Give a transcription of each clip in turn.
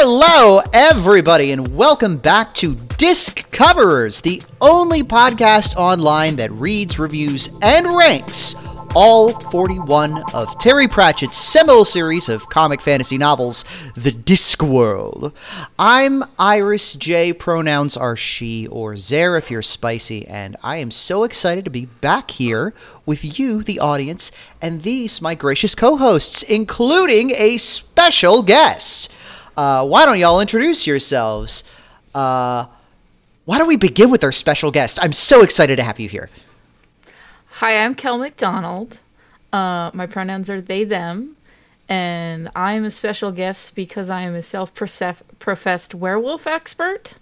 Hello, everybody, and welcome back to Disc Coverers, the only podcast online that reads, reviews, and ranks all 41 of Terry Pratchett's seminal series of comic fantasy novels, The Discworld. I'm Iris J. Pronouns are she or zer if you're spicy, and I am so excited to be back here with you, the audience, and these, my gracious co hosts, including a special guest. Uh, why don't y'all introduce yourselves? Uh, why don't we begin with our special guest? I'm so excited to have you here. Hi, I'm Kel McDonald. Uh, my pronouns are they, them. And I'm a special guest because I am a self professed werewolf expert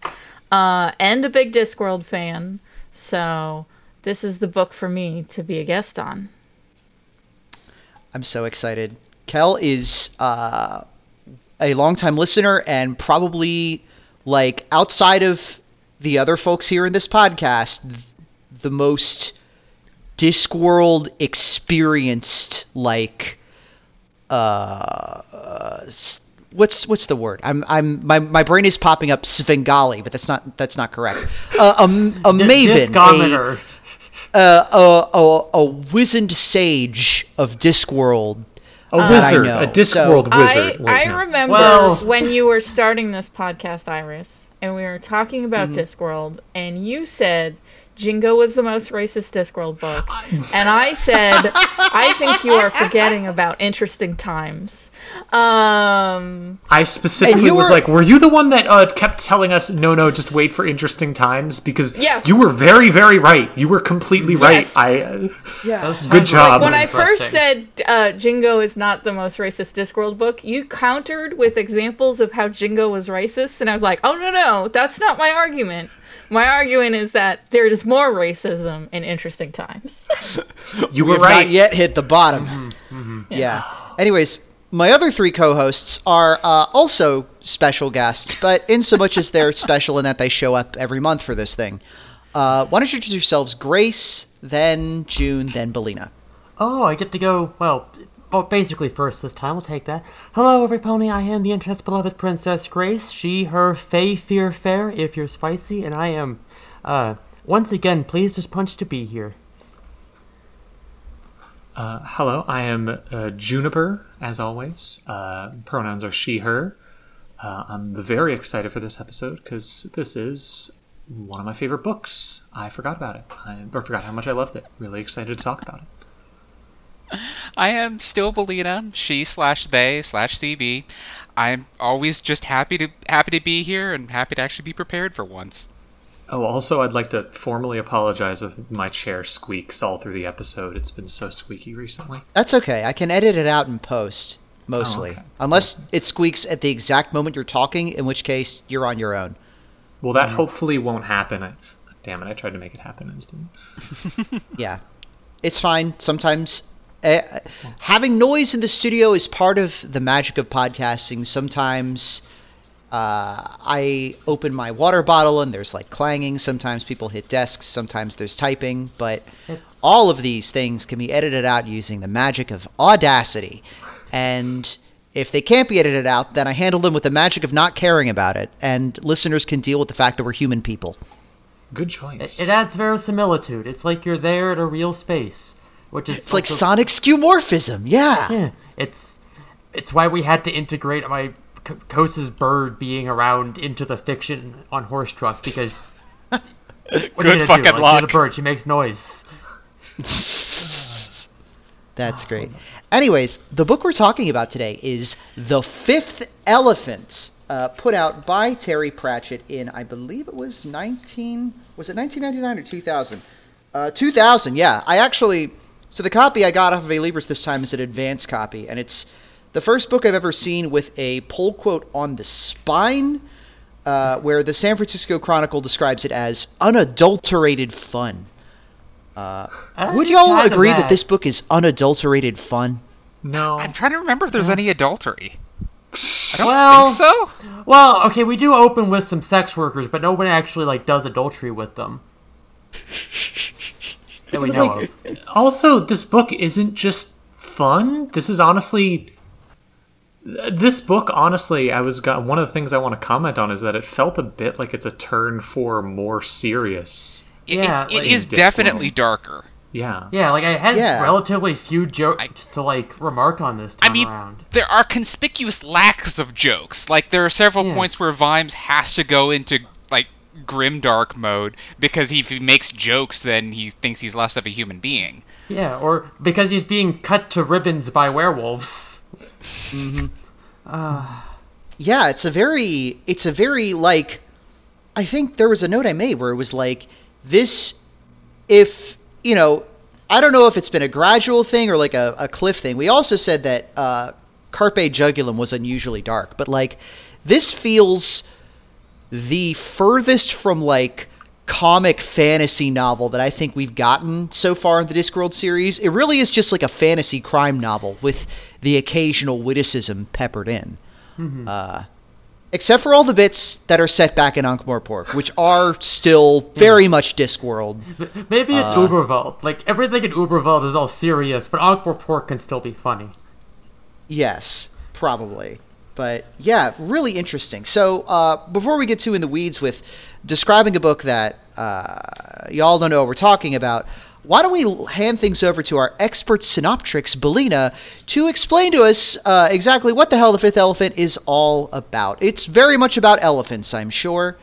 uh, and a big Discworld fan. So this is the book for me to be a guest on. I'm so excited. Kel is uh, a longtime listener and probably like outside of the other folks here in this podcast, the most Discworld experienced like uh, what's what's the word? I'm I'm my, my brain is popping up Svengali, but that's not that's not correct. Uh, a, a maven, a, uh, a, a, a wizened sage of Discworld a wizard, a Discworld so, wizard. I, I remember well. when you were starting this podcast, Iris, and we were talking about mm-hmm. Discworld, and you said Jingo was the most racist Discworld book. And I said, I think you are forgetting about interesting times. Um, I specifically was like, were you the one that uh, kept telling us, no, no, just wait for interesting times? Because yeah. you were very, very right. You were completely yes. right. I, uh, yeah. Good job. Like when I first said uh, Jingo is not the most racist Discworld book, you countered with examples of how Jingo was racist. And I was like, oh, no, no, that's not my argument. My argument is that there is more racism in interesting times. you were right. Not yet hit the bottom. Mm-hmm, mm-hmm. Yeah. yeah. Anyways, my other three co-hosts are uh, also special guests, but in so much as they're special in that they show up every month for this thing. Uh, why don't you introduce yourselves, Grace, then June, then Balina? Oh, I get to go. Well, well, basically first this time. We'll take that. Hello, every pony. I am the internet's beloved Princess Grace. She, her, fey, fear, fair, if you're spicy, and I am, uh, once again pleased as punch to be here. Uh, hello, I am uh, Juniper, as always. Uh, pronouns are she, her. Uh, I'm very excited for this episode because this is one of my favorite books. I forgot about it, I, or forgot how much I loved it. Really excited to talk about it. I am still Balina, she slash they slash CB. I'm always just happy to happy to be here and happy to actually be prepared for once. Oh, also, I'd like to formally apologize if my chair squeaks all through the episode. It's been so squeaky recently. That's okay. I can edit it out in post, mostly. Oh, okay. Unless it squeaks at the exact moment you're talking, in which case you're on your own. Well, that mm-hmm. hopefully won't happen. I, damn it, I tried to make it happen and it didn't. yeah. It's fine. Sometimes uh, having noise in the studio is part of the magic of podcasting. Sometimes uh, I open my water bottle and there's like clanging. Sometimes people hit desks. Sometimes there's typing. But all of these things can be edited out using the magic of Audacity. And if they can't be edited out, then I handle them with the magic of not caring about it. And listeners can deal with the fact that we're human people. Good choice. It, it adds verisimilitude. It's like you're there at a real space which is it's also, like sonic skeuomorphism. Yeah. Yeah. It's it's why we had to integrate my Kosa's bird being around into the fiction on horse truck because what Good fucking do? Like, The bird, she makes noise. That's great. Anyways, the book we're talking about today is The Fifth Elephant, uh, put out by Terry Pratchett in, I believe it was 19, was it 1999 or 2000? Uh, 2000, yeah. I actually, so the copy I got off of Alibris this time is an advanced copy, and it's the first book I've ever seen with a pull quote on the spine, uh, where the San Francisco Chronicle describes it as unadulterated fun. Uh, would y'all agree that. that this book is unadulterated fun? No. I'm trying to remember if there's any adultery. I don't well, think so. Well, okay, we do open with some sex workers, but nobody actually like does adultery with them. that we know like, of. Also, this book isn't just fun. This is honestly This book, honestly, I was got one of the things I want to comment on is that it felt a bit like it's a turn for more serious. It, Yeah, it's, it like- is definitely darker. Yeah. Yeah, like I had Yeah. relatively few jokes to like remark on this time I mean, around. there are conspicuous lacks of jokes. Like there are several Yeah. points where Vimes has to go into like grimdark mode because if he makes jokes, then he thinks he's less of a human being. Yeah, or because he's being cut to ribbons by werewolves. yeah it's a very it's a very like i think there was a note i made where it was like this if you know i don't know if it's been a gradual thing or like a, a cliff thing we also said that uh carpe jugulum was unusually dark but like this feels the furthest from like comic fantasy novel that I think we've gotten so far in the Discworld series. It really is just like a fantasy crime novel with the occasional witticism peppered in. Uh, except for all the bits that are set back in Ankh-Morpork, which are still very much Discworld. Maybe it's Uh. Uberwald. Like everything in Uberwald is all serious, but Ankh-Morpork can still be funny. Yes, probably. But yeah, really interesting. So uh, before we get too in the weeds with describing a book that uh, y'all don't know what we're talking about, why don't we hand things over to our expert synoptrix, Balina, to explain to us uh, exactly what the hell the Fifth Elephant is all about? It's very much about elephants, I'm sure.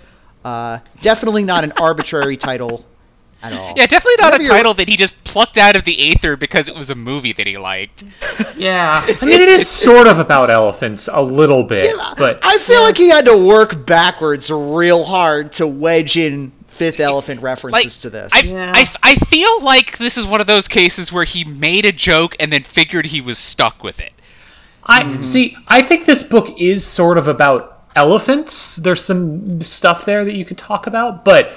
Uh, definitely not an arbitrary title at all. Yeah, definitely not Whatever a title that he just plucked out of the aether because it was a movie that he liked. Yeah. I mean, it is sort of about elephants a little bit, but I feel like he had to work backwards real hard to wedge in Fifth Elephant references Like to this. I, Yeah. I, I feel like this is one of those cases where he made a joke and then figured he was stuck with it. I hmm. see. I think this book is sort of about elephants. There's some stuff there that you could talk about, but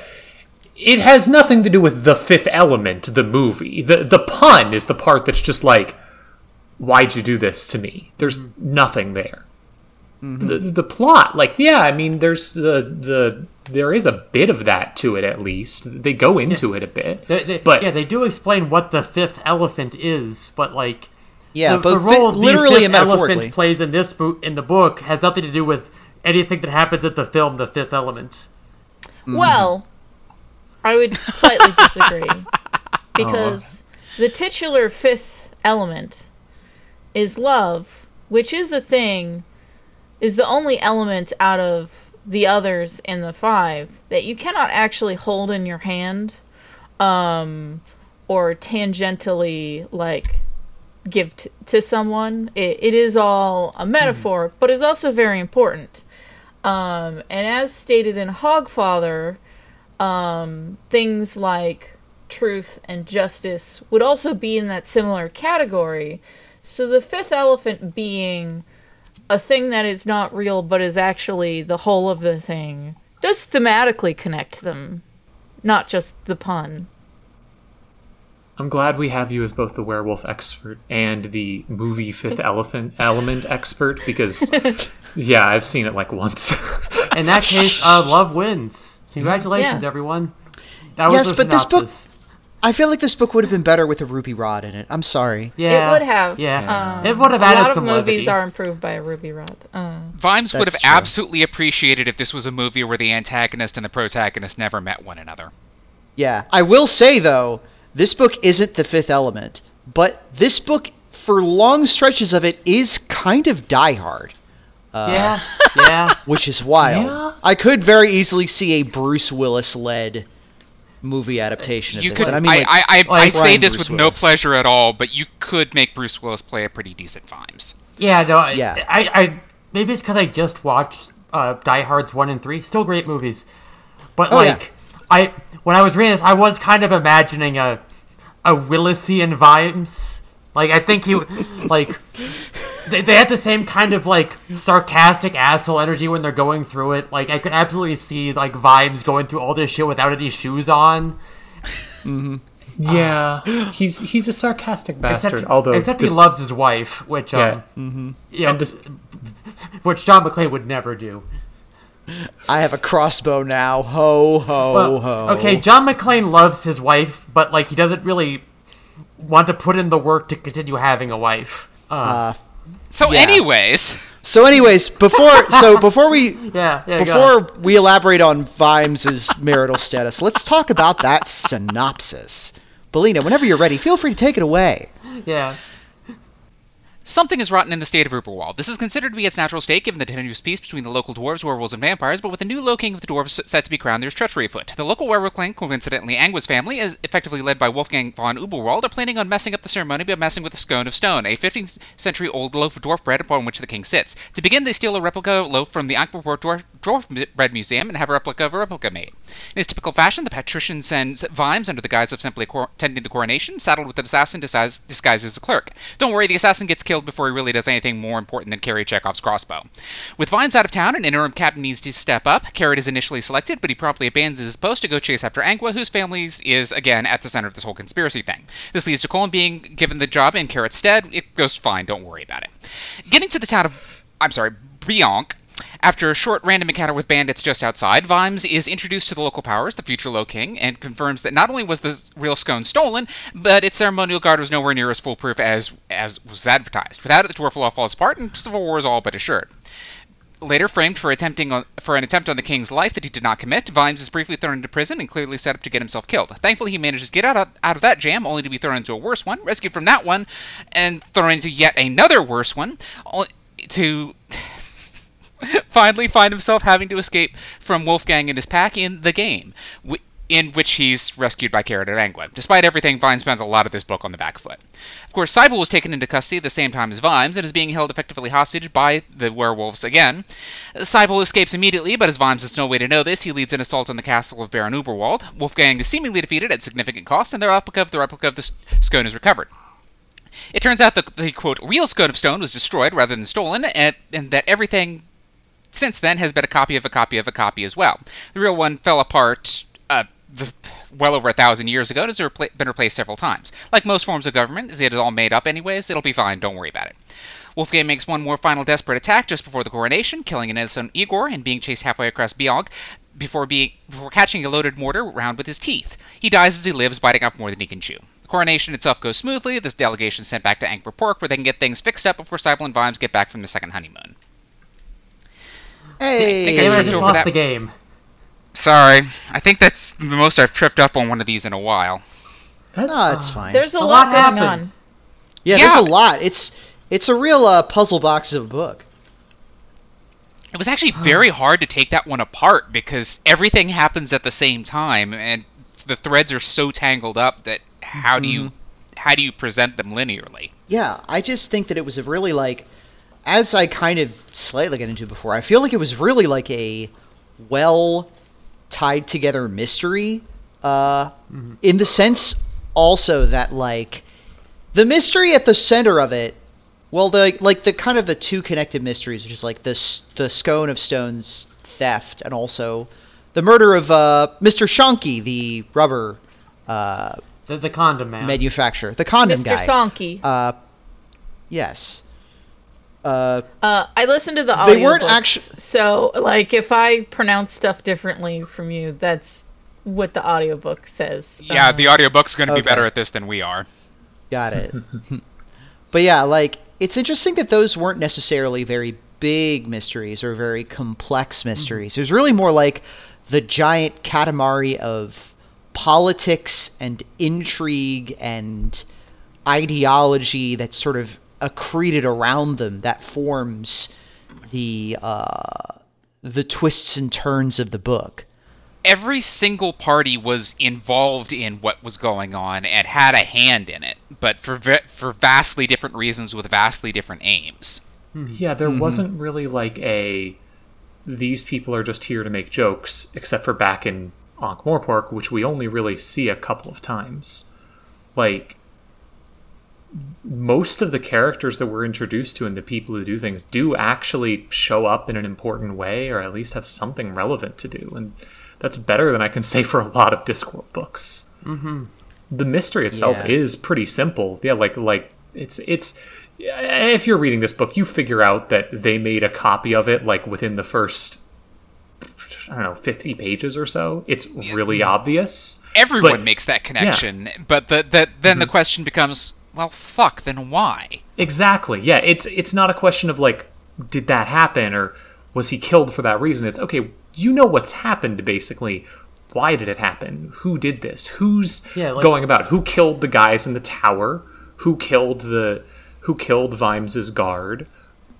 it has nothing to do with the Fifth Element, the movie. the The pun is the part that's just like, "Why'd you do this to me?" There's nothing there. Mm-hmm. The, the plot, like, yeah, I mean, there's the the there is a bit of that to it at least. They go into it a bit, They, they, but yeah, they do explain what the fifth elephant is, but like yeah, the, but the fi- role the literally fifth and metaphorically. elephant plays in this book in the book has nothing to do with anything that happens at the film The Fifth Element. Well, I would slightly disagree because the titular fifth element is love, which is a thing, is the only element out of the others in the five that you cannot actually hold in your hand, um, or tangentially like give t- to someone. It, it is all a metaphor, but is also very important. Um, and as stated in Hogfather, um, things like truth and justice would also be in that similar category. So the fifth elephant being a thing that is not real but is actually the whole of the thing does thematically connect them, not just the pun. I'm glad we have you as both the werewolf expert and the movie Fifth Elephant Element expert because, yeah, I've seen it like once. In that case, uh, love wins. Congratulations, Yeah. everyone. That Yes, the but this book. I feel like this book would have been better with a Ruby Rhod in it. I'm sorry. Yeah, it would have. Yeah, Um, it would have a lot of movies levity. are improved by a Ruby Rhod. Uh, Vimes would have true. absolutely appreciated if this was a movie where the antagonist and the protagonist never met one another. Yeah. I will say though, this book isn't the Fifth Element, but this book, for long stretches of it, is kind of Die Hard, yeah, yeah. which is wild. Yeah. I could very easily see a Bruce Willis led movie adaptation of You this. could, and I, I mean, like, I, I, I like say Brian this Bruce with no pleasure at all, but you could make Bruce Willis play a pretty decent Vimes. Yeah, no, I, Yeah. I, I maybe it's because I just watched uh, Die Hard's one and three. Still great movies, but Oh, yeah. like I when I was reading this, I was kind of imagining a a Willisian vibes. Like I think he like they, they had the same kind of like sarcastic asshole energy when they're going through it. Like I could absolutely see like Vimes going through all this shit without any shoes on. yeah, he's he's a sarcastic bastard. Except, although except this- he loves his wife, which yeah, um, yeah, and this which John McClane would never do. I have a crossbow now. Ho ho Well, ho. okay, John McClane loves his wife, but like he doesn't really want to put in the work to continue having a wife. Uh, Uh, So, Yeah. anyways, So, anyways, before so before we Yeah, yeah. before we elaborate on Vimes's marital status, let's talk about that synopsis. Balina, whenever you're ready, feel free to take it away. yeah. Something is rotten in the state of Uberwald. This is considered to be its natural state given the tenuous peace between the local dwarves, werewolves, and vampires, but with the new low king of the dwarves set to be crowned, there's treachery afoot. The local werewolf clan, coincidentally Angua's family, is effectively led by Wolfgang von Uberwald, are planning on messing up the ceremony by messing with a scone of stone, a 15th century old loaf of dwarf bread upon which the king sits. To begin, they steal a replica loaf from the Ankh-Morpork dwarf, dwarf bread museum and have a replica of a replica made. In his typical fashion, the patrician sends Vimes under the guise of simply attending the coronation, saddled with an assassin disguised, as a clerk. Don't worry, the assassin gets killed before he really does anything more important than carry Chekhov's crossbow. With Vimes out of town, an interim captain needs to step up. Carrot is initially selected, but he promptly abandons his post to go chase after Angua, whose family is, again, at the center of this whole conspiracy thing. This leads to Colon being given the job in Carrot's stead. It goes fine, don't worry about it. Getting to the town of, I'm sorry, Brionk, after a short random encounter with bandits just outside, Vimes is introduced to the local powers, the future Low King, and confirms that not only was the real scone stolen, but its ceremonial guard was nowhere near as foolproof as as was advertised. Without it, the dwarf law falls apart, and civil war is all but assured. Later framed for attempting on, for an attempt on the king's life that he did not commit, Vimes is briefly thrown into prison and clearly set up to get himself killed. Thankfully, he manages to get out of, out of that jam, only to be thrown into a worse one, rescued from that one, and thrown into yet another worse one, to finally find himself having to escape from Wolfgang and his pack in the game, in which he's rescued by Carrot and Angua. Despite everything, Vimes spends a lot of this book on the back foot. Of course, Sybil was taken into custody at the same time as Vimes and is being held effectively hostage by the werewolves again. Sybil escapes immediately, but as Vimes has no way to know this, he leads an assault on the castle of Baron Uberwald. Wolfgang is seemingly defeated at significant cost, and the replica of the replica of the scone is recovered. It turns out that the quote real scone of stone was destroyed rather than stolen, and, and that everything since then has been a copy of a copy of a copy as well. The real one fell apart uh, well over a thousand years ago and has been replaced several times. Like most forms of government, it is all made up anyways, it'll be fine, don't worry about it. Wolfgang makes one more final desperate attack just before the coronation, killing an innocent Igor and being chased halfway across Biog before being before catching a loaded mortar round with his teeth. He dies as he lives, biting off more than he can chew. The coronation itself goes smoothly. This delegation is sent back to Ankh-Morpork, where they can get things fixed up before Sybil and Vimes get back from the second honeymoon. Hey, think I Damn, I tripped just over lost that- the game. Sorry, I think that's the most I've tripped up on one of these in a while. That's no, it's fine. There's a, A lot, lot going happened. on. yeah, Yeah. there's a lot. It's it's a real uh, puzzle box of a book. It was actually very hard to take that one apart because everything happens at the same time, and the threads are so tangled up that how do you how do you present them linearly? Yeah, I just think that it was a really like, as I kind of slightly got into before, I feel like it was really like a well tied together mystery. Uh, in the sense also that like the mystery at the center of it, well, the like the kind of the two connected mysteries, which is like this the scone of stones theft and also the murder of uh, Mr. Shonky, the rubber uh, The, the condom man. manufacturer, the condom Mr. guy. Sonky. Uh, yes. Uh, Uh, I listened to the audio. They weren't actu- so like if I pronounce stuff differently from you, that's what the audiobook says. Yeah, Uh, the audiobook's going to okay. be better at this than we are. got it. but yeah, like it's interesting that those weren't necessarily very big mysteries or very complex mysteries. It was really more like the giant katamari of politics and intrigue and ideology that sort of accreted around them that forms the uh, the twists and turns of the book. Every single party was involved in what was going on and had a hand in it, but for va- for vastly different reasons with vastly different aims. Yeah, there wasn't really like a these people are just here to make jokes, except for back in Ankh Morpork, which we only really see a couple of times. Like most of the characters that we're introduced to and the people who do things do actually show up in an important way or at least have something relevant to do and that's better than i can say for a lot of discworld books mm-hmm. the mystery itself Yeah. is pretty simple yeah like like it's it's if you're reading this book you figure out that they made a copy of it like within the first i don't know 50 pages or so it's really obvious Everyone But- makes that connection, but the, the then Mm-hmm. the question becomes, well, fuck, then why? Exactly. Yeah, it's it's not a question of like did that happen or was he killed for that reason? It's okay, you know what's happened basically. Why did it happen? Who did this? Who's Yeah, like- going about? Who killed the guys in the tower? Who killed the who killed Vimes's guard?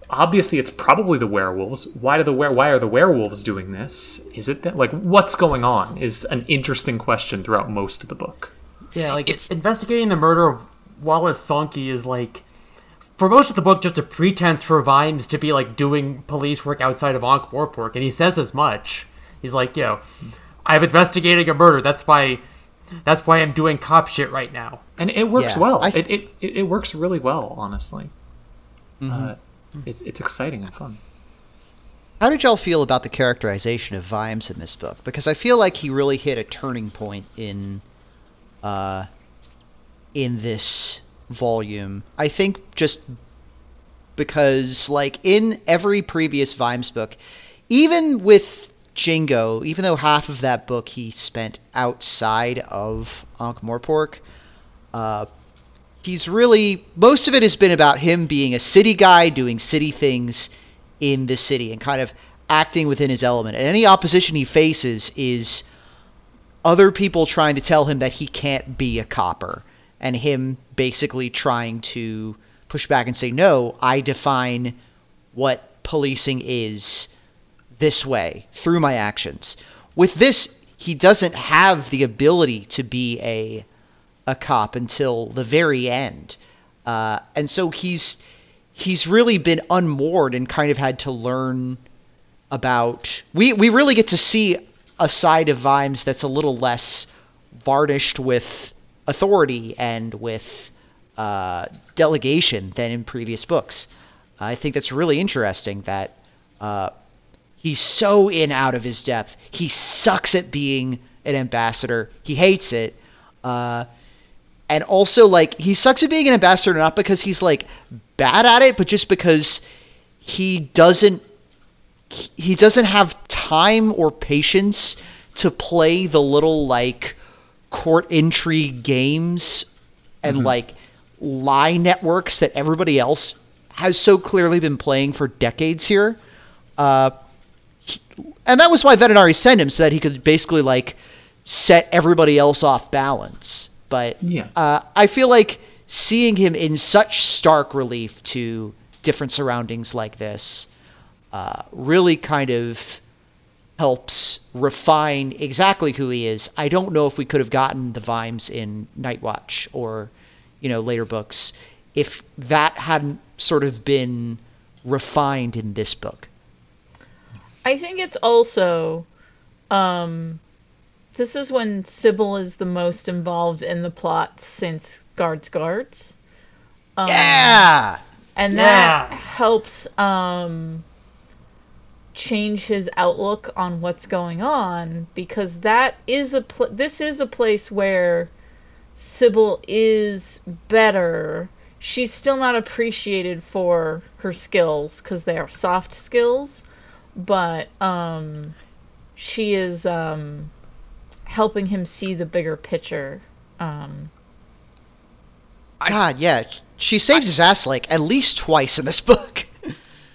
Obviously it's probably the werewolves. Why do the were why are the werewolves doing this? Is it that like what's going on is an interesting question throughout most of the book. Yeah, like It's- investigating the murder of Wallace Sonky is like for most of the book just a pretense for Vimes to be like doing police work outside of Ankh Morpork, and he says as much. He's like, you know, I'm investigating a murder. That's why that's why I'm doing cop shit right now. and it works Yeah, well. Th- it, it it it works really well, honestly. Uh, it's it's exciting and fun. How did y'all feel about the characterization of Vimes in this book? Because I feel like he really hit a turning point in, uh, in this volume. I think just because, like, in every previous Vimes book, even with Jingo, even though half of that book he spent outside of Ankh Morpork, uh, he's really most of it has been about him being a city guy doing city things in the city and kind of acting within his element and any opposition he faces is other people trying to tell him that he can't be a copper and him basically trying to push back and say no i define what policing is this way through my actions with this he doesn't have the ability to be a a cop until the very end. Uh, and so he's he's really been unmoored and kind of had to learn about we we really get to see a side of Vimes that's a little less varnished with authority and with uh, delegation than in previous books. I think that's really interesting that uh, he's so in out of his depth. He sucks at being an ambassador. He hates it. Uh, and also like he sucks at being an ambassador not because he's like bad at it, but just because he doesn't he doesn't have time or patience to play the little like court intrigue games and like lie networks that everybody else has so clearly been playing for decades here. Uh, he- and that was why Vetinari sent him so that he could basically like set everybody else off balance. But Yeah. uh, I feel like seeing him in such stark relief to different surroundings like this uh, really kind of helps refine exactly who he is. I don't know if we could have gotten the Vimes in Night Watch or, you know, later books if that hadn't sort of been refined in this book. I think it's also um this is when Sybil is the most involved in the plot since Guards Guards. yeah. And Yeah. that helps um change his outlook on what's going on because that is a pl- this is a place where Sybil is better. She's still not appreciated for her skills cuz they are soft skills, but um she is um helping him see the bigger picture. Um God, yeah. She saves his ass like at least twice in this book.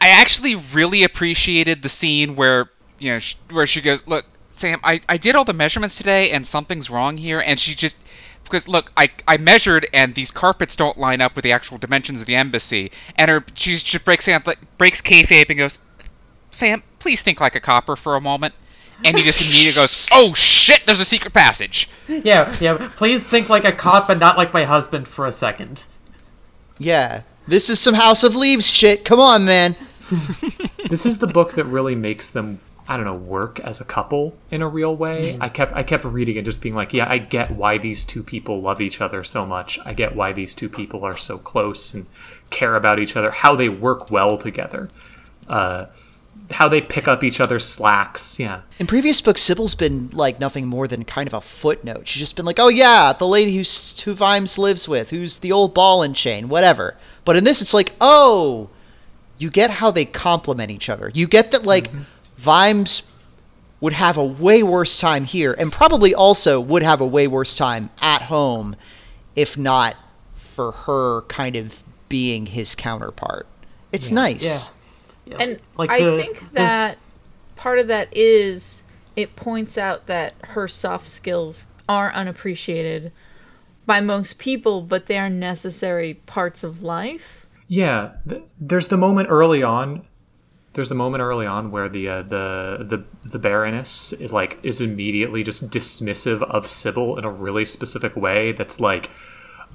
I actually really appreciated the scene where you know sh- where she goes, "Look, Sam, I, I did all the measurements today, and something's wrong here." And she just because look, I I measured, and these carpets don't line up with the actual dimensions of the embassy. And her she just breaks Sam like breaks kayfabe and goes, "Sam, please think like a copper for a moment." And he just immediately goes, "Oh shit! There's a secret passage." Yeah, yeah. Please think like a cop and not like my husband for a second. yeah. This is some House of Leaves shit. Come on, man. this is the book that really makes them I don't know work as a couple in a real way. I kept I kept reading it just being like, yeah, I get why these two people love each other so much. I get why these two people are so close and care about each other, how they work well together. Uh how they pick up each other's slacks. Yeah. In previous books, Sybil's been like nothing more than kind of a footnote. She's just been like, "Oh yeah, the lady who's who Vimes lives with, who's the old ball and chain, whatever." But in this, it's like, "Oh, you get how they complement each other. You get that like mm-hmm. Vimes would have a way worse time here, and probably also would have a way worse time at home, if not for her kind of being his counterpart. It's nice. Yeah. And Like I the- think this- that part of that is it points out that her soft skills are unappreciated by most people, but they are necessary parts of life. Yeah, th- there's the moment early on. There's the moment early on where the uh, the the the Baroness like is immediately just dismissive of Sybil in a really specific way. That's like,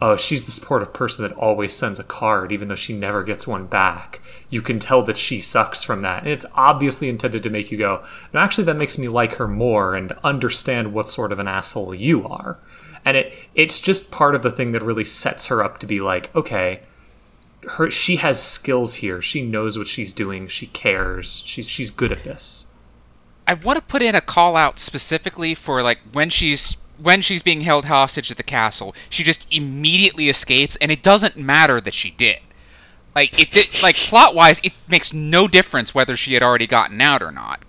oh, she's the supportive person that always sends a card, even though she never gets one back. You can tell that she sucks from that, and it's obviously intended to make you go, no, actually, that makes me like her more and understand what sort of an asshole you are. And it it's just part of the thing that really sets her up to be like, okay, her she has skills here. She knows what she's doing. She cares. She's she's good at this. I want to put in a call out specifically for like when she's when she's being held hostage at the castle. She just immediately escapes, and it doesn't matter that she did. Like it did, like plot wise, it makes no difference whether she had already gotten out or not.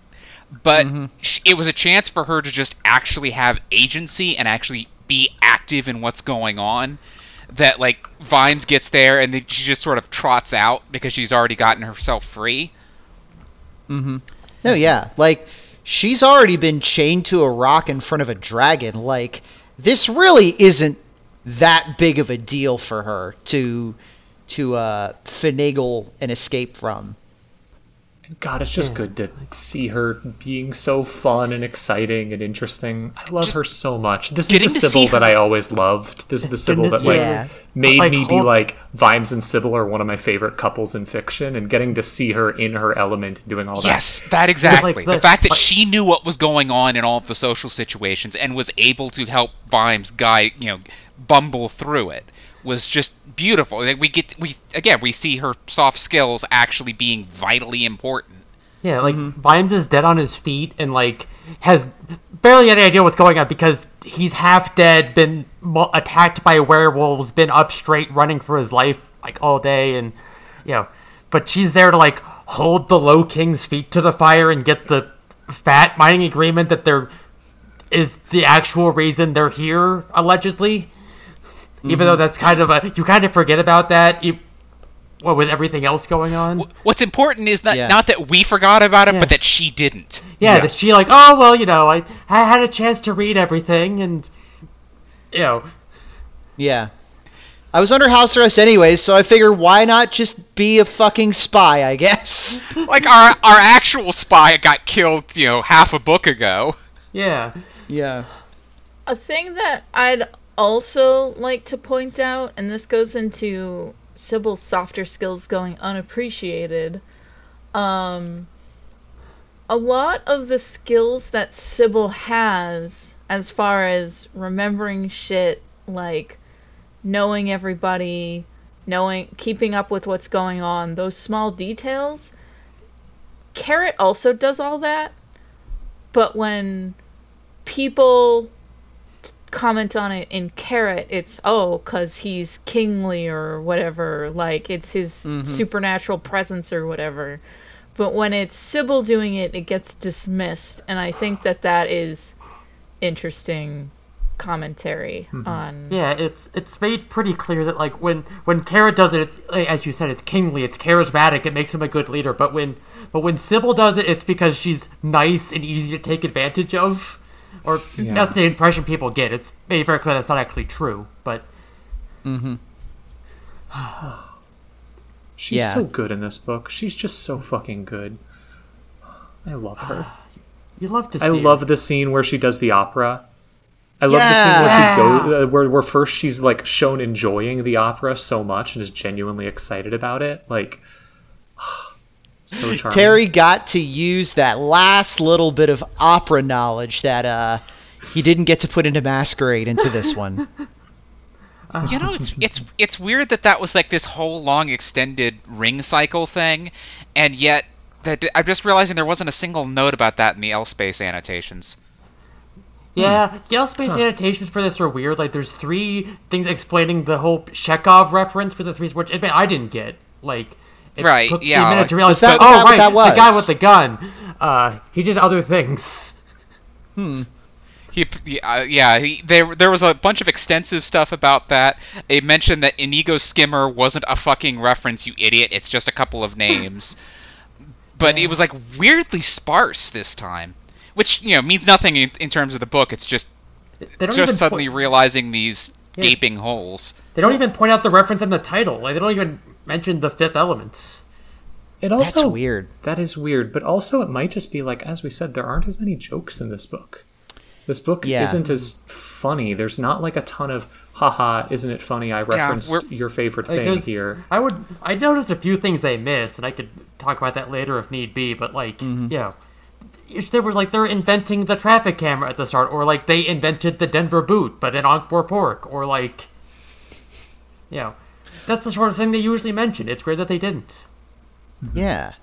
But mm-hmm. sh- it was a chance for her to just actually have agency and actually be active in what's going on. That like Vimes gets there and then she just sort of trots out because she's already gotten herself free. Mm-hmm. No, yeah. Like, she's already been chained to a rock in front of a dragon. Like, this really isn't that big of a deal for her to to uh, finagle and escape from. God, it's just good to see her being so fun and exciting and interesting. I love Just her so much. This is the to Sybil that I always loved. This is the Sybil that like Yeah. made Like, me be like Vimes and Sybil are one of my favorite couples in fiction, and getting to see her in her element doing all that. Yes, that exactly. like the, the- fact that like- she knew what was going on in all of the social situations and was able to help Vimes guide, you know, bumble through it was just beautiful. Like we get we again we see her soft skills actually being vitally important. Yeah, like mm-hmm. Vimes is dead on his feet and like has barely any idea what's going on because he's half dead, been mo- attacked by werewolves, been up straight running for his life like all day, and you know, but she's there to like hold the Low King's feet to the fire and get the fat mining agreement that there is the actual reason they're here allegedly. Even though mm-hmm. that's kind of a you kind of forget about that. You, well, with everything else going on. What's important is not Yeah. not that we forgot about it, Yeah. but that she didn't. Yeah, Yeah. that she like, oh well, you know, I I had a chance to read everything, and you know, Yeah. I was under house arrest anyways, so I figure why not just be a fucking spy, I guess. Like our our actual spy got killed, you know, half a book ago. yeah, yeah. A thing that I'd also like to point out, and this goes into Sybil's softer skills going unappreciated. Um, a lot of the skills that Sybil has, as far as remembering shit, like knowing everybody, knowing, keeping up with what's going on, those small details. Carrot also does all that, but when people comment on it in carrot it's oh because he's kingly or whatever like it's his mm-hmm. supernatural presence or whatever but when it's sybil doing it it gets dismissed and i think that that is interesting commentary mm-hmm. on yeah. It's it's made pretty clear that like when when Carrot does it, it's as you said, it's kingly, it's charismatic, it makes him a good leader. But when but when Sybil does it, it's because she's nice and easy to take advantage of. Or that's the impression people get. It's made very clear that's not actually true, but Mm-hmm. She's Yeah. so good in this book. She's just so fucking good. I love her. you love to see. I it. love the scene where she does the opera. I love the scene where Yeah. she goes, uh, where where first she's like shown enjoying the opera so much and is genuinely excited about it. Like so charming. Terry got to use that last little bit of opera knowledge that uh, he didn't get to put into Maskerade into this one. You know, it's it's it's weird that that was like this whole long extended ring cycle thing, and yet that I'm just realizing there wasn't a single note about that in the L space annotations. Yeah, L space annotations for this are weird. Like, there's three things explaining the whole Chekhov reference for the three words. I mean, I didn't get like. It Right, took me yeah, a minute to realize. Was that- oh, that right, that the guy with the gun. Uh, he did other things. Hmm. He, yeah, yeah he, there there was a bunch of extensive stuff about that. It mentioned that Inigo Skimmer wasn't a fucking reference, you idiot. It's just a couple of names. but it was like weirdly sparse this time, which you know means nothing in, in terms of the book. It's just They don't just even suddenly po- realizing these Yeah. gaping holes. they don't even point out the reference in the title. Like they don't even mention the fifth element. It also That's weird. That is weird, but also it might just be like, as we said, there aren't as many jokes in this book. This book Yeah. isn't as funny. There's not like a ton of, haha, isn't it funny? I referenced we're- your favorite thing here. I would I noticed a few things they missed, and I could talk about that later if need be. But like, Mm-hmm. you know, if there was like they're inventing the traffic camera at the start, or like they invented the Denver boot, but in Ankh Pork, or like, you know, that's the sort of thing they usually mention. It's weird that they didn't. Yeah.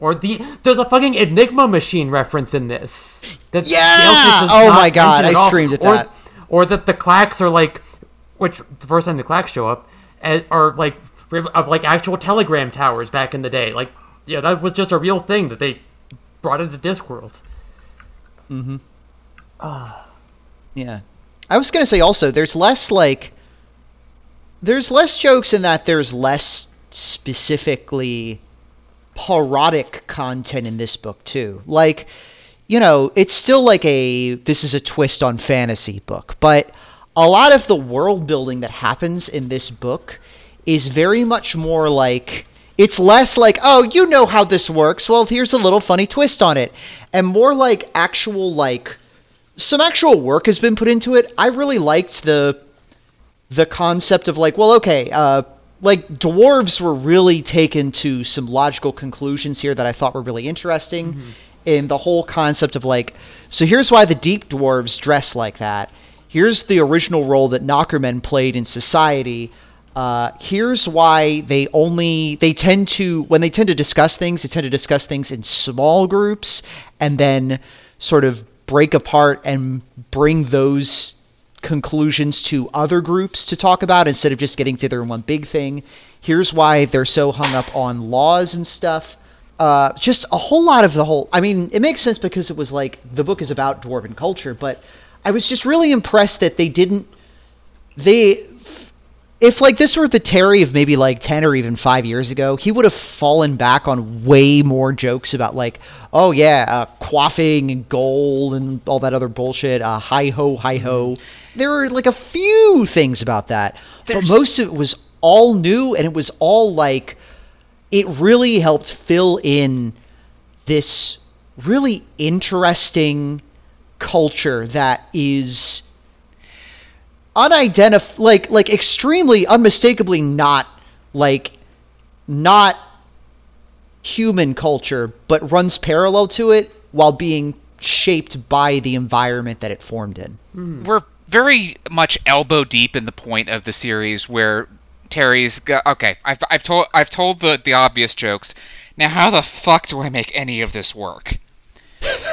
Or the there's a fucking Enigma machine reference in this. That Yeah! Oh my God, I at screamed at or, that. Or that the clacks are like, which the first time the clacks show up, eh, are like of like actual telegram towers back in the day. Like, yeah, that was just a real thing that they brought into Discworld. Mm-hmm. Uh. Yeah. I was going to say also, there's less like. There's less jokes in that there's less specifically parodic content in this book, too. Like, you know, it's still like a. This is a twist on fantasy book, but a lot of the world building that happens in this book is very much more like. It's less like, oh, you know how this works. Well, here's a little funny twist on it. And more like actual, like, some actual work has been put into it. I really liked the the concept of like, well, okay, uh, like dwarves were really taken to some logical conclusions here that I thought were really interesting. In the whole concept of like, so here's why the deep dwarves dress like that. Here's the original role that Knockermen played in society. Uh, here's why they only they tend to when they tend to discuss things, they tend to discuss things in small groups and then sort of break apart and bring those conclusions to other groups to talk about instead of just getting together in one big thing. Here's why they're so hung up on laws and stuff. Uh, just a whole lot of the whole. I mean, it makes sense because it was like the book is about dwarven culture, but I was just really impressed that they didn't. They if like this were the Terry of maybe like 10 or even 5 years ago, he would have fallen back on way more jokes about like, oh yeah, uh, quaffing and gold and all that other bullshit, uh, hi ho, hi ho. There were like a few things about that, There's- but most of it was all new and it was all like, it really helped fill in this really interesting culture that is unidentif like like extremely unmistakably not like not human culture but runs parallel to it while being shaped by the environment that it formed in. Hmm. We're very much elbow deep in the point of the series where Terry's go- okay. I've, I've told I've told the the obvious jokes. Now, how the fuck do I make any of this work?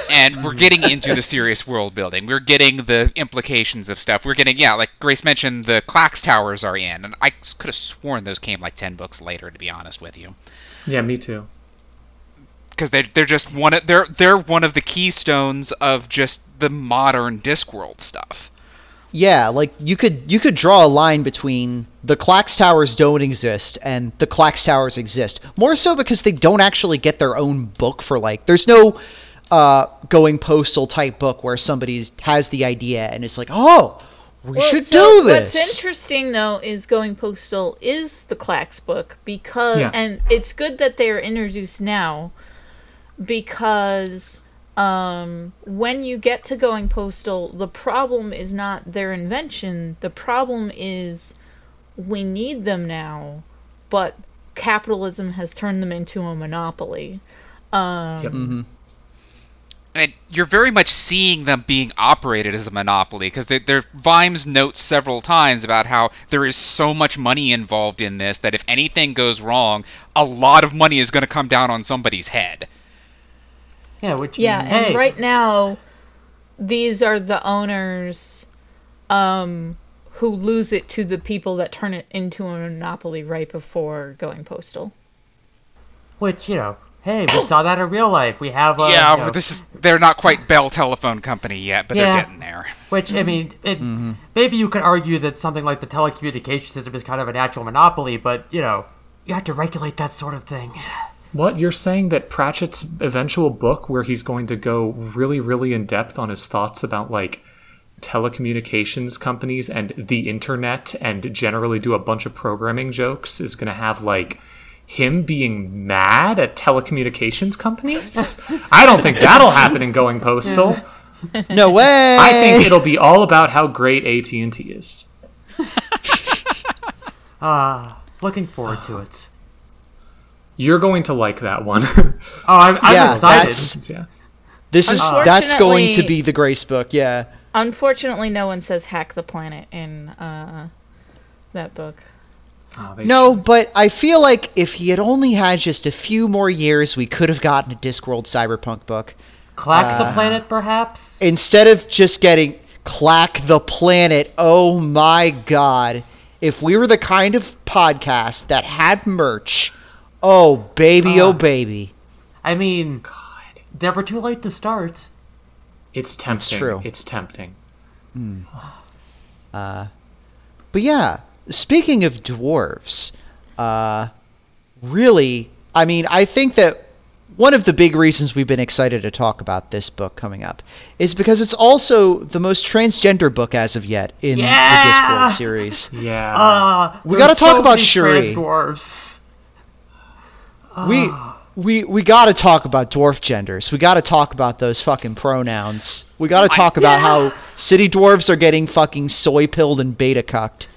And we're mm-hmm. getting into the serious world building. We're getting the implications of stuff. We're getting yeah, like Grace mentioned, the Clacks Towers are in, and I could have sworn those came like ten books later. To be honest with you, Yeah, me too. because they they're just one of they're they're one of the keystones of just the modern Discworld stuff. Yeah, like you could you could draw a line between the Clacks Towers don't exist and the Clacks Towers exist. More so because they don't actually get their own book for like there's no uh, going postal type book where somebody has the idea and it's like, "Oh, we Well, should so do this." What's interesting though is Going Postal is the Clacks book because, Yeah. and it's good that they are introduced now because um, when you get to Going Postal, the problem is not their invention. The problem is we need them now, but capitalism has turned them into a monopoly. Um, Yep. And you're very much seeing them being operated as a monopoly because their Vimes notes several times about how there is so much money involved in this that if anything goes wrong, a lot of money is going to come down on somebody's head. Yeah, which Yeah, hey, and right now, these are the owners um, who lose it to the people that turn it into a monopoly right before going postal. which you know, hey, we saw that in real life. We have uh, yeah, you know, this is they're not quite Bell Telephone Company yet, but Yeah. they're getting there. Which I mean, it, maybe you could argue that something like the telecommunications system is kind of a natural monopoly, but you know, you have to regulate that sort of thing. What you're saying that Pratchett's eventual book, where he's going to go really, really in depth on his thoughts about like telecommunications companies and the internet, and generally do a bunch of programming jokes, is going to have like him being mad at telecommunications companies? I don't think that'll happen in Going Postal. No way. I think it'll be all about how great AT and T is. Ah, looking forward to it. You're going to like that one. Oh, I'm, I'm Yeah, excited. that's- yeah. this is that's going to be the Grace book. Yeah. Unfortunately, no one says hack the planet in uh, that book. Oh, No, but I feel like if he had only had just a few more years, we could have gotten a Discworld Cyberpunk book. Clack Uh, the planet, perhaps. Instead of just getting Clack the Planet, oh my god. If we were the kind of podcast that had merch, oh baby, oh baby. I mean, god. never too late to start. It's tempting. true. It's tempting. Hmm. Uh, but yeah, speaking of dwarves, uh, really, I mean, I think that one of the big reasons we've been excited to talk about this book coming up is because it's also the most transgender book as of yet in Yeah! the Discworld series. Yeah. Uh, We gotta talk so about many Cheery. trans dwarves. we we we got to talk about dwarf genders. We got to talk about those fucking pronouns. We got to talk about how city dwarves are getting fucking soy pilled and beta cucked.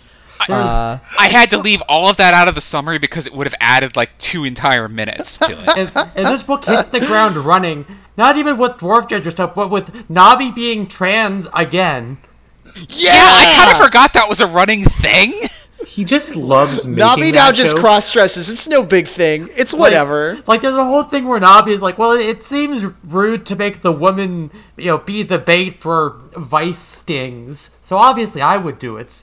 There's, uh, I had to leave all of that out of the summary because it would have added like two entire minutes to it. and, and this book hits the ground running. Not even with dwarf gender stuff, but with Nobby being trans again. Yeah, yeah, I kind of forgot that was a running thing. he just loves making Nobby that now just joke. cross dresses. It's no big thing. It's Like- whatever. Like, there's a whole thing where Nobby is like, well, it seems rude to make the woman, you know, be the bait for vice stings. So obviously, I would do it.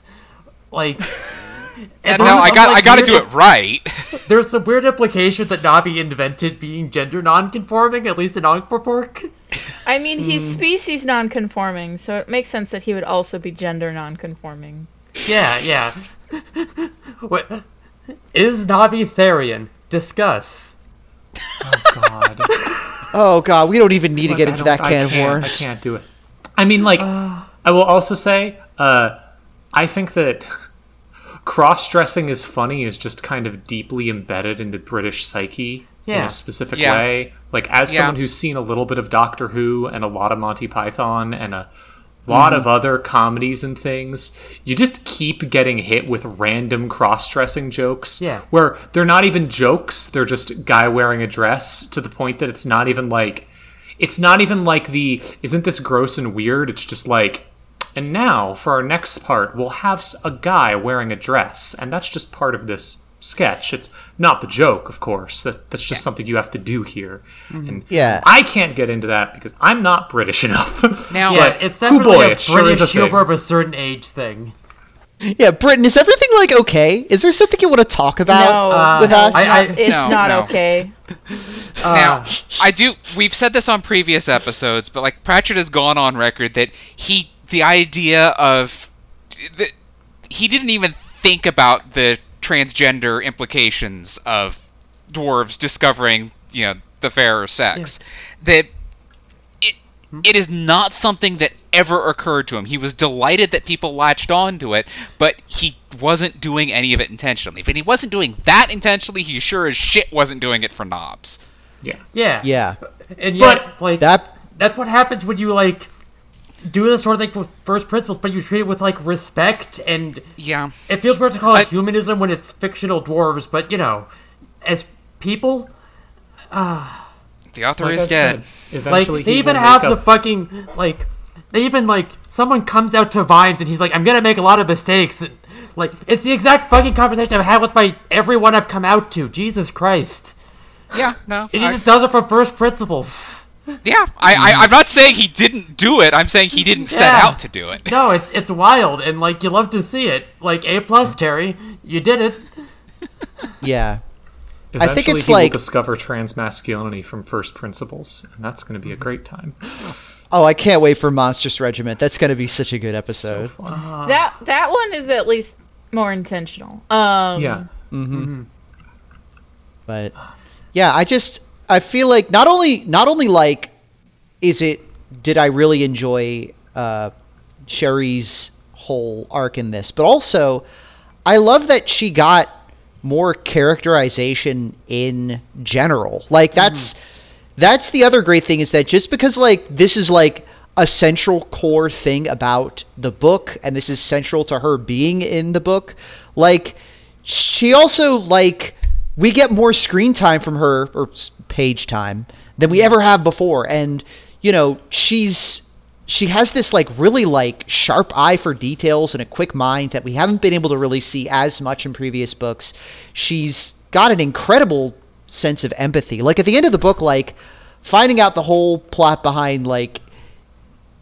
Like, and No, I got like, I got to do it right. There's some weird implication that Nobby invented being gender non-conforming, at least in Ankh-Morpork. I mean, he's Hmm. species non-conforming, so it makes sense that he would also be gender non-conforming. Yeah, yeah. what is Nobby Therian? Discuss. Oh God. Oh god, we don't even need to get I into that can I of can't, worms. I can't do it. I mean, like, I will also say, uh, I think that cross-dressing is funny is just kind of deeply embedded in the British psyche in a specific Yeah. way. Like, as Yeah. someone who's seen a little bit of Doctor Who and a lot of Monty Python and a lot Mm-hmm. of other comedies and things, you just keep getting hit with random cross-dressing jokes. Yeah. Where they're not even jokes; they're just guy wearing a dress to the point that it's not even like it's not even like the isn't this gross and weird it's just like and now for our next part we'll have a guy wearing a dress and that's just part of this sketch it's not the joke of course that, that's just something you have to do here and Yeah. i can't get into that because i'm not british enough Now- Yeah, But, it's definitely boy, a it sure is British a humor of a certain age thing. Yeah, Britain, is everything like okay? Is there something you want to talk about No, Uh, with us? I- I- it's No, not no. okay. now, I do. We've said this on previous episodes, but like Pratchett has gone on record that he, the idea of, that he didn't even think about the transgender implications of dwarves discovering, you know, the fairer sex. That it, hmm? it is not something that ever occurred to him. He was delighted that people latched on to it, but he wasn't doing any of it intentionally. If he wasn't doing that intentionally, he sure as shit wasn't doing it for Nobbs. yeah Yeah. yeah. And yet, like That that's what happens when you like do this sort of thing with first principles, but you treat it with like respect and Yeah. it feels weird to call it I- humanism when it's fictional dwarves, but you know, as people, The author like is I dead. said, like they even have make the fucking like they even like someone comes out to Vimes and he's like i'm gonna make a lot of mistakes and, like it's the exact fucking conversation i've had with my everyone i've come out to jesus christ Yeah, no. and he I- just does it from first principles yeah, I, I, I'm not saying he didn't do it. I'm saying he didn't set out to do it. no it's it's wild and like you love to see it like a plus terry you did it yeah. Eventually, think it's he like- will discover trans masculinity from first principles, and that's going to be a great time. Oh, I can't wait for Monstrous Regiment. That's going to be such a good So episode. That that one is at least more intentional. Um, yeah, mm-hmm but yeah, I just I feel like not only not only like is it did I really enjoy uh, Cheery's whole arc in this, but also I love that she got more characterization in general. Like that's that's the other great thing is that just because like this is like a central core thing about the book and this is central to her being in the book, like she also like we get more screen time from her or page time than we ever have before. And you know she's she has this like really like sharp eye for details and a quick mind that we haven't been able to really see as much in previous books. She's got an incredible sense of empathy. Like at the end of the book like finding out the whole plot behind like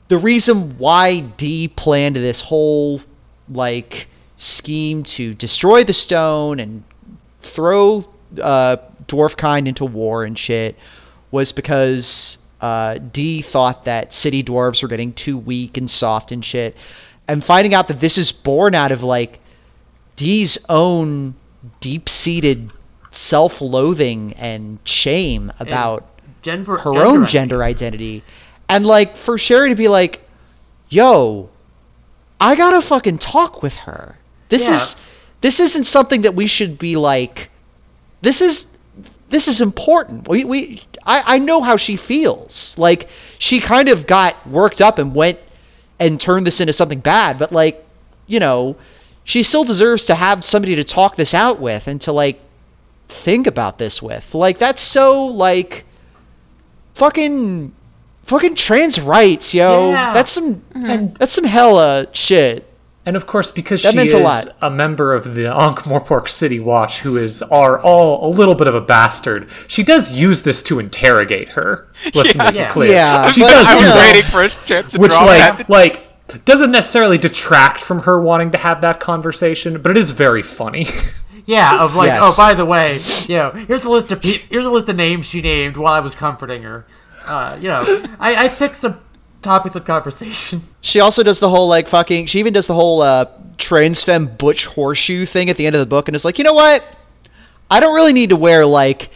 the reason why Dee planned this whole like scheme to destroy the stone and throw uh, dwarf kind into war and shit was because uh, Dee thought that city dwarves were getting too weak and soft and shit, and finding out that this is born out of like Dee's own deep-seated self-loathing and shame about Gender, her gender own identity. gender identity. And like for Cheery to be like, yo, I gotta fucking talk with her. This Yeah. is this isn't something that we should be like this is this is important. We we I, I know how she feels. Like she kind of got worked up and went and turned this into something bad, but like, you know, she still deserves to have somebody to talk this out with and to like think about this with. Like that's so like fucking fucking trans rights, yo. Yeah. That's some mm-hmm. that's some hella shit. And of course, because That she is a lot. a member of the Ankh-Morpork City Watch, who is are all a little bit of a bastard, she does use this to interrogate her. Let's make Yeah. it clear. Yeah, she but, does I was know, that, waiting for a chance to which draw like that. like doesn't necessarily detract from her wanting to have that conversation, but it is very funny. Yeah, of like, Yes. oh, by the way, you know, here's a list of pe- here's a list of names she named while I was comforting her. Uh, you know, I, I picked some topics of conversation. She also does the whole like fucking. She even does the whole uh, trans femme butch horseshoe thing at the end of the book, and it's like, you know what? I don't really need to wear like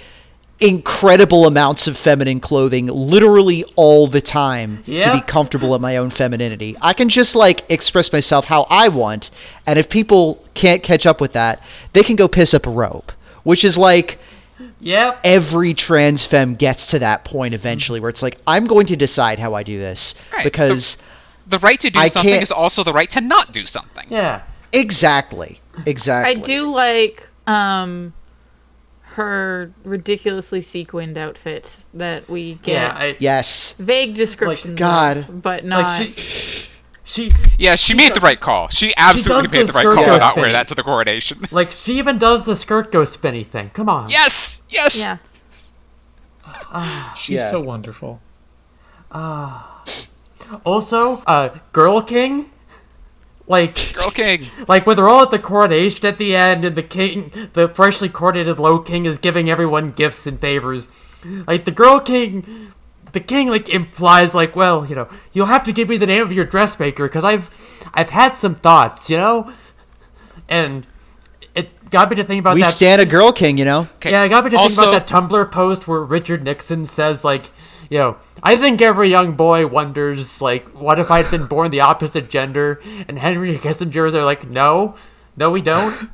incredible amounts of feminine clothing literally all the time to be comfortable in my own femininity. I can just like express myself how I want, and if people can't catch up with that, they can go piss up a rope, which is like Yep. every trans femme gets to that point eventually where it's like I'm going to decide how I do this Right. because The right to do I something can't- is also the right to not do something. Yeah. exactly exactly I do like um her ridiculously sequined outfit that we get Yeah. I, yes vague descriptions God. of, but not like she, she, Yeah, she made the right call. She absolutely does made the the right call skirt to not spinning. wear that to the coronation. like she even does the skirt go spinny thing. Come on. yes, yes. yeah She's Yeah. so wonderful. Also, uh, Girl King. Like, Girl King. like when they're all at the coronation at the end, and the king, the freshly coronated Low King, is giving everyone gifts and favors. Like the Girl King, the king like implies like, well, you know, you'll have to give me the name of your dressmaker because I've, I've had some thoughts, you know, and it got me to think about we that. stand a girl king you know Okay. Yeah, it got me to think about that Tumblr post where Richard Nixon says, like, you know, I think every young boy wonders, like, what if I'd been born the opposite gender? And Henry Kissinger, they're like, no, no, we don't.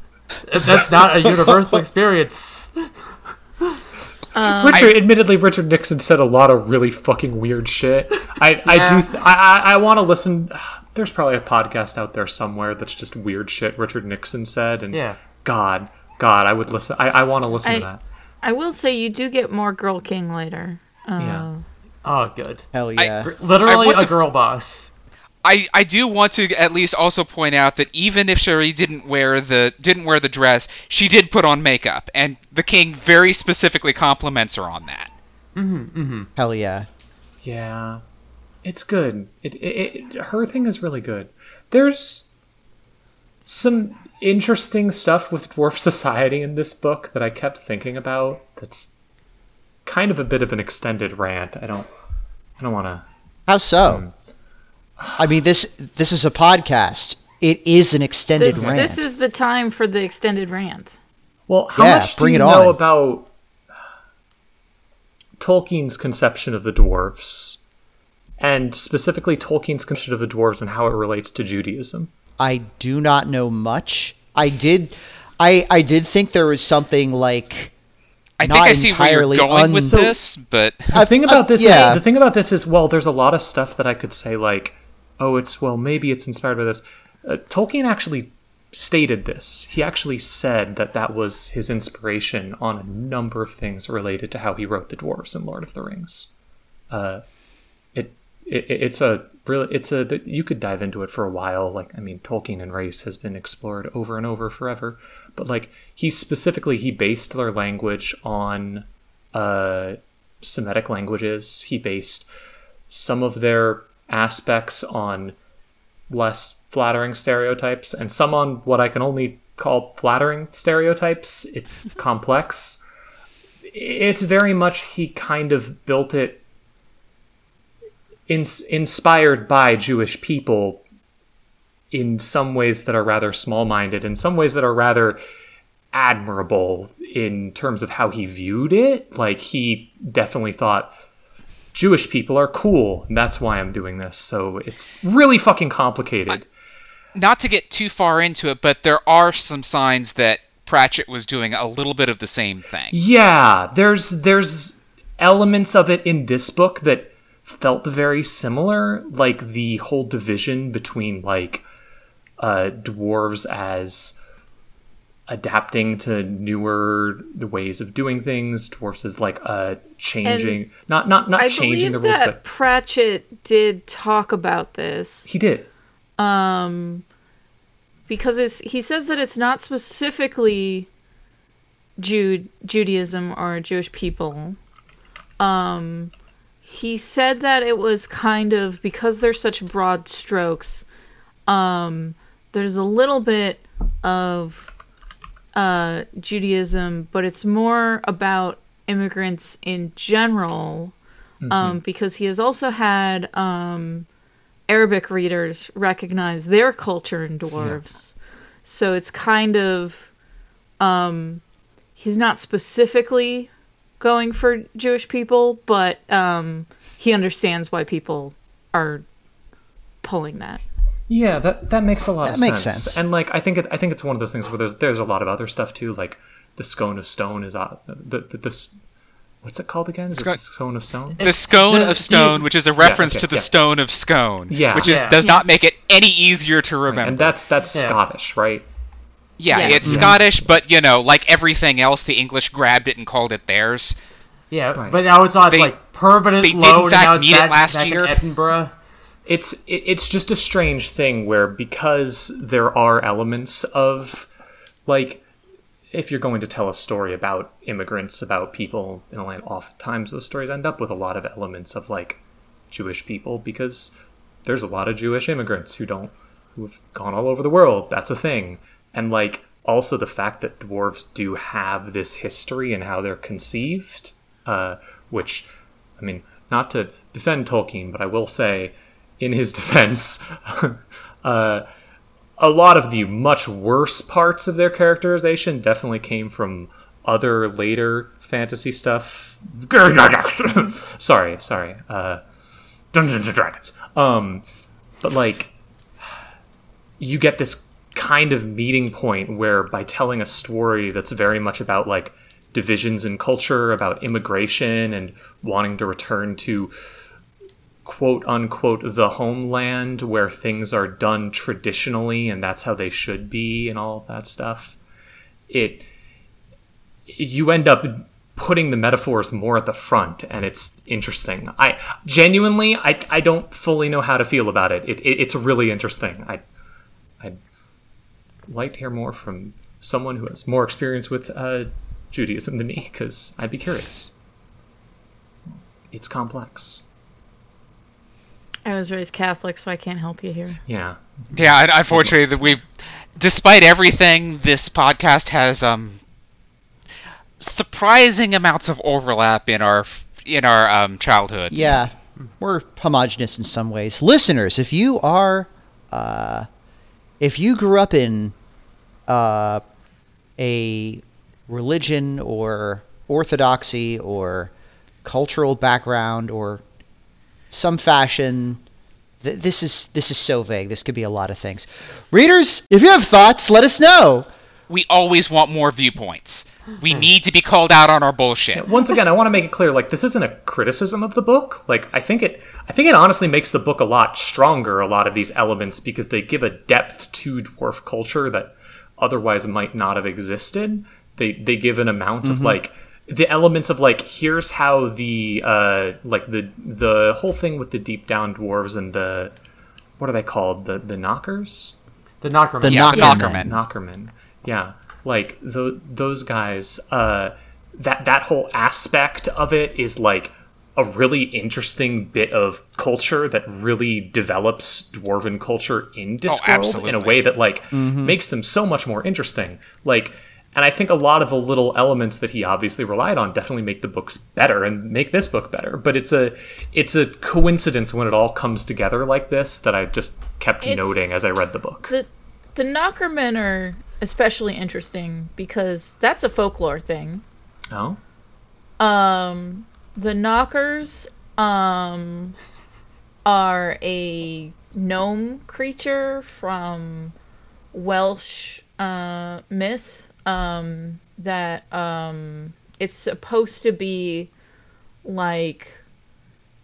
That's not a universal experience. Richard, admittedly, Richard Nixon said a lot of really fucking weird shit. I, I do. Th- I, I, I want to listen. There's probably a podcast out there somewhere that's just weird shit Richard Nixon said, and Yeah. God, God, I would listen. I, I want to listen I- to that. I will say you do get more Girl King later. Uh, Yeah. Oh, good. hell yeah Literally want a to- girl boss. I, I do want to at least also point out that even if Cheery didn't wear the didn't wear the dress, she did put on makeup, and the king very specifically compliments her on that. Mm-hmm. hell yeah Yeah, it's good. It, it, it her thing is really good. There's some interesting stuff with dwarf society in this book that I kept thinking about. That's kind of a bit of an extended rant. I don't. I don't want to. how so Hmm. I mean this this is a podcast it is an extended this, rant this is the time for the extended rant. Well, how Yeah, much do you know on. about? Tolkien's conception of the dwarves, and specifically Tolkien's conception of the dwarves and how it relates to Judaism. I do not know much. I did, I I did think there was something like I not think I see where you're going un- with So- this, but The thing uh, about this yeah. is the thing about this is well, there's a lot of stuff that I could say like, oh, it's well, maybe it's inspired by this. Uh, Tolkien actually stated this. He actually said that that was his inspiration on a number of things related to how he wrote the dwarves in Lord of the Rings. Uh, it, it it's a really it's a you could dive into it for a while. Like I mean, Tolkien and race has been explored over and over forever. But like he specifically he based their language on uh, Semitic languages. He based some of their aspects on less flattering stereotypes and some on what I can only call flattering stereotypes. It's complex. It's very much he kind of built it ins- inspired by Jewish people in some ways that are rather small minded, in some ways that are rather admirable in terms of how he viewed it. Like, he definitely thought Jewish people are cool, and that's why I'm doing this. So it's really fucking complicated. not to get too far into it, but there are some signs that Pratchett was doing a little bit of the same thing. Yeah, there's there's elements of it in this book that felt very similar, like the whole division between like uh, dwarves as adapting to newer the ways of doing things, dwarves is like uh changing, And not not not I changing the believe rules, that but Pratchett did talk about this he did. Um because it's, he says that it's not specifically Jude, Judaism or Jewish people. Um, he said that it was kind of because they're such broad strokes. Um, there's a little bit of uh, Judaism, but it's more about immigrants in general. Um, because he has also had um, Arabic readers recognize their culture in dwarves. So it's kind of um he's not specifically going for Jewish people, but um he understands why people are pulling that. Yeah, that that makes a lot of makes sense. sense. And like I think it, I think it's one of those things where there's there's a lot of other stuff too. Like the scone of stone is uh, the the this what's it called again? Is it the scone of stone? The scone the- of stone, the- which is a reference okay, to the yeah. stone of scone, Yeah. which is Yeah. does not make it any easier to remember. And that's that's Yeah. Scottish, right? yeah, Yes. it's Scottish, but you know, like everything else, the English grabbed it and called it theirs. Yeah, Right. but now it's on They- like permanent they did, in load, fact, and now need it last year. in Edinburgh. It's it, it's just a strange thing where because there are elements of like if you're going to tell a story about immigrants, about people in a land, oftentimes those stories end up with a lot of elements of like Jewish people because there's a lot of Jewish immigrants who don't who've gone all over the world. That's a thing. And like also the fact that dwarves do have this history and how they're conceived, uh, which I mean, not to defend Tolkien, but I will say, in his defense, uh, a lot of the much worse parts of their characterization definitely came from other later fantasy stuff. sorry, sorry. Uh, Dungeons and Dragons. Um, but like, you get this kind of meeting point where by telling a story that's very much about like divisions in culture, about immigration and wanting to return to quote unquote the homeland where things are done traditionally and that's how they should be and all of that stuff. It you end up putting the metaphors more at the front and it's interesting. I genuinely I, I don't fully know how to feel about it. It, it it's really interesting. I I'd like to hear more from someone who has more experience with uh, Judaism than me because I'd be curious. It's complex. I was raised Catholic, so I can't help you here. Yeah. Yeah, and unfortunately, we've, despite everything, this podcast has um surprising amounts of overlap in our in our um childhoods. Yeah, we're homogenous in some ways. Listeners, if you are, uh, if you grew up in uh, a religion or orthodoxy or cultural background or some fashion. Th- this is this is so vague. This could be a lot of things. Readers, if you have thoughts, let us know. We always want more viewpoints. We need to be called out on our bullshit. Once again, I want to make it clear like this isn't a criticism of the book. Like I think it I think it honestly makes the book a lot stronger a lot of these elements because they give a depth to dwarf culture that otherwise might not have existed. They they give an amount of mm-hmm. like the elements of like here's how the uh like the the whole thing with the deep down dwarves and the what are they called? The the knockers? The knocker. The Yeah, Knockermen. Knockermen. Knockerman. Yeah, like tho- those guys. Uh, that that whole aspect of it is like a really interesting bit of culture that really develops dwarven culture in Discworld in a way that like makes them so much more interesting. Like. And I think a lot of the little elements that he obviously relied on definitely make the books better and make this book better. But it's a it's a coincidence when it all comes together like this that I just kept It's- noting as I read the book. The the Knockermen are especially interesting because that's a folklore thing. oh, Um, the Knockers um are a gnome creature from Welsh uh, myth. Um, that um, it's supposed to be like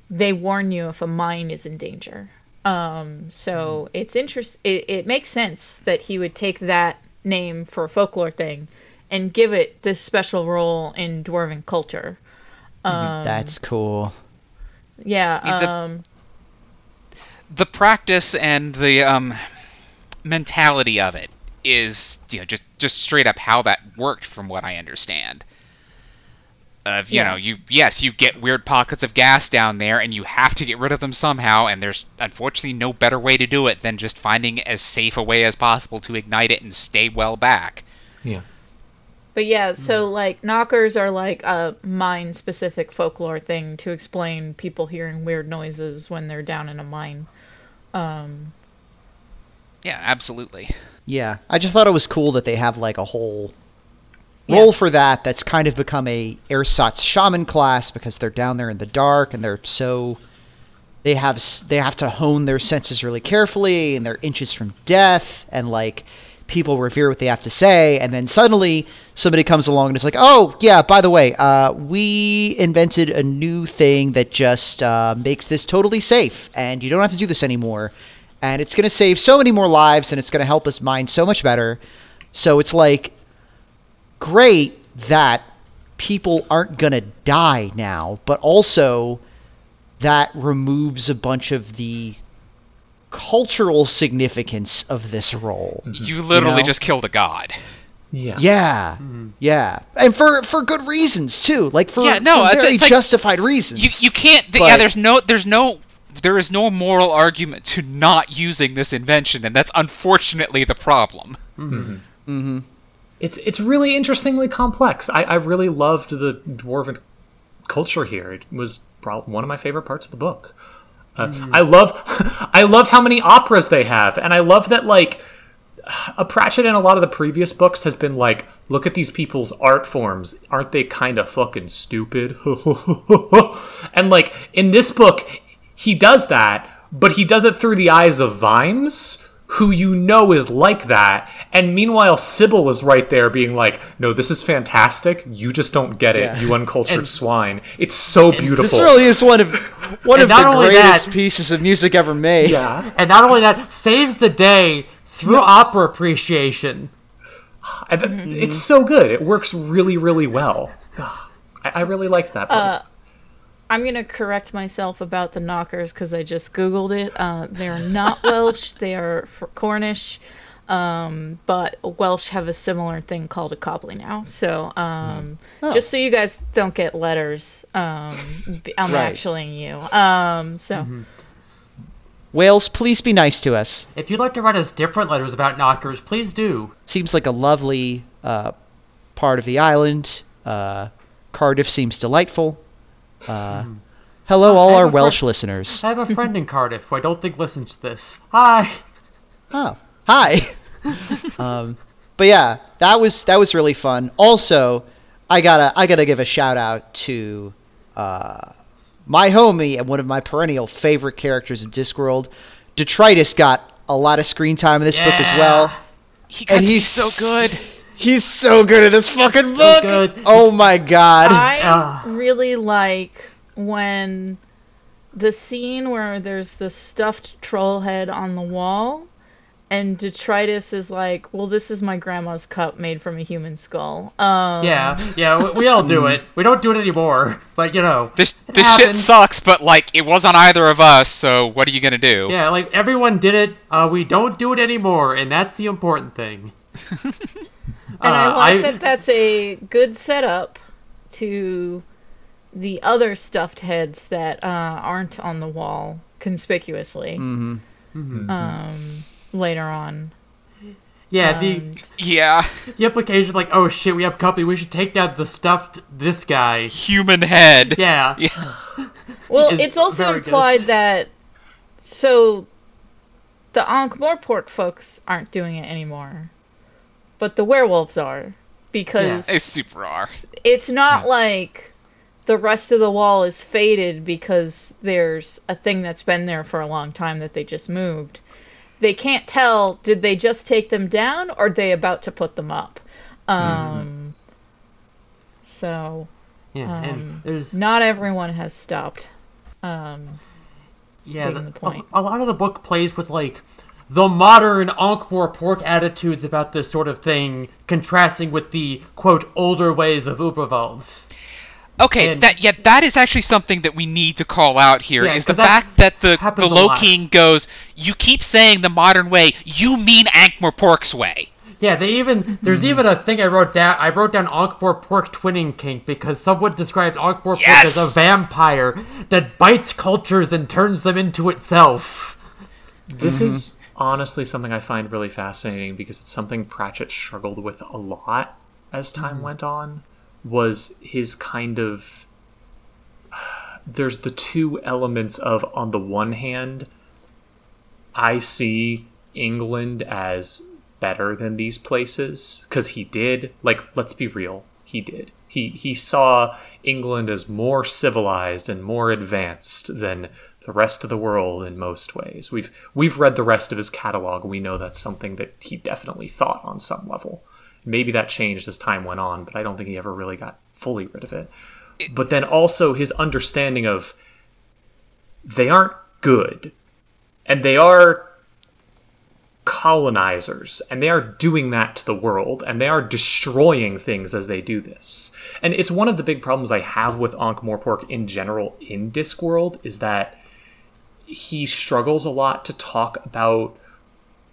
they warn you if a mine is in danger. Um, so it's interest. It, it makes sense that he would take that name for a folklore thing and give it this special role in dwarven culture. That's cool. Yeah. the- Um, the practice and the um, mentality of it is you know just just straight up how that worked from what I understand. Of you Yeah. know you yes you get weird pockets of gas down there and you have to get rid of them somehow and there's unfortunately no better way to do it than just finding as safe a way as possible to ignite it and stay well back. yeah. but yeah, so like knockers are like a mine specific folklore thing to explain people hearing weird noises when they're down in a mine. Um, Yeah, absolutely. Yeah, I just thought it was cool that they have like a whole role for that. That's kind of become a ersatz shaman class because they're down there in the dark and they're so they have they have to hone their senses really carefully and they're inches from death and like people revere what they have to say and then suddenly somebody comes along and it's like oh yeah by the way uh, we invented a new thing that just uh, makes this totally safe and you don't have to do this anymore and it's going to save so many more lives and it's going to help us mine so much better so it's like great that people aren't going to die now but also that removes a bunch of the cultural significance of this role. You mm-hmm. literally know? just killed a god. Yeah. Yeah, mm-hmm. yeah, and for for good reasons too. Like for, Yeah, no, for it's- very it's like- justified reasons. You you can't. th- yeah, there's no there's no there is no moral argument to not using this invention, and that's unfortunately the problem. Mm-hmm. Mm-hmm. Mm-hmm. It's it's really interestingly complex. I, I really loved the dwarven culture here. It was probably one of my favorite parts of the book. Uh, I love I love how many operas they have, and I love that like a Pratchett in a lot of the previous books has been like, look at these people's art forms. Aren't they kind of fucking stupid? and like in this book, he does that, but he does it through the eyes of Vimes, who you know is like that. And meanwhile, Sybil is right there being like, no, this is fantastic. You just don't get it, Yeah. you uncultured swine. It's so beautiful. this really is one of one of not the only greatest that- pieces of music ever made. yeah. And not only that, saves the day through opera appreciation. Mm-hmm. It's so good. It works really, really well. I, I really liked that part. Uh, I'm gonna correct myself about the knockers because I just googled it. Uh, they're not Welsh; they are fr- Cornish. Um, but Welsh have a similar thing called a coblynau. So um, just so you guys don't get letters, um, b- I'm Right. actually you. Um, so Wales, please be nice to us. If you'd like to write us different letters about knockers, please do. Seems like a lovely uh, part of the island. Uh, Cardiff seems delightful. Uh, hello, all our Welsh friend- listeners. I have a friend in Cardiff who I don't think listens to this. Hi. Oh, hi. um, but yeah, that was that was really fun. Also, I gotta I gotta give a shout out to uh, my homie and one of my perennial favorite characters of Discworld, Detritus, got a lot of screen time in this book as well. He got And to be he's so good. He's so good at this fucking book. good. Oh my god. I Ah. really like when the scene where there's the stuffed troll head on the wall and detritus is like well this is my grandma's cup made from a human skull um Yeah, yeah, we, we all do it. We don't do it anymore, but you know. This it this shit sucks, but like it was on either of us. So what are you gonna do? Yeah, like everyone did it. Uh, we don't do it anymore, and that's the important thing. and i Uh, like I- that that's a good setup to the other stuffed heads that uh, aren't on the wall conspicuously um later on Yeah, the Um, Yeah, the implication, like, oh shit, we have company. We should take down the stuffed this guy. human head. Yeah, yeah Well, it's also very good. implied that so the Ankh-Morpork folks aren't doing it anymore, but the werewolves are because They super are. it's not like the rest of the wall is faded because there's a thing that's been there for a long time that they just moved. They can't tell did they just take them down or are they about to put them up. Um so yeah. Um, and there's not everyone has stopped. Um yeah, the, the point. A, a lot of the book plays with like the modern Ankh-Morpork attitudes about this sort of thing, contrasting with the quote older ways of Uberwald. Okay, And- that yeah, that is actually something that we need to call out here. Is Yeah, the 'cause that fact that the the Low. King goes, you keep saying the modern way, you mean Ankh-Morpork's way. Yeah, they even there's hmm. even a thing I wrote down. I wrote down Ankh-Morpork twinning kink because someone describes Ankh-Morpork Yes! as a vampire that bites cultures and turns them into itself. This is mm-hmm. Honestly something I find really fascinating because it's something Pratchett struggled with a lot as time mm-hmm. went on. Was his kind of there's the two elements of on the one hand, I see England as better than these places because he did. Like, let's be real, he did. He he saw England as more civilized and more advanced than the rest of the world in most ways. We've we've read the rest of his catalog. We know that's something that he definitely thought on some level. Maybe that changed as time went on, but I don't think he ever really got fully rid of it. But then also his understanding of they aren't good and they are colonizers and they are doing that to the world and they are destroying things as they do this and it's one of the big problems i have with ankh-morpork in general in discworld is that he struggles a lot to talk about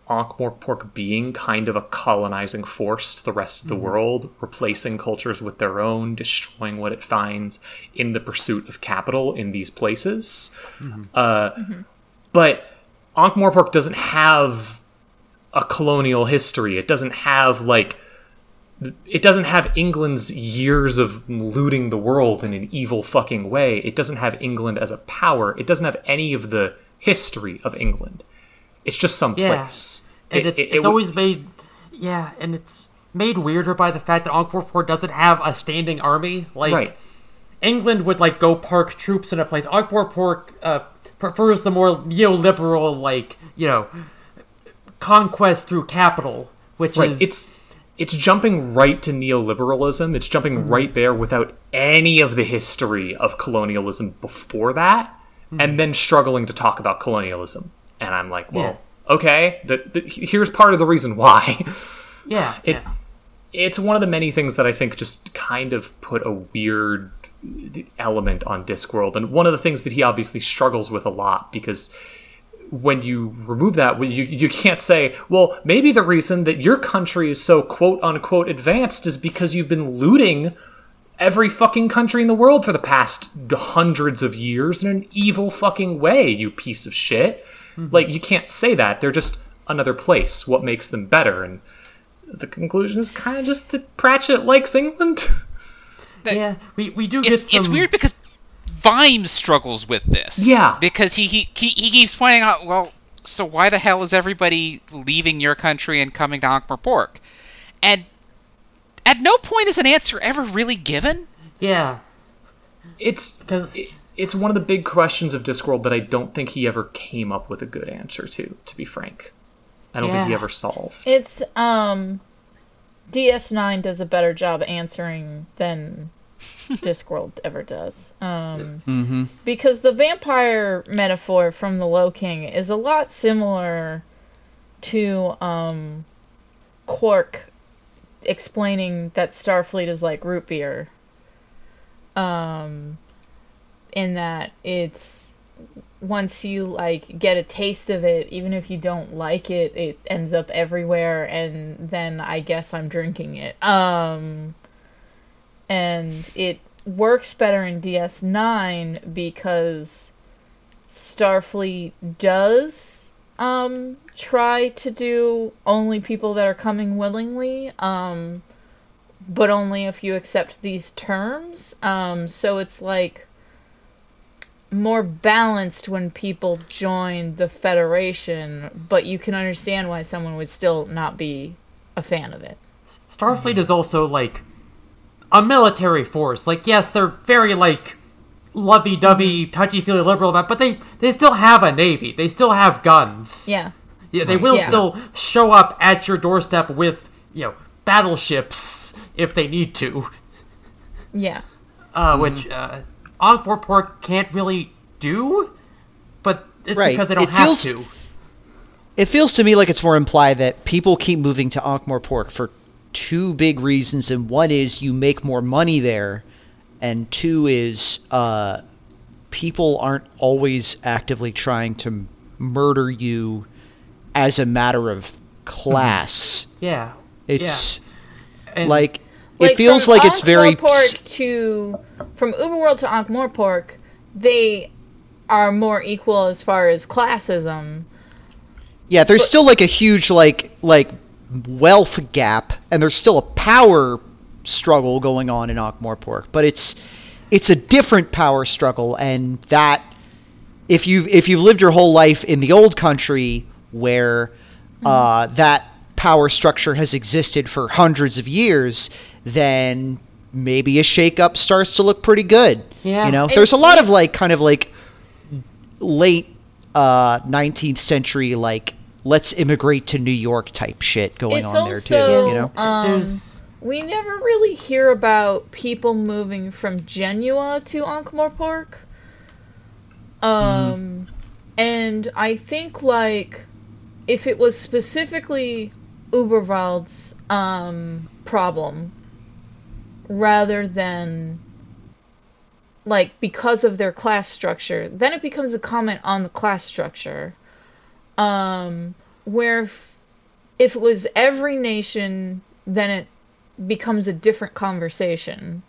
ankh-morpork being kind of a colonizing force to the rest of the mm-hmm. world replacing cultures with their own destroying what it finds in the pursuit of capital in these places. Mm-hmm. Uh, mm-hmm. but ankh-morpork doesn't have a colonial history. It doesn't have like it doesn't have England's years of looting the world in an evil fucking way. It doesn't have England as a power. It doesn't have any of the history of England. It's just some Yeah. place. And It- it's, it- it's it always made, yeah, and it's made weirder by the fact that Ankh-Morpork doesn't have a standing army. Like right. England would like go park troops in a place. Ankh-Morpork uh, prefers the more neoliberal, like you know, conquest through capital, which Right. is It's it's jumping right to neoliberalism. It's jumping Mm-hmm. right there without any of the history of colonialism before that, Mm-hmm. and then struggling to talk about colonialism. And I'm like, well, okay, the, the, here's part of the reason why. yeah, it- yeah. it's one of the many things that I think just kind of put a weird element on Discworld, and one of the things that he obviously struggles with a lot because when you remove that, you you can't say, well, maybe the reason that your country is so quote unquote advanced is because you've been looting every fucking country in the world for the past hundreds of years in an evil fucking way, you piece of shit. Mm-hmm. Like you can't say that. They're just another place. What makes them better? And the conclusion is kind of just that Pratchett likes England. yeah. We we do get It's, some. it's weird because Vimes struggles with this. Yeah. Because he, he, he, he keeps pointing out, well, so why the hell is everybody leaving your country and coming to Ankh-Morpork? And at no point is an answer ever really given. Yeah. it's it- it's one of the big questions of Discworld that I don't think he ever came up with a good answer to. To be frank, I don't think he ever solved. It's um DS9 does a better job answering than Discworld ever does. Um because the vampire metaphor from the Low King is a lot similar to um Quark explaining that Starfleet is like root beer. Um in that it's once you like get a taste of it, even if you don't like it, it ends up everywhere and then I guess I'm drinking it. Um and it works better in DS9 because Starfleet does um try to do only people that are coming willingly um but only if you accept these terms. Um so it's like more balanced when people join the federation but you can understand why someone would still not be a fan of it. Starfleet is also like a military force. Like, yes, they're very like lovey-dovey, touchy-feely liberal about, but they they still have a navy. They still have guns. yeah Yeah, they will Yeah. still show up at your doorstep with you know battleships if they need to. yeah uh, which uh, Ankh-Morpork can't really do, but it's Right. because they don't It have feels- to. It feels to me like it's more implied that people keep moving to Ankh-Morpork for two big reasons, and one is you make more money there, and two is uh, people aren't always actively trying to murder you as a matter of class. Yeah, It's and, like, Like, it feels from like it's very s- Ankh-Morpork to from Uberwald to Ankh-Morpork, they are more equal as far as classism. Yeah, there's still like a huge like like wealth gap, and there's still a power struggle going on in Ankh-Morpork, but it's it's a different power struggle, and that if you if you've lived your whole life in the old country where uh, that power structure has existed for hundreds of years, then maybe a shakeup starts to look pretty good. Yeah. you know, there's a lot of like kind of like late uh 19th century like let's immigrate to New York type shit going it's on also there too, you know. um, we never really hear about people moving from Genua to Ankh-Morpork. Um, and I think like if it was specifically Uberwald's um problem, rather than like because of their class structure, then it becomes a comment on the class structure. Um, where if, if it was every nation, then it becomes a different conversation.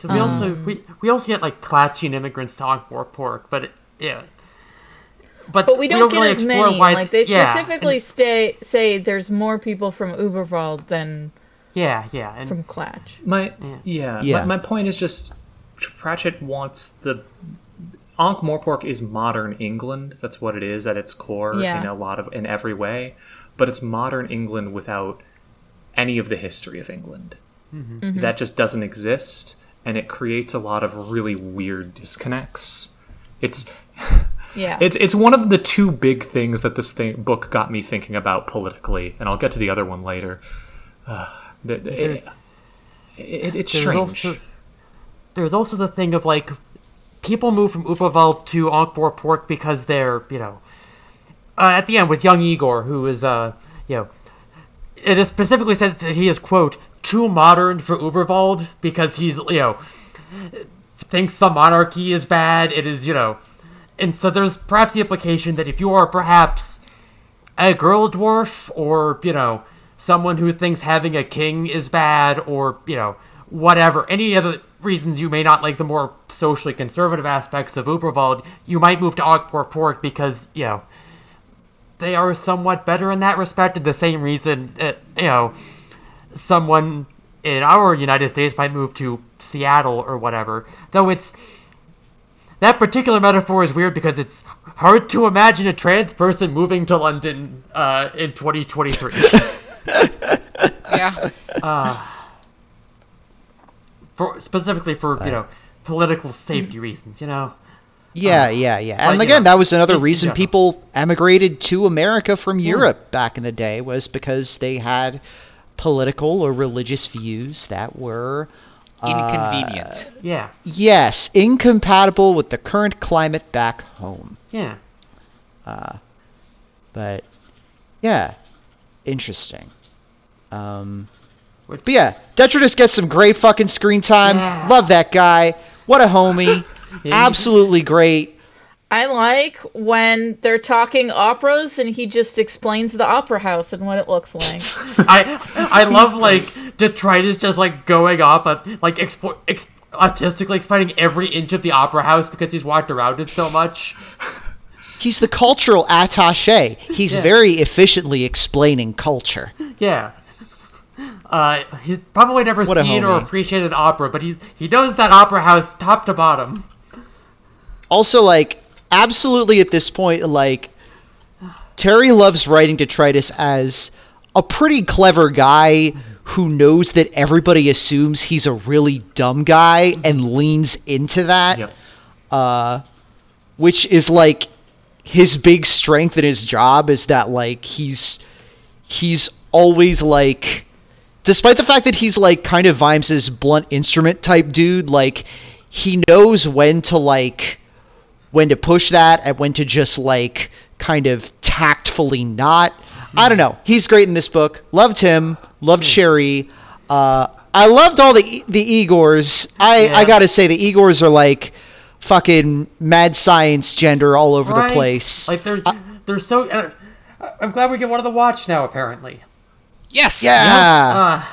so we also um, we, we also get like Klatchian immigrants to Ankh-Morpork, but it, yeah. But, But we don't, get really as explore many. why- like they yeah, specifically and- stay say there's more people from Uberwald than yeah, yeah, and from Klatch. My yeah, Yeah. My, my point is just Pratchett wants the Ankh Morpork is modern England. That's what it is at its core Yeah. in a lot of in every way, but it's modern England without any of the history of England. Mm-hmm. That just doesn't exist, and it creates a lot of really weird disconnects. It's Yeah. it's it's one of the two big things that this thing book got me thinking about politically, and I'll get to the other one later. Uh, the- the- it, it, it's strange. also there's also the thing of like people move from Uberwald to Ankh-Morpork because they're you know uh, at the end with young Igor who is uh you know it is specifically said that he is quote too modern for Uberwald because he's you know thinks the monarchy is bad. It is you know, and so there's perhaps the implication that if you are perhaps a girl dwarf or you know someone who thinks having a king is bad or you know whatever any other reasons you may not like the more socially conservative aspects of Uberwald, you might move to Ankh-Morpork because you know they are somewhat better in that respect. And the same reason that you know someone in our United States might move to Seattle or whatever. Though it's that particular metaphor is weird because it's hard to imagine a trans person moving to London uh, in 2023. Yeah. For specifically for you know political safety reasons, you know. Yeah, um, yeah, yeah. And you again, know, that was another in- in reason general. people emigrated to America from Europe back in the day was because they had political or religious views that were uh, Inconvenient. Yeah, yes, incompatible with the current climate back home. yeah. Uh, but yeah, interesting. Um, Which- but yeah, Detritus gets some great fucking screen time. Yeah. Love that guy. What a homie. Absolutely great. I like when they're talking operas and he just explains the opera house and what it looks like. I I love like detritus just like going off on like explo- ex- artistically explaining every inch of the opera house because he's walked around it so much. He's the cultural attache. He's Yeah. very efficiently explaining culture. Yeah. Uh, he's probably never What seen or appreciated opera, but he's he knows that opera house top to bottom. Also, like, absolutely at this point, like, Terry loves writing Detritus as a pretty clever guy who knows that everybody assumes he's a really dumb guy and leans into that. Yep. which is like his big strength in his job is that like he's he's always like despite the fact that he's like kind of Vimes's blunt instrument type dude like he knows when to like when to push that and when to just like kind of tactfully not I don't know he's great in this book loved him loved Cheery uh I loved all the the Igors I I got to say the Igors are like fucking mad science gender all over Right? the place. Like they're they're so. Uh, I'm glad we get one of the watch now. Apparently. Yes. yeah. Uh,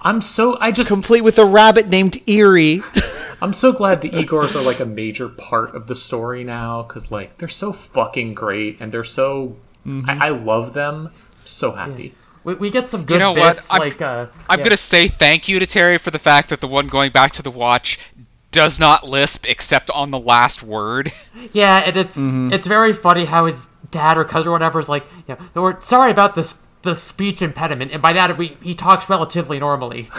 I'm so I just Complete with a rabbit named Erie. I'm so glad the Igors are like a major part of the story now because like they're so fucking great and they're so mm-hmm. I, I love them. So happy. We, we get some good know what? bits I'm- like uh. I'm yeah. gonna say thank you to Terry for the fact that the one going back to the watch does not lisp except on the last word. Yeah, and it's mm-hmm. it's very funny how his dad or cousin or whatever is like, yeah, we're sorry about this the speech impediment, and by that we he talks relatively normally.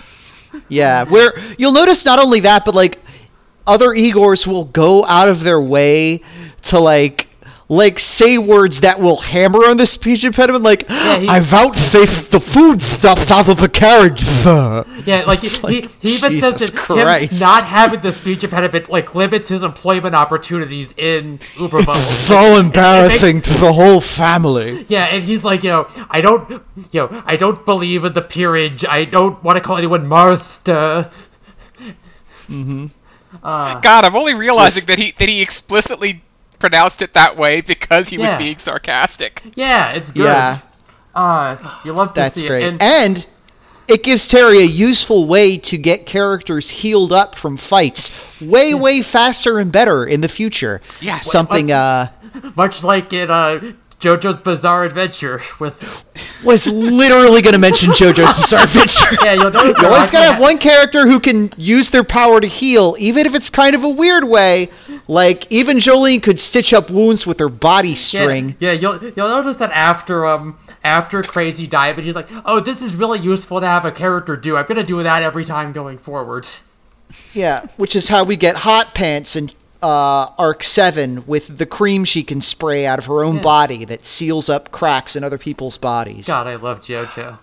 yeah, where you'll notice not only that, but like other Igors will go out of their way to like like say words that will hammer on the speech impediment. Like he- I vouchsafe the food stuff out of the carriage, sir. Yeah, like, he, like, he even Jesus says that Christ. him not having the speech impediment like limits his employment opportunities in Uber Bubble. So embarrassing to the whole family. Yeah, and he's like, you know, I don't, you know, I don't believe in the peerage. I don't want to call anyone Martha. Mm-hmm. Uh, God, I'm only realizing Just- that he that he explicitly pronounced it that way because he was being sarcastic. Yeah, it's good. Yeah. Uh, you love to That's see great. it. And, And it gives Terry a useful way to get characters healed up from fights way, way faster and better in the future. Yeah. Something uh much like in uh, JoJo's Bizarre Adventure with, was literally going to mention JoJo's Bizarre Adventure. yeah, you'll notice You always gotta have one character who can use their power to heal, even if it's kind of a weird way. Like even Jolyne could stitch up wounds with her body string. Yeah, you'll you'll notice that after um after Crazy but he's like, oh, this is really useful to have a character do. I'm gonna do that every time going forward. Yeah, which is how we get Hot Pants in uh, Arc 7 with the cream she can spray out of her own body that seals up cracks in other people's bodies. God, I love JoJo.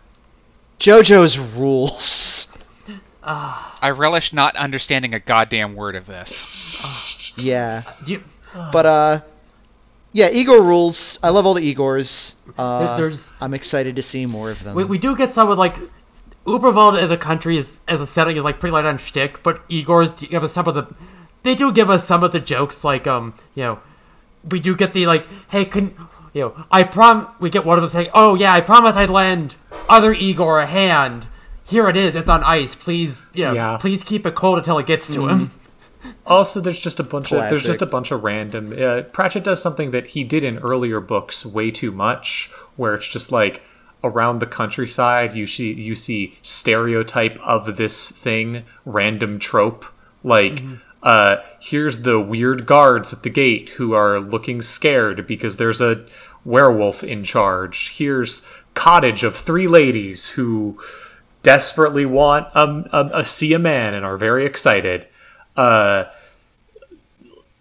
JoJo's rules. I relish not understanding a goddamn word of this. Yeah. You, But, uh, yeah, Igor rules. I love all the Igors. Uh, there's I'm excited to see more of them. we, we do get some with like Uberwald as a country is as a setting is like pretty light on shtick, but Igor's give us some of the they do give us some of the jokes like um you know we do get the like hey couldn't you know I prom we get one of them saying oh yeah I promise I'd lend other Igor a hand here it is it's on ice please you know, Yeah. please keep it cold until it gets to him Also, there's just a bunch of there's just a bunch of random. Uh, Pratchett does something that he did in earlier books way too much, where it's just like around the countryside you see you see stereotype of this thing, random trope like. Uh, here's the weird guards at the gate who are looking scared because there's a werewolf in charge. Here's cottage of three ladies who desperately want um, a, a see a man and are very excited. uh,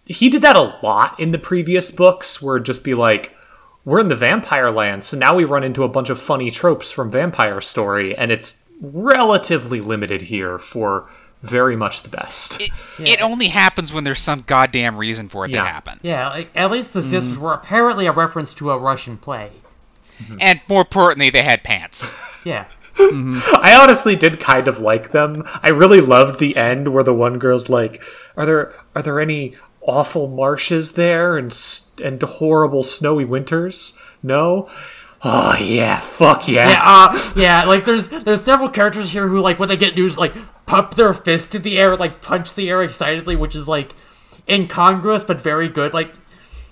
he did that a lot in the previous books, where just be like, we're in the vampire land, so now we run into a bunch of funny tropes from Vampire Story, and it's relatively limited here for very much the best. It, it only happens when there's some goddamn reason for it Yeah. to happen. Yeah, like, at least the sisters were mm. apparently a reference to a Russian play. Mm-hmm. And more importantly, they had pants. Yeah. Mm-hmm. I honestly did kind of like them. I really loved the end where the one girl's like, "Are there are there any awful marshes there and and horrible snowy winters?" No. Oh yeah, fuck yeah. Yeah, uh, yeah, like there's there's several characters here who like when they get news like pump their fist in the air, like punch the air excitedly, which is like incongruous but very good. Like,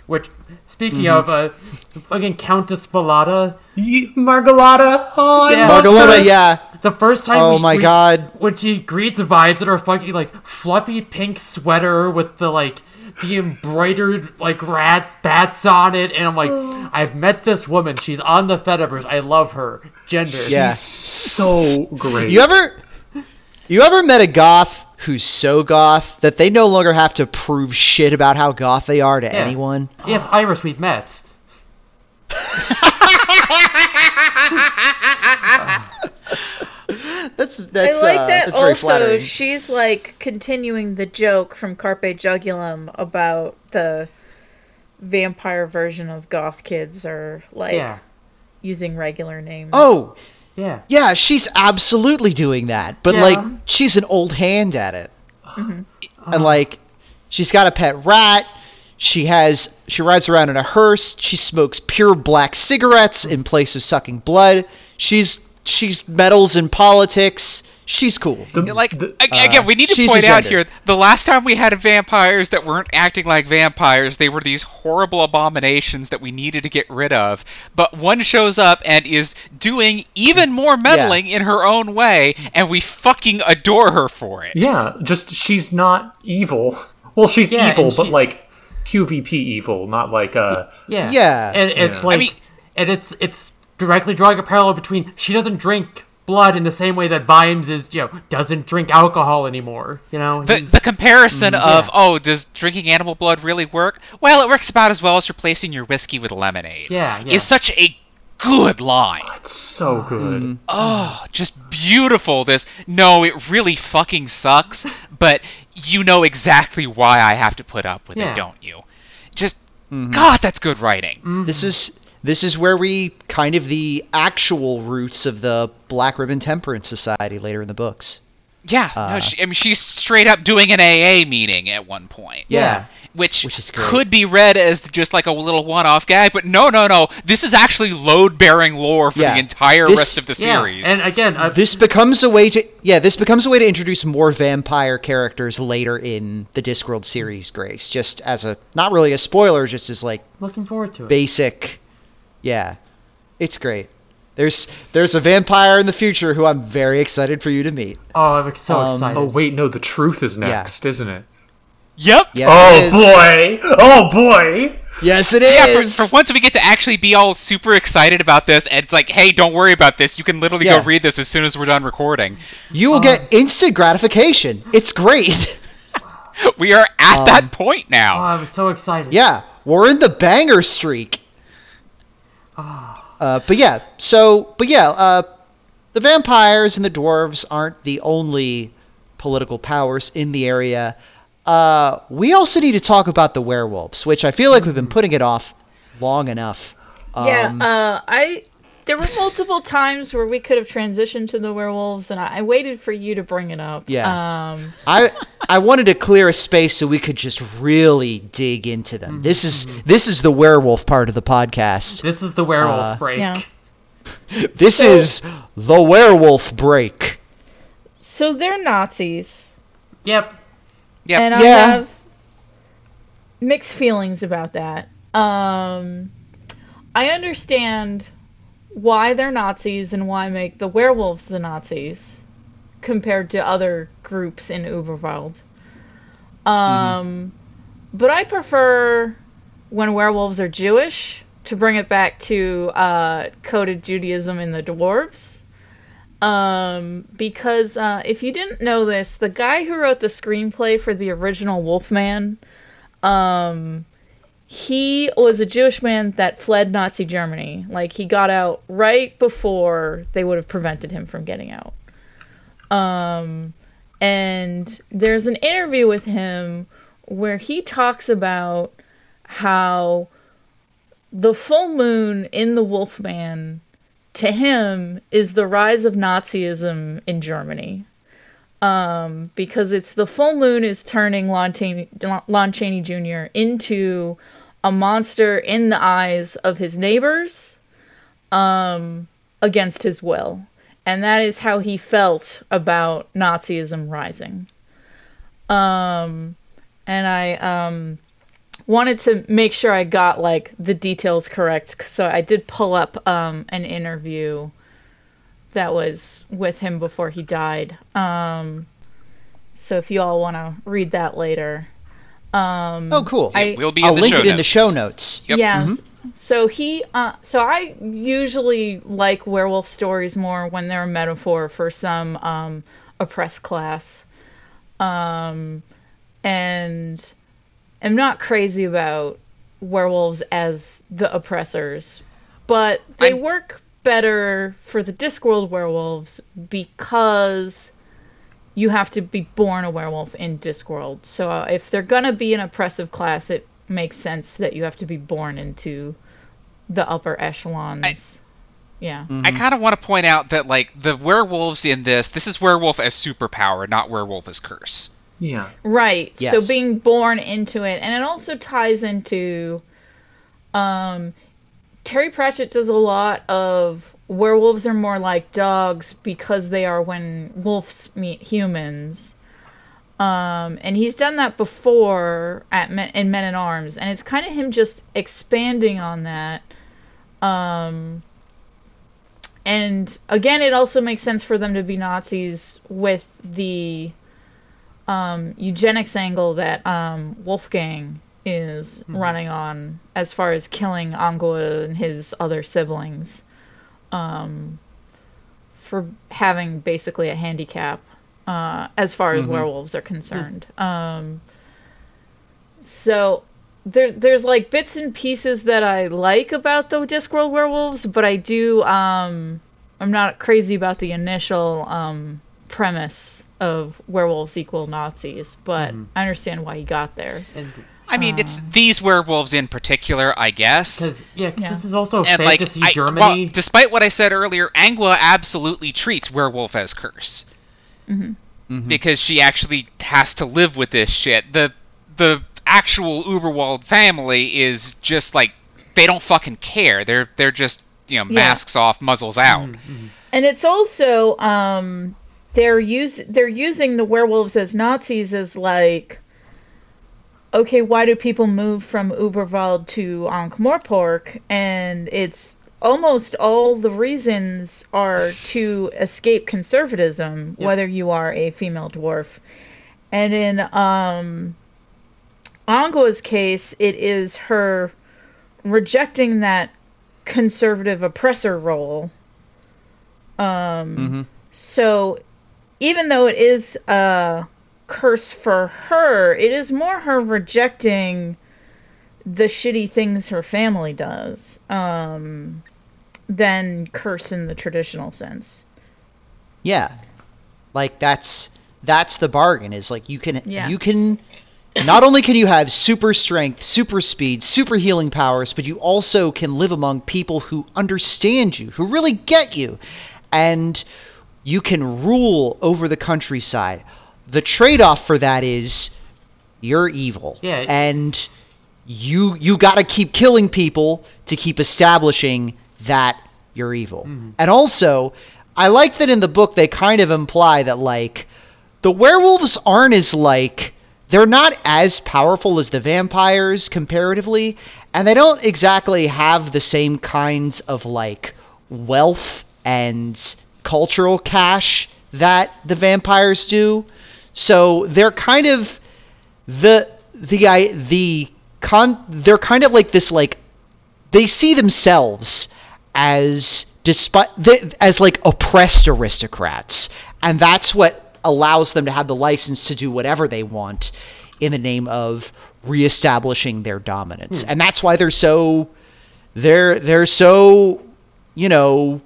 which speaking of, uh, fucking Countess Balada, Ye- Margolotta. Oh, Yeah. love Margolotta, her. yeah. the first time. Oh we- my we- God. When she greets Vimes in her fucking like fluffy pink sweater with the like the embroidered like rats bats on it, and I'm like, I've met this woman. She's on the Fediverse. I love her. Gender. Yeah. So great. You ever you ever met a goth who's so goth that they no longer have to prove shit about how goth they are to Yeah. anyone? Yes, Iris, we've met. That's that's I like uh, that that's very also flattering. she's like continuing the joke from Carpe Jugulum about the vampire version of goth kids are like Yeah. using regular names. Oh, Yeah. yeah, she's absolutely doing that. But Yeah. like she's an old hand at it. Mm-hmm. And uh-huh. like she's got a pet rat. She has she rides around in a hearse. She smokes pure black cigarettes in place of sucking blood. She's she's meddles in politics. She's cool. The- Like the- ag- again, we need to she's point out here: the last time we had vampires that weren't acting like vampires, they were these horrible abominations that we needed to get rid of. But one shows up and is doing even more meddling in her own way, and we fucking adore her for it. yeah, just she's not evil. Well, she's Yeah, evil, but she- like QVP evil, not like uh Yeah. Yeah. And it's Yeah. like I mean- and it's it's directly drawing a parallel between she doesn't drink blood in the same way that Vimes is, you know, doesn't drink alcohol anymore. You know? The, the comparison mm, of yeah. oh, does drinking animal blood really work? Well, it works about as well as replacing your whiskey with lemonade. Yeah, yeah. is such a good line. Oh, it's so mm. good. Mm. Oh, just beautiful. This no, it really fucking sucks, but you know exactly why I have to put up with Yeah. it, don't you? Just mm-hmm. God, that's good writing. Mm-hmm. This is this is where we kind of the actual roots of the Black Ribbon Temperance Society later in the books. Yeah, no, she, I mean she's straight up doing an AA meeting at one point. Yeah. Which, Which is could be read as just like a little one-off gag, but no, no, no. This is actually load-bearing lore for Yeah. the entire This- rest of the yeah. series. And again, uh, This becomes a way to yeah, this becomes a way to introduce more vampire characters later in the Discworld series, Grace. Just as a not really a spoiler, just as like looking forward to it. basic Yeah. It's great. There's there's a vampire in the future who I'm very excited for you to meet. oh, I'm so Um, excited. Oh wait, no, the truth is next, isn't it? yep. Yes, oh it is. boy! Oh boy! Yes, it Yeah, for, is. for once we get to actually be all super excited about this, and it's like, hey, don't worry about this. You can literally Yeah. go read this as soon as we're done recording. you will get instant gratification. It's great. We are at Um, that point now. oh, now. I'm so excited. Yeah, we're in the banger streak. Uh, but yeah, so but yeah, uh, the vampires and the dwarves aren't the only political powers in the area. Uh, we also need to talk about the werewolves, which I feel like we've been putting it off long enough. Yeah, Um, uh, I there were multiple times where we could have transitioned to the werewolves, and I, I waited for you to bring it up. Yeah. Um, I I wanted to clear a space so we could just really dig into them. This is this is the werewolf part of the podcast. This is the werewolf Uh, break. yeah. This is the werewolf break. So they're Nazis, Yep. Yep. and I Yeah. have mixed feelings about that. Um, I understand why they're Nazis and why make the werewolves the Nazis compared to other groups in Uberwald. Um, but I prefer when werewolves are Jewish to bring it back to uh, coded Judaism in the dwarves. Um, because uh, if you didn't know this, the guy who wrote the screenplay for the original Wolfman, um, he was a Jewish man that fled Nazi Germany. Like he got out right before they would have prevented him from getting out. Um, and there's an interview with him where he talks about how the full moon in the Wolfman to him is the rise of Nazism in Germany. Um, because it's the full moon is turning Lon Chaney, Lon Chaney Jr. into a monster in the eyes of his neighbors um, against his will. And that is how he felt about Nazism rising. Um, and I um, wanted to make sure I got like the details correct. So I did pull up um, an interview that was with him before he died. Um, so if you all want to read that later. Um, Oh, cool. I- We'll be I'll the link show it in the show notes. Yep. Yeah. So he, uh, so I usually like werewolf stories more when they're a metaphor for some um, oppressed class, um, and am not crazy about werewolves as the oppressors, but they I'm- work better for the Discworld werewolves because you have to be born a werewolf in Discworld. So uh, if they're gonna be an oppressive class, it makes sense that you have to be born into the upper echelons. yeah. I kind of want to point out that like the werewolves in this, this is werewolf as superpower, not werewolf as curse. Yeah. Right. Yes. So being born into it, and it also ties into, um, Terry Pratchett does a lot of werewolves are more like dogs because they are when wolves meet humans. Um, and he's done that before at Men, in Men at Arms, and it's kind of him just expanding on that. Um, and again, it also makes sense for them to be Nazis with the um, eugenics angle that um, Wolfgang is running on as far as killing Angua and his other siblings um, for having basically a handicap uh, as far as werewolves are concerned. Um, so there, there's like bits and pieces that I like about the Discworld werewolves, but I do um, I'm not crazy about the initial um, premise of werewolves equal Nazis, but I understand why he got there. And I mean, it's um, these werewolves in particular, I guess. because yeah, 'cause Yeah. this is also And like, fantasy I, Germany. well, despite what I said earlier, Angua absolutely treats werewolf as curse mm-hmm. Mm-hmm. because she actually has to live with this shit. The the actual Uberwald family is just like they don't fucking care. They're they're just you know Yeah. masks off, muzzles out. Mm-hmm, and it's also um they're use they're using the werewolves as Nazis as like okay, why do people move from Uberwald to Ankh-Morpork? And it's almost all the reasons are to escape conservatism, whether you are a female dwarf. And in um Angua's case, it is her rejecting that conservative oppressor role. Um, So even though it is a curse for her, it is more her rejecting the shitty things her family does um, than curse in the traditional sense. Yeah. Like that's that's the bargain is like you can Yeah. you can not only can you have super strength, super speed, super healing powers, but you also can live among people who understand you, who really get you. And you can rule over the countryside. The trade-off for that is you're evil. Yeah. And you you got to keep killing people to keep establishing that you're evil. Mm-hmm. And also, I like that in the book they kind of imply that like the werewolves aren't as like they're not as powerful as the vampires comparatively, and they don't exactly have the same kinds of like wealth and cultural cash that the vampires do. So they're kind of the the I the con they're kind of like this like they see themselves as despite as like oppressed aristocrats, and that's what allows them to have the license to do whatever they want in the name of reestablishing their dominance, hmm. and that's why they're so they're they're so you know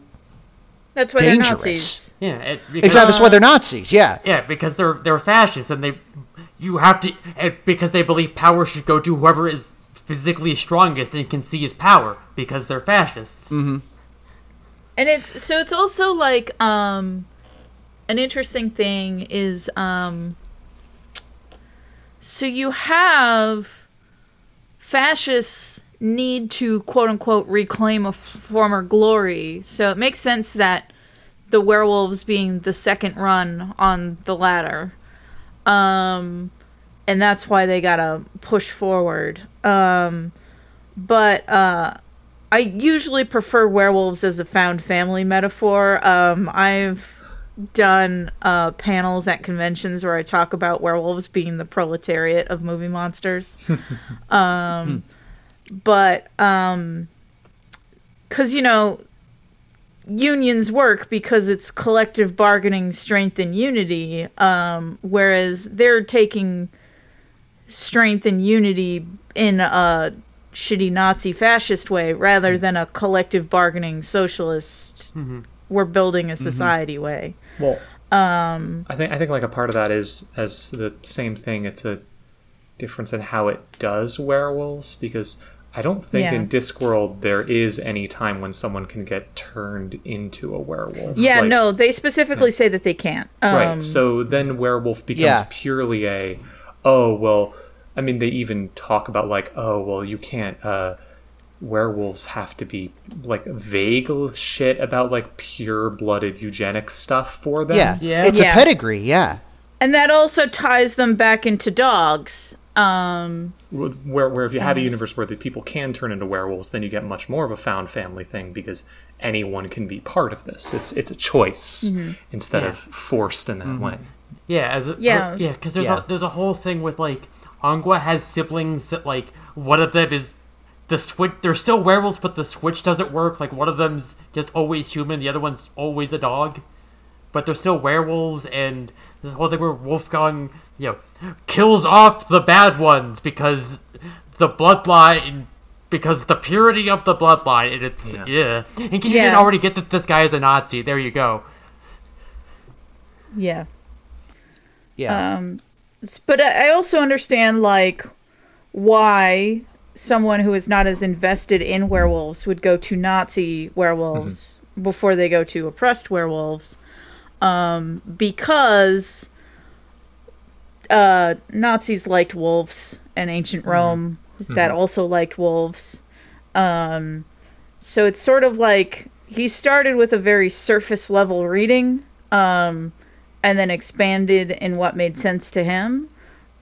That's why dangerous. they're Nazis. Yeah, it, because, Exactly, that's why they're Nazis. Yeah, Yeah, because they're they're fascists and they you have to and because they believe power should go to whoever is physically strongest and can see his power because they're fascists. and it's so it's also like um an interesting thing is um so you have fascists need to quote unquote reclaim a f- former glory so it makes sense that the werewolves being the second run on the ladder um and that's why they gotta push forward um but uh I usually prefer werewolves as a found family metaphor. Um, I've done uh, panels at conventions where I talk about werewolves being the proletariat of movie monsters. um, but um, because you know, unions work because it's collective bargaining strength and unity. Um, whereas they're taking strength and unity in a shitty Nazi fascist way rather than a collective bargaining socialist we're building a society way. Well, um, I think I think like a part of that is as the same thing. It's a difference in how it does werewolves because I don't think Yeah. in Discworld there is any time when someone can get turned into a werewolf. Yeah, Like- no, they specifically say that they can't. Um, right. So then werewolf becomes Yeah. purely a oh well. I mean, they even talk about like oh well, you can't. uh Werewolves have to be like vague shit about like pure-blooded eugenic stuff for them. yeah, Yeah. It's Yeah. a pedigree. Yeah, and that also ties them back into dogs. Um, where, where if you had a universe where the people can turn into werewolves, then you get much more of a found family thing because anyone can be part of this. It's it's a choice instead of forced in that way. Yeah, as a, Yeah. yeah, because there's Yeah. a there's a whole thing with like Angua has siblings that like one of them is the switch. They're still werewolves, but the switch doesn't work. Like one of them's just always human, the other one's always a dog. But they're still werewolves, and this whole thing where Wolfgang, you know, kills off the bad ones because the bloodline, because the purity of the bloodline, and it's Yeah. yeah. In case you Yeah. didn't already get that this guy is a Nazi, there you go. yeah. yeah. Um, s- But I I also understand, like, why someone who is not as invested in werewolves would go to Nazi werewolves mm-hmm. before they go to oppressed werewolves. Um, because uh, Nazis liked wolves and ancient Rome that also liked wolves. Um, so it's sort of like he started with a very surface level reading um, and then expanded in what made sense to him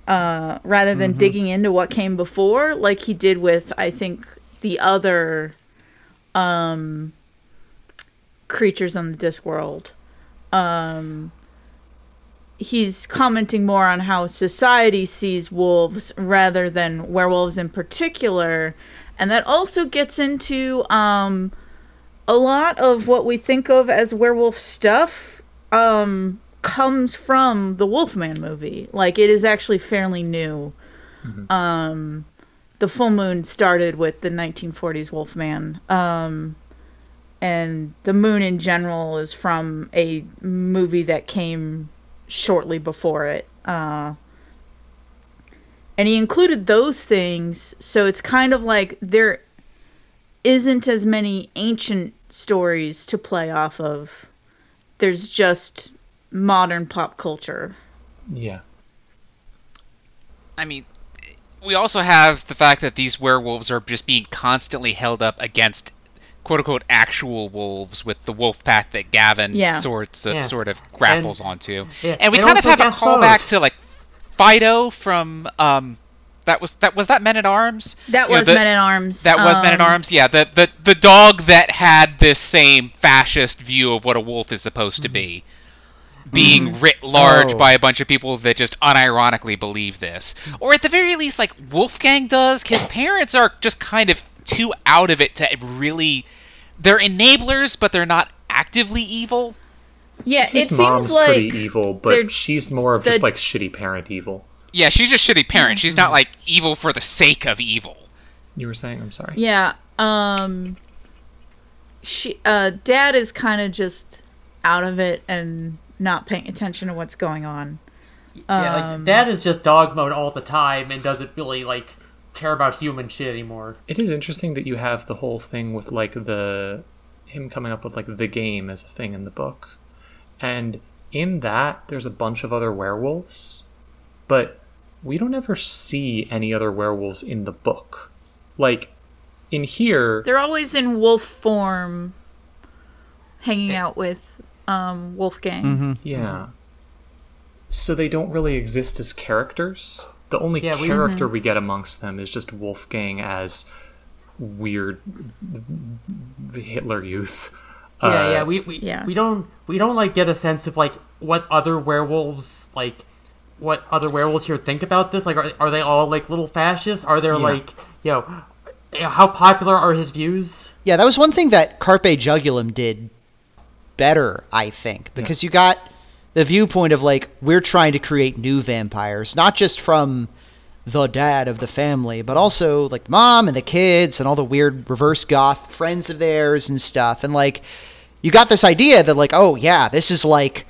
uh, rather than digging into what came before, like he did with, I think, the other um, creatures on the Discworld. Um, he's commenting more on how society sees wolves rather than werewolves in particular. And that also gets into um, a lot of what we think of as werewolf stuff um, comes from the Wolfman movie. Like, it is actually fairly new. Um, the Full Moon started with the 1940s Wolfman. Um, and the moon in general is from a movie that came shortly before it. Uh, and he included those things, so it's kind of like there isn't as many ancient stories to play off of. There's just modern pop culture. Yeah. I mean, we also have the fact that these werewolves are just being constantly held up against quote unquote actual wolves with the wolf pack that Gavin Yeah. sorts of, Yeah. sort of grapples onto. yeah, And we and kind of have a Gaspode. callback to like Fido from um that was that was that Men at Arms? That You know, was the- Men at Arms. That was Men at Um, Arms. Yeah, the, the the dog that had this same fascist view of what a wolf is supposed to be, being writ large Oh. by a bunch of people that just unironically believe this, or at the very least, like Wolfgang does. His parents are just kind of too out of it to really they're enablers, but they're not actively evil. Yeah, His it mom's seems like pretty evil, but she's more of just like shitty parent evil. Yeah, she's a shitty parent. She's not like evil for the sake of evil. You were saying, I'm sorry. Yeah. Um she uh dad is kind of just out of it and not paying attention to what's going on. yeah, Um, like dad is just dog mode all the time and doesn't really like care about human shit anymore. It is interesting that you have the whole thing with like the him coming up with like the game as a thing in the book. And in that there's a bunch of other werewolves, but we don't ever see any other werewolves in the book. Like in here They're always in wolf form hanging out with um Wolfgang. Mm-hmm. Yeah. So they don't really exist as characters. The only Yeah, we- character we get amongst them is just Wolfgang as weird Hitler youth. Yeah, Uh, yeah, we we, yeah. we don't we don't like get a sense of like what other werewolves like what other werewolves here think about this. Like, are, are they all like little fascists? Are there like you know you know, how popular are his views? Yeah, that was one thing that Carpe Jugulum did better, I think, because you got the viewpoint of like we're trying to create new vampires, not just from the dad of the family, but also like mom and the kids and all the weird reverse goth friends of theirs and stuff. And like you got this idea that like, oh yeah, this is like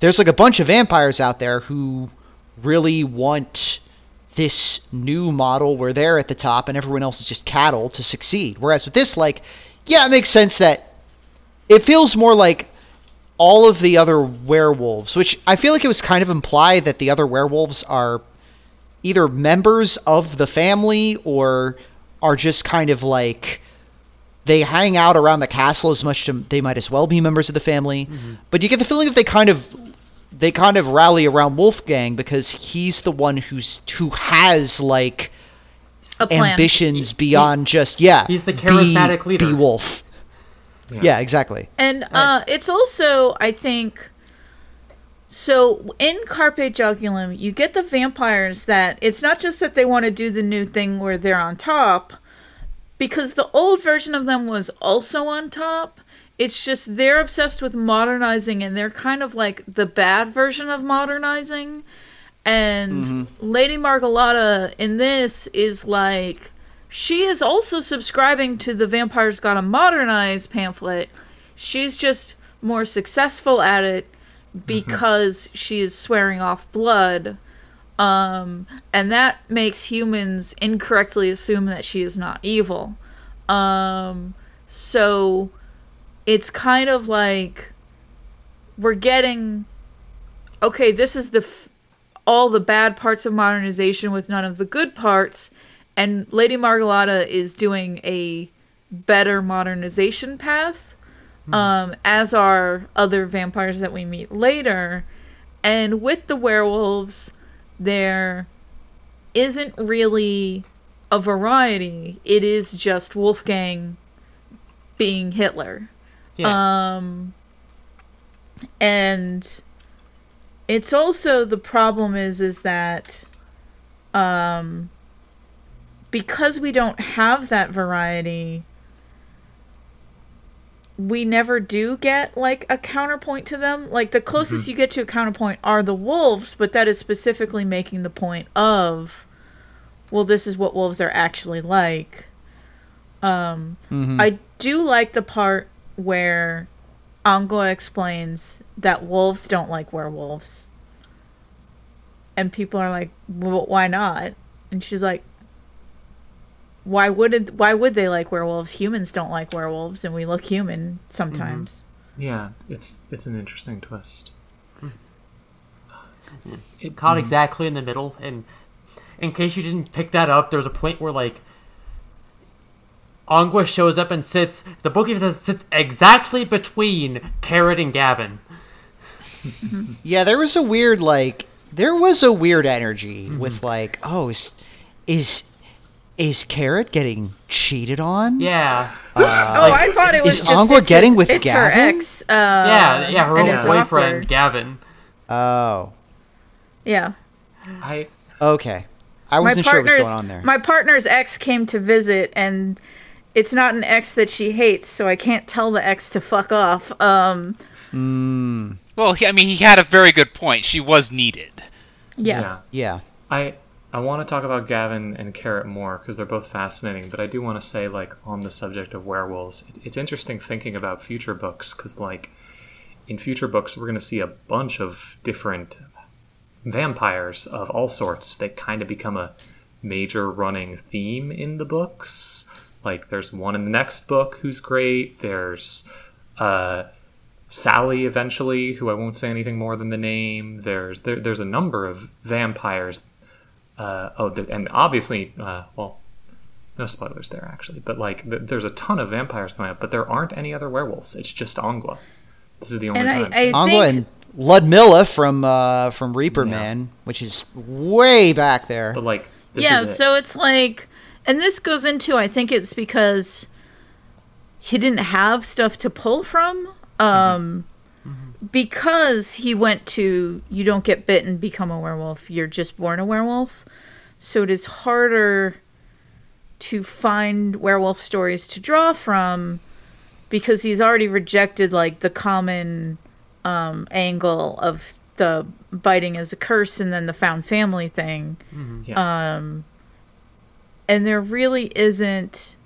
there's like a bunch of vampires out there who really want this new model where they're at the top and everyone else is just cattle to succeed. Whereas with this, like, yeah, it makes sense that it feels more like all of the other werewolves, which I feel like it was kind of implied that the other werewolves are either members of the family or are just kind of like they hang out around the castle as much as they might as well be members of the family. Mm-hmm. But you get the feeling that they kind of they kind of rally around Wolfgang because he's the one who's who has like ambitions beyond just yeah. he's the be- charismatic leader. Be Wolf. Yeah, exactly. And uh, it's also, I think, so in Carpe Jugulum, you get the vampires that it's not just that they want to do the new thing where they're on top, because the old version of them was also on top. It's just they're obsessed with modernizing and they're kind of like the bad version of modernizing. And Lady Margolotta in this is like she is also subscribing to the Vampires Gotta Modernize pamphlet. She's just more successful at it because she is swearing off blood. Um, and that makes humans incorrectly assume that she is not evil. Um, so it's kind of like we're getting okay, this is the f- all the bad parts of modernization with none of the good parts, and Lady Margolotta is doing a better modernization path, um, as are other vampires that we meet later. And with the werewolves, there isn't really a variety. It is just Wolfgang being Hitler Yeah. um and it's also the problem is is that um because we don't have that variety we never do get like a counterpoint to them like the closest you get to a counterpoint are the wolves but that is specifically making the point of well this is what wolves are actually like um i do like the part where Angua explains that wolves don't like werewolves. And people are like, well, why not? And she's like, why would it, why would they like werewolves? Humans don't like werewolves, and we look human sometimes. Yeah, it's it's an interesting twist. It, Caught exactly in the middle, and in case you didn't pick that up, there's a point where like Angua shows up and sits. The book even says sits exactly between Carrot and Gavin. Yeah, there was a weird like there was a weird energy Mm-hmm. with like, oh, is is is Carrot getting cheated on? Yeah, oh, I thought it was is just Angua it's getting his- with it's her Gavin? ex. Uh, yeah, yeah. Her old boyfriend awkward. Gavin. Oh. Yeah, I Okay. I my wasn't sure what was partner's going on there. my partner's ex came to visit, and it's not an ex that she hates, so I can't tell the ex to fuck off. Um, Well, he, I mean, he had a very good point. She was needed. yeah. Yeah. I I want to talk about Gavin and Carrot more because they're both fascinating. But I do want to say, like, on the subject of werewolves, it, it's interesting thinking about future books because, like, in future books, we're going to see a bunch of different vampires of all sorts. They kind of become a major running theme in the books. Like, there's one in the next book who's great. There's uh, Sally eventually, who I won't say anything more than the name. There's there, there's a number of vampires. Uh, oh, th- and obviously, uh, well, no spoilers there actually, but like th- there's a ton of vampires coming up, but there aren't any other werewolves. It's just Angua. This is the only And I, time. I Angua think and Ludmilla from uh, from Reaper Man, which is way back there. but like, this yeah, is it. so it's like, and this goes into I think it's because he didn't have stuff to pull from. Um, because he went to you don't get bitten, and become a werewolf, you're just born a werewolf. So it is harder to find werewolf stories to draw from because he's already rejected like the common um, angle of the biting as a curse and then the found family thing yeah. and there really isn't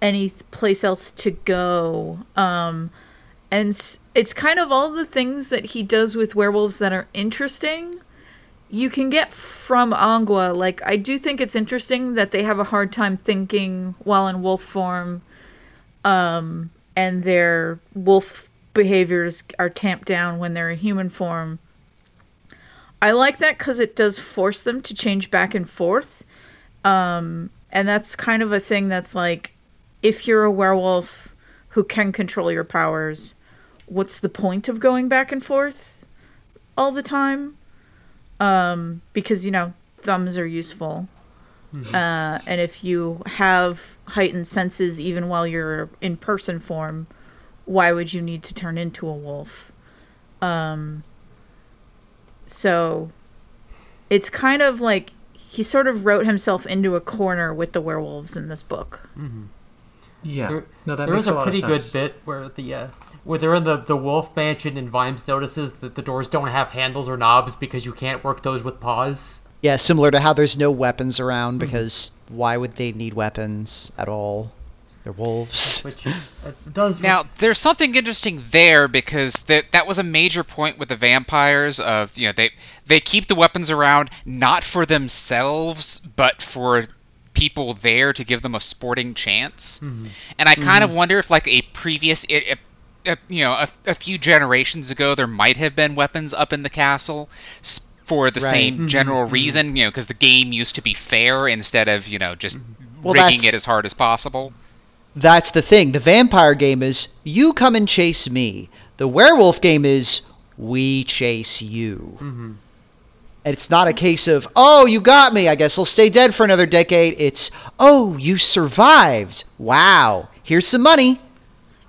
any place else to go um and it's kind of all the things that he does with werewolves that are interesting you can get from Angua. Like, I do think it's interesting that they have a hard time thinking while in wolf form, um, and their wolf behaviors are tamped down when they're in human form. I like that because it does force them to change back and forth. Um, and that's kind of a thing that's like, if you're a werewolf who can control your powers, what's the point of going back and forth all the time? Um, because, you know, thumbs are useful. Uh, and if you have heightened senses even while you're in person form, why would you need to turn into a wolf? Um, so it's kind of like he sort of wrote himself into a corner with the werewolves in this book. yeah. There, no, that there makes was a a lot pretty of good bit where the uh, where they're in the, the wolf mansion and Vimes notices that the doors don't have handles or knobs because you can't work those with paws. Yeah, similar to how there's no weapons around hmm. because why would they need weapons at all? They're wolves. Which uh, does Now, there's something interesting there because that that was a major point with the vampires of, you know, they they keep the weapons around not for themselves, but for people there to give them a sporting chance. Mm-hmm. And I kind of mm-hmm. wonder if like a previous it, you know, a, a few generations ago there might have been weapons up in the castle for the Right. same mm-hmm. general mm-hmm. reason, you know, because the game used to be fair instead of, you know, just mm-hmm. Well, rigging it as hard as possible. That's the thing. The vampire game is you come and chase me. The werewolf game is we chase you. And it's not a case of, oh, you got me. I guess I'll stay dead for another decade. It's, oh, you survived. Wow. Here's some money.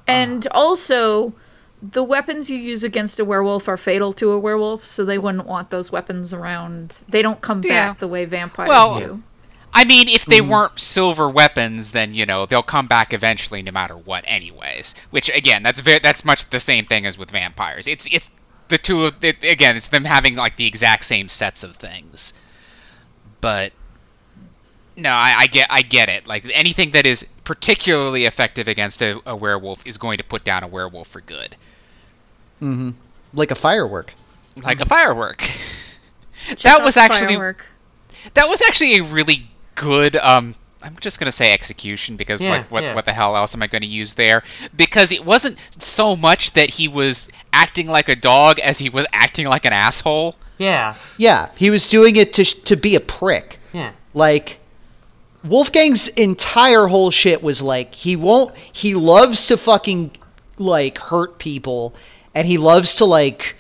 And also, the weapons you use against a werewolf are fatal to a werewolf, so they wouldn't want those weapons around. They don't come Yeah. back the way vampires Well, do. I mean, if they hmm. weren't silver weapons, then you know they'll come back eventually, no matter what. Anyways, which again, that's very that's much the same thing as with vampires. It's it's the two of it, again, it's them having like the exact same sets of things. But no, I, I get I get it. Like anything that is particularly effective against a, a werewolf is going to put down a werewolf for good, Like a firework. like a firework. that was actually firework. that was actually a really good um I'm just gonna say execution because Yeah, what what, yeah. what the hell else am I gonna use there? Because it wasn't so much that he was acting like a dog as he was acting like an asshole. yeah, Yeah, he was doing it to, sh- to be a prick. yeah. Like Wolfgang's entire whole shit was like he won't he loves to fucking like hurt people and he loves to like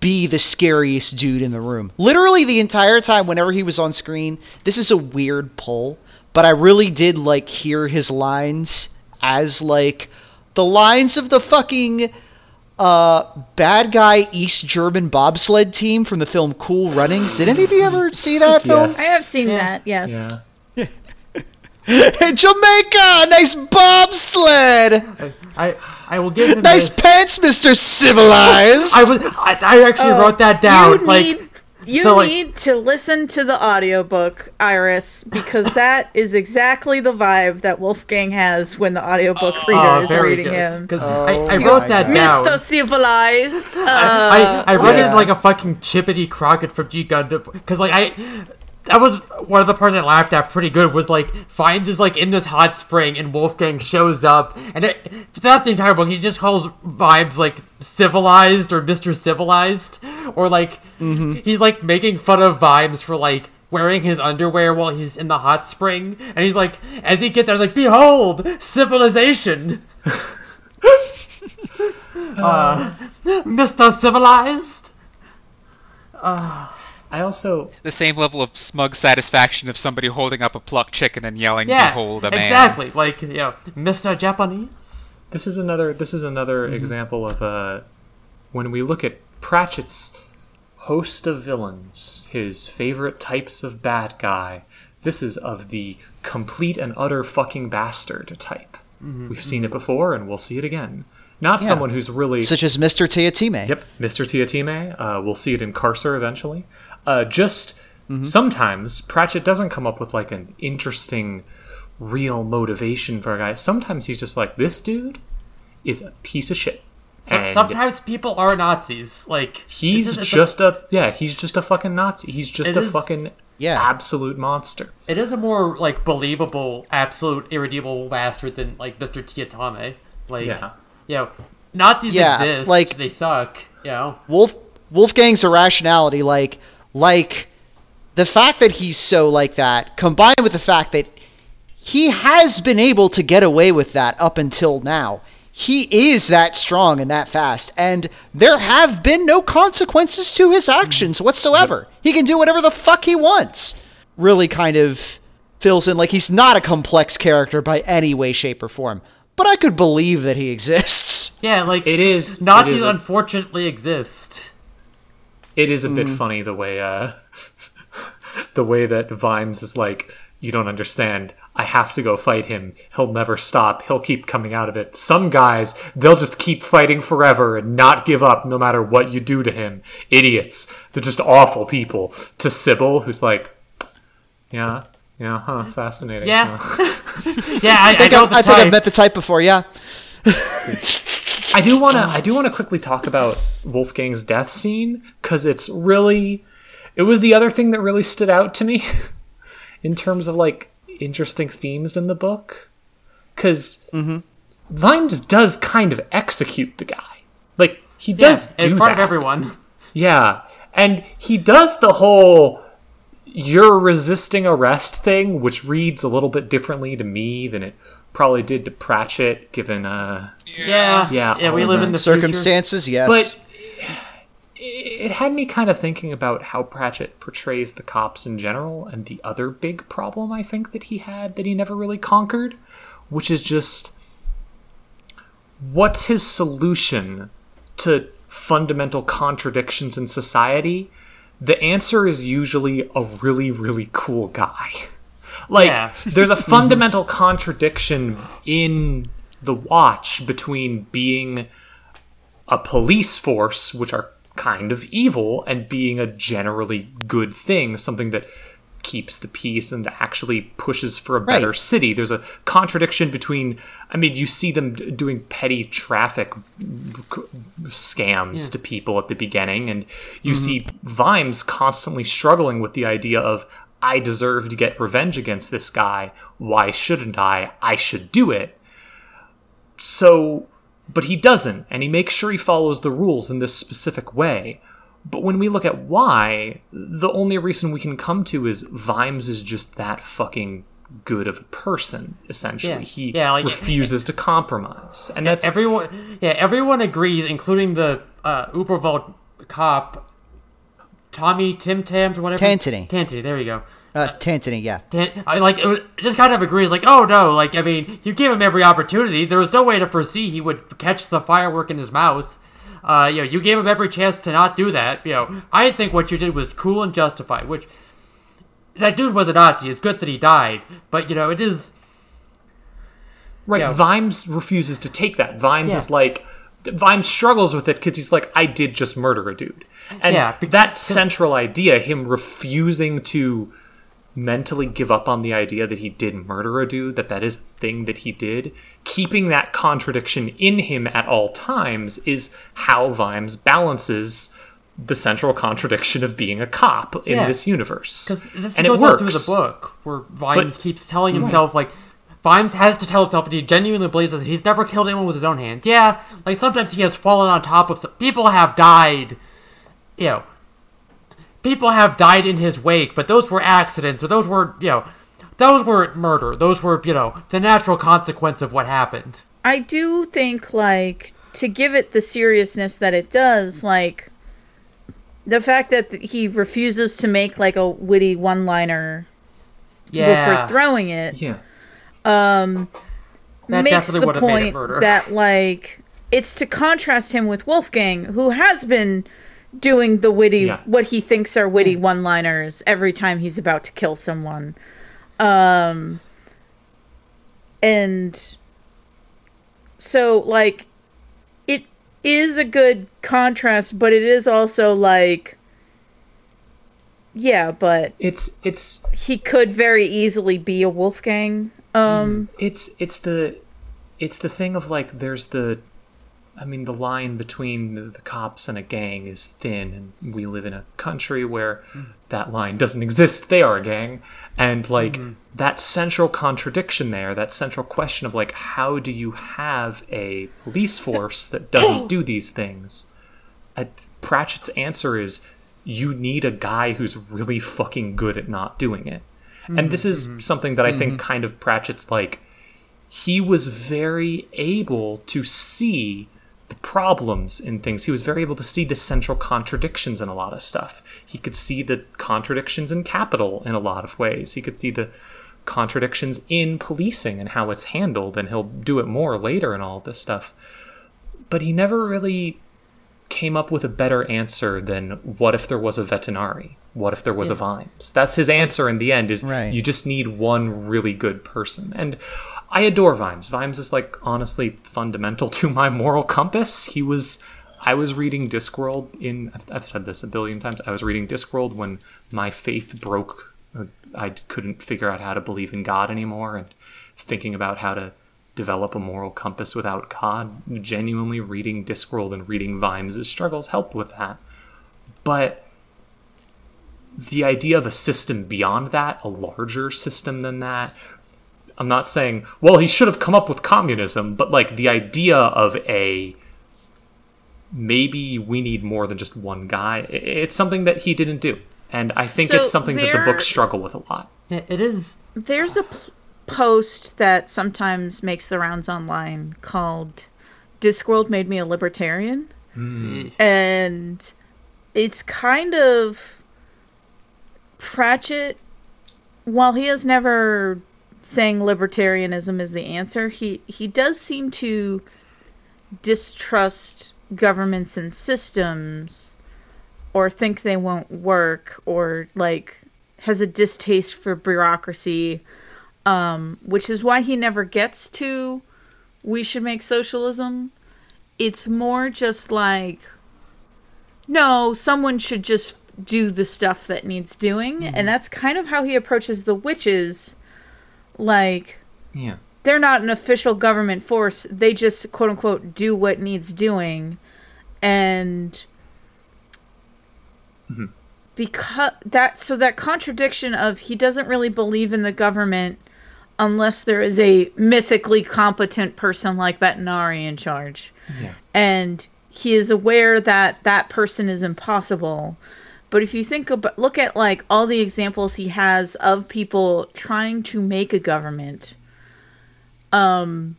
be the scariest dude in the room. Literally the entire time whenever he was on screen, this is a weird pull, but I really did like hear his lines as like the lines of the fucking uh bad guy East German bobsled team from the film Cool Runnings. Did any of you ever see that film? Yes. I have seen Yeah. that, yes. Yeah. Jamaica, nice bobsled, I I will give him nice this. pants, Mister Civilized. I was I, I actually wrote that down. You like need you so, like- need to listen to the audiobook, Iris, because that is exactly the vibe that Wolfgang has when the audiobook reader oh, is reading good. him. 'Cause I, I Oh wrote that God. down. Mr. Civilized. Uh, I, I read yeah. it like a fucking Chibodee Crocket from G Gundam because like I that was one of the parts I laughed at pretty good was like Vimes is like in this hot spring and Wolfgang shows up and it, throughout the entire book he just calls Vimes like civilized or Mr. Civilized or like he's like making fun of Vimes for like wearing his underwear while he's in the hot spring and he's like as he gets there like behold civilization uh, Mr. Civilized I also The same level of smug satisfaction of somebody holding up a plucked chicken and yelling, Yeah, "Behold a man!" exactly. Like you know, Mr. Japanese. this is another this is another example of uh, when we look at Pratchett's host of villains, his favorite types of bad guy. This is of the complete and utter fucking bastard type. We've seen it before, and we'll see it again. Not someone who's really Such as Mister Teatime. Yep, Mr. Teatime. Uh, we'll see it in Carcer eventually. Uh, just sometimes Pratchett doesn't come up with like an interesting, real motivation for a guy. Sometimes he's just like, this dude is a piece of shit. And Sometimes people are Nazis. Like he's it's- it's a- just a yeah, he's just a fucking Nazi. He's just a is- fucking Yeah. absolute monster. it is a more like believable, absolute irredeemable bastard than like Mr. Teatime. Like Yeah. you know, Nazis Yeah, exist. like- they suck. You know. Wolf Wolfgang's irrationality, like like the fact that he's so like that, combined with the fact that he has been able to get away with that up until now. He is that strong and that fast, and there have been no consequences to his mm-hmm. actions whatsoever. He can do whatever the fuck he wants. Really kind of fills in like he's not a complex character by any way, shape, or form. But I could believe that he exists. Yeah, like It is it Nazis is a- unfortunately exist. It is a bit Mm. funny the way uh the way that Vimes is like, you don't understand. I have to go fight him. He'll never stop. He'll keep coming out of it. Some guys, they'll just keep fighting forever and not give up no matter what you do to him. Idiots. They're just awful people. To Sybil, who's like, yeah, yeah, huh, fascinating. Yeah. huh." Yeah, I, I, I think, I've, the I think I've met the type before, yeah. I do want to. Oh I do want to quickly talk about Wolfgang's death scene because it's really. It was the other thing that really stood out to me, in terms of like interesting themes in the book, because mm-hmm. Vimes does kind of execute the guy. Like he yeah, does do in front that. of everyone. Yeah, and he does the whole "you're resisting arrest" thing, which reads a little bit differently to me than it probably did to Pratchett, given uh. Yeah, Yeah, yeah. We live in the future. Circumstances, yes. But it had me kind of thinking about how Pratchett portrays the cops in general and the other big problem I think that he had that he never really conquered, which is just what's his solution to fundamental contradictions in society? The answer is usually a really, really cool guy. Like, Yeah. there's a fundamental contradiction in the watch between being a police force, which are kind of evil, and being a generally good thing, something that keeps the peace and actually pushes for a better Right. city. There's a contradiction between, I mean, you see them d- doing petty traffic c- scams to people at the beginning, and you mm-hmm. see Vimes constantly struggling with the idea of, I deserve to get revenge against this guy. Why shouldn't I? I should do it. So, but he doesn't, and he makes sure he follows the rules in this specific way. But when we look at why, the only reason we can come to is Vimes is just that fucking good of a person, essentially. Yeah. He Yeah, like- refuses to compromise. And that's Everyone, yeah, everyone agrees, including the uh, Uberwald cop, Tommy Tim Tams or whatever. Tantony. Tantony. There you go. uh, Tantony, yeah. Tan- I like it was- just kind of agrees. Like, oh no, like I mean, you gave him every opportunity. There was no way to foresee he would catch the firework in his mouth. Uh, you know, you gave him every chance to not do that. You know, I think what you did was cool and justified. Which, that dude was a Nazi. It's good that he died, but you know it is. Right. Yeah. Vimes refuses to take that. Vimes Yeah. is like Vimes struggles with it because he's like, I did just murder a dude. And Yeah, be- that central idea, him refusing to mentally give up on the idea that he did murder a dude, that that is the thing that he did, keeping that contradiction in him at all times is how Vimes balances the central contradiction of being a cop in Yeah. this universe. Because this And it on through works. the book where Vimes But- keeps telling himself like Vimes has to tell himself that he genuinely believes that he's never killed anyone with his own hands. Yeah, like sometimes he has fallen on top of some people have died. You know, people have died in his wake, but those were accidents or those were you know, those weren't murder. Those were you know the natural consequence of what happened. I do think like to give it the seriousness that it does, like the fact that he refuses to make like a witty one-liner Yeah, before throwing it yeah. Um, that makes the would made it point that like it's to contrast him with Wolfgang, who has been doing the witty Yeah. what he thinks are witty one-liners every time he's about to kill someone. Um and so like it is a good contrast, but it is also like yeah, but It's it's he could very easily be a Wolfgang. Um it's it's the it's the thing of like there's the I mean the line between the, the cops and a gang is thin and we live in a country where hmm. that line doesn't exist. They are a gang. And like hmm. that central contradiction there that central question of like how do you have a police force that doesn't do these things? Pratchett's answer is you need a guy who's really fucking good at not doing it. And this hmm. is something that I think kind of Pratchett's like he was very able to see the problems in things. He was very able to see the central contradictions in a lot of stuff. He could see the contradictions in capital in a lot of ways. He could see the contradictions in policing and how it's handled, and he'll do it more later and all this stuff. But he never really came up with a better answer than what if there was a Vetinari? What if there was a Vimes? That's his answer in the end is Right. you just need one really good person. And I adore Vimes. Vimes is like honestly fundamental to my moral compass. He was I was reading Discworld in I've, I've said this a billion times. I was reading Discworld when my faith broke. Uh, I couldn't figure out how to believe in God anymore and thinking about how to develop a moral compass without God. Genuinely reading Discworld and reading Vimes' struggles helped with that. But the idea of a system beyond that, a larger system than that, I'm not saying, well, he should have come up with communism, but like the idea of a maybe we need more than just one guy, it's something that he didn't do. And I think So it's something that the books struggle with a lot. It is. There's a p- post that sometimes makes the rounds online called Discworld Made Me a Libertarian. Hmm. And it's kind of Pratchett, while he has never saying libertarianism is the answer, he, he does seem to distrust governments and systems or think they won't work or like has a distaste for bureaucracy um which is why he never gets to we should make socialism. It's more just like no someone should just do the stuff that needs doing. And that's kind of how he approaches the witches like Yeah. they're not an official government force. They just quote unquote do what needs doing, and mm-hmm. because that so that contradiction of he doesn't really believe in the government unless there is a mythically competent person like Vetinari in charge, Yeah. and he is aware that that person is impossible. But if you think about look at like all the examples he has of people trying to make a government um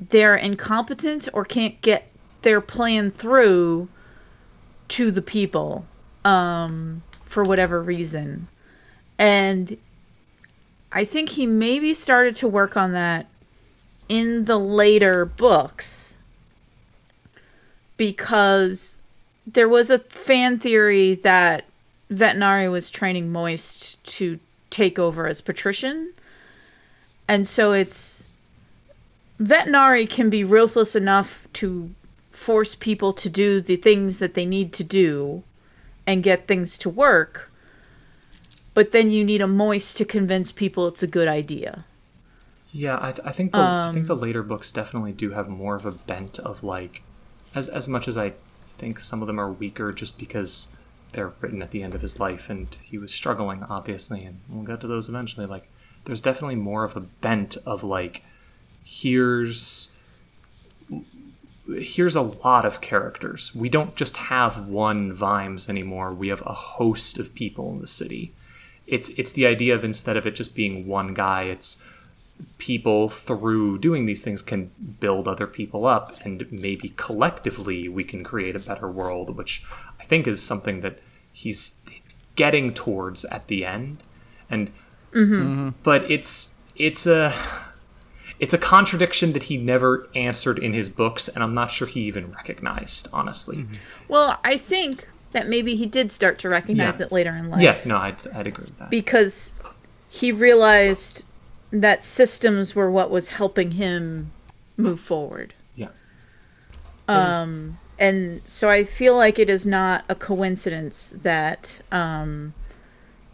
they're incompetent or can't get their plan through to the people um for whatever reason. And I think he maybe started to work on that in the later books because there was a fan theory that Vetinari was training Moist to take over as patrician. And so it's Vetinari can be ruthless enough to force people to do the things that they need to do and get things to work. But then you need a Moist to convince people it's a good idea. Yeah, I, th- I think the I think the um, later books definitely do have more of a bent of like, as as much as I think some of them are weaker just because they're written at the end of his life and he was struggling obviously, and we'll get to those eventually. Like, there's definitely more of a bent of like, here's here's a lot of characters. We don't just have one Vimes anymore. We have a host of people in the city. It's it's the idea of instead of it just being one guy, it's people through doing these things can build other people up and maybe collectively we can create a better world, which I think is something that he's getting towards at the end. And mm-hmm. Mm-hmm. but it's it's a it's a contradiction that he never answered in his books and I'm not sure he even recognized, honestly. Mm-hmm. Well, I think that maybe he did start to recognize Yeah. it later in life. Yeah, no, I'd, I'd agree with that. because he realized that systems were what was helping him move forward. yeah. Um, And so I feel like it is not a coincidence that um,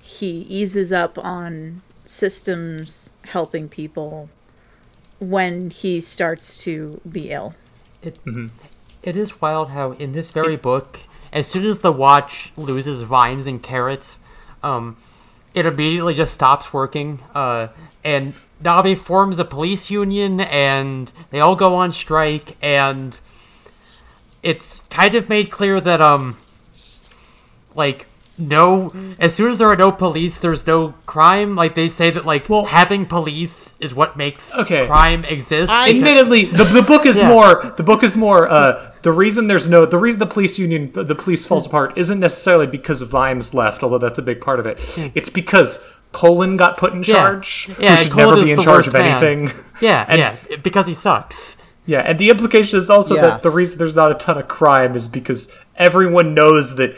he eases up on systems helping people when he starts to be ill. It, it is wild how in this very book, as soon as the watch loses Vimes and carrots, um, it immediately just stops working. Uh, and Nobby forms a police union, and they all go on strike. And it's kind of made clear that um, like no, as soon as there are no police, there's no crime. Like they say that like Well- having police is what makes Okay. crime exist. I- Admittedly, the, the book is Yeah. more the book is more uh, the reason there's no the reason the police union the police falls apart isn't necessarily because Vimes left, although that's a big part of it. It's because Colon got put in Yeah. charge, Yeah, who should Colon never be in charge worst of man. anything. Yeah, And- yeah, because he sucks. Yeah, and the implication is also Yeah. that the reason there's not a ton of crime is because everyone knows that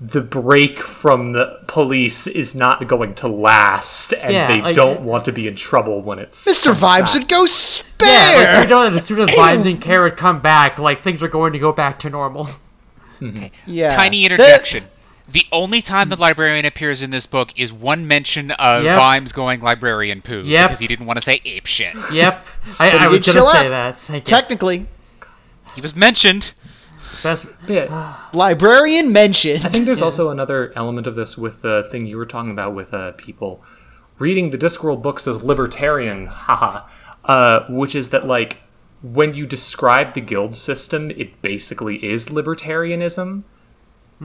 the break from the police is not going to last, and Yeah, they like- don't want to be in trouble when it's Mr. Vimes would go Yeah, spare. like you know that as soon as Vimes and Carrot come back, like things are going to go back to normal. Okay. yeah. Tiny The- interjection. The only time the librarian appears in this book is one mention of Yep. Vimes going librarian poo Yep. because he didn't want to say ape shit. Yep, I, But I was gonna say up. that. Thank you. Technically, He was mentioned. Best, bit. librarian mentioned. I think there's also another element of this with the thing you were talking about with uh, people reading the Discworld books as libertarian, haha, uh, which is that like when you describe the guild system, it basically is libertarianism,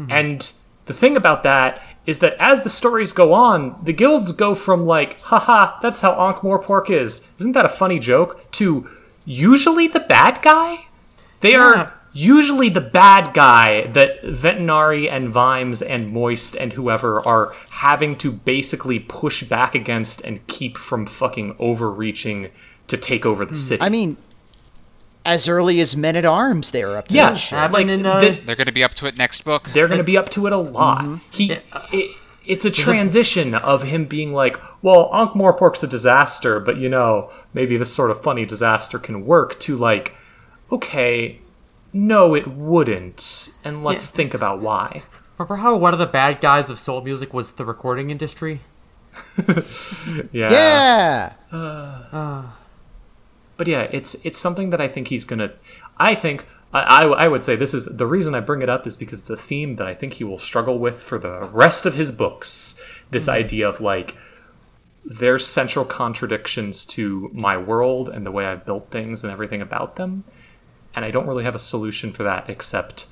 and the thing about that is that as the stories go on, the guilds go from like, haha, that's how Ankh Morpork is. Isn't that a funny joke? To usually the bad guy. They Yeah. are usually the bad guy that Vetinari and Vimes and Moist and whoever are having to basically push back against and keep from fucking overreaching to take over the city. I mean, as early as Men at Arms, they're up to yeah, this shit. Like in, uh, the- They're going to be up to it next book. they're going to be up to it a lot. Mm-hmm. He, it, it's a transition of him being like, well, Ankh Morpork's a disaster, but you know, maybe this sort of funny disaster can work. To like, okay, no, it wouldn't, and let's Yeah. think about why. remember how one of the bad guys of soul music was the recording industry? Yeah, yeah. but yeah, it's it's something that I think he's gonna. I think I, I I would say this is the reason I bring it up is because it's a theme that I think he will struggle with for the rest of his books. This mm-hmm. idea of like there's central contradictions to my world and the way I've built things and everything about them, and I don't really have a solution for that except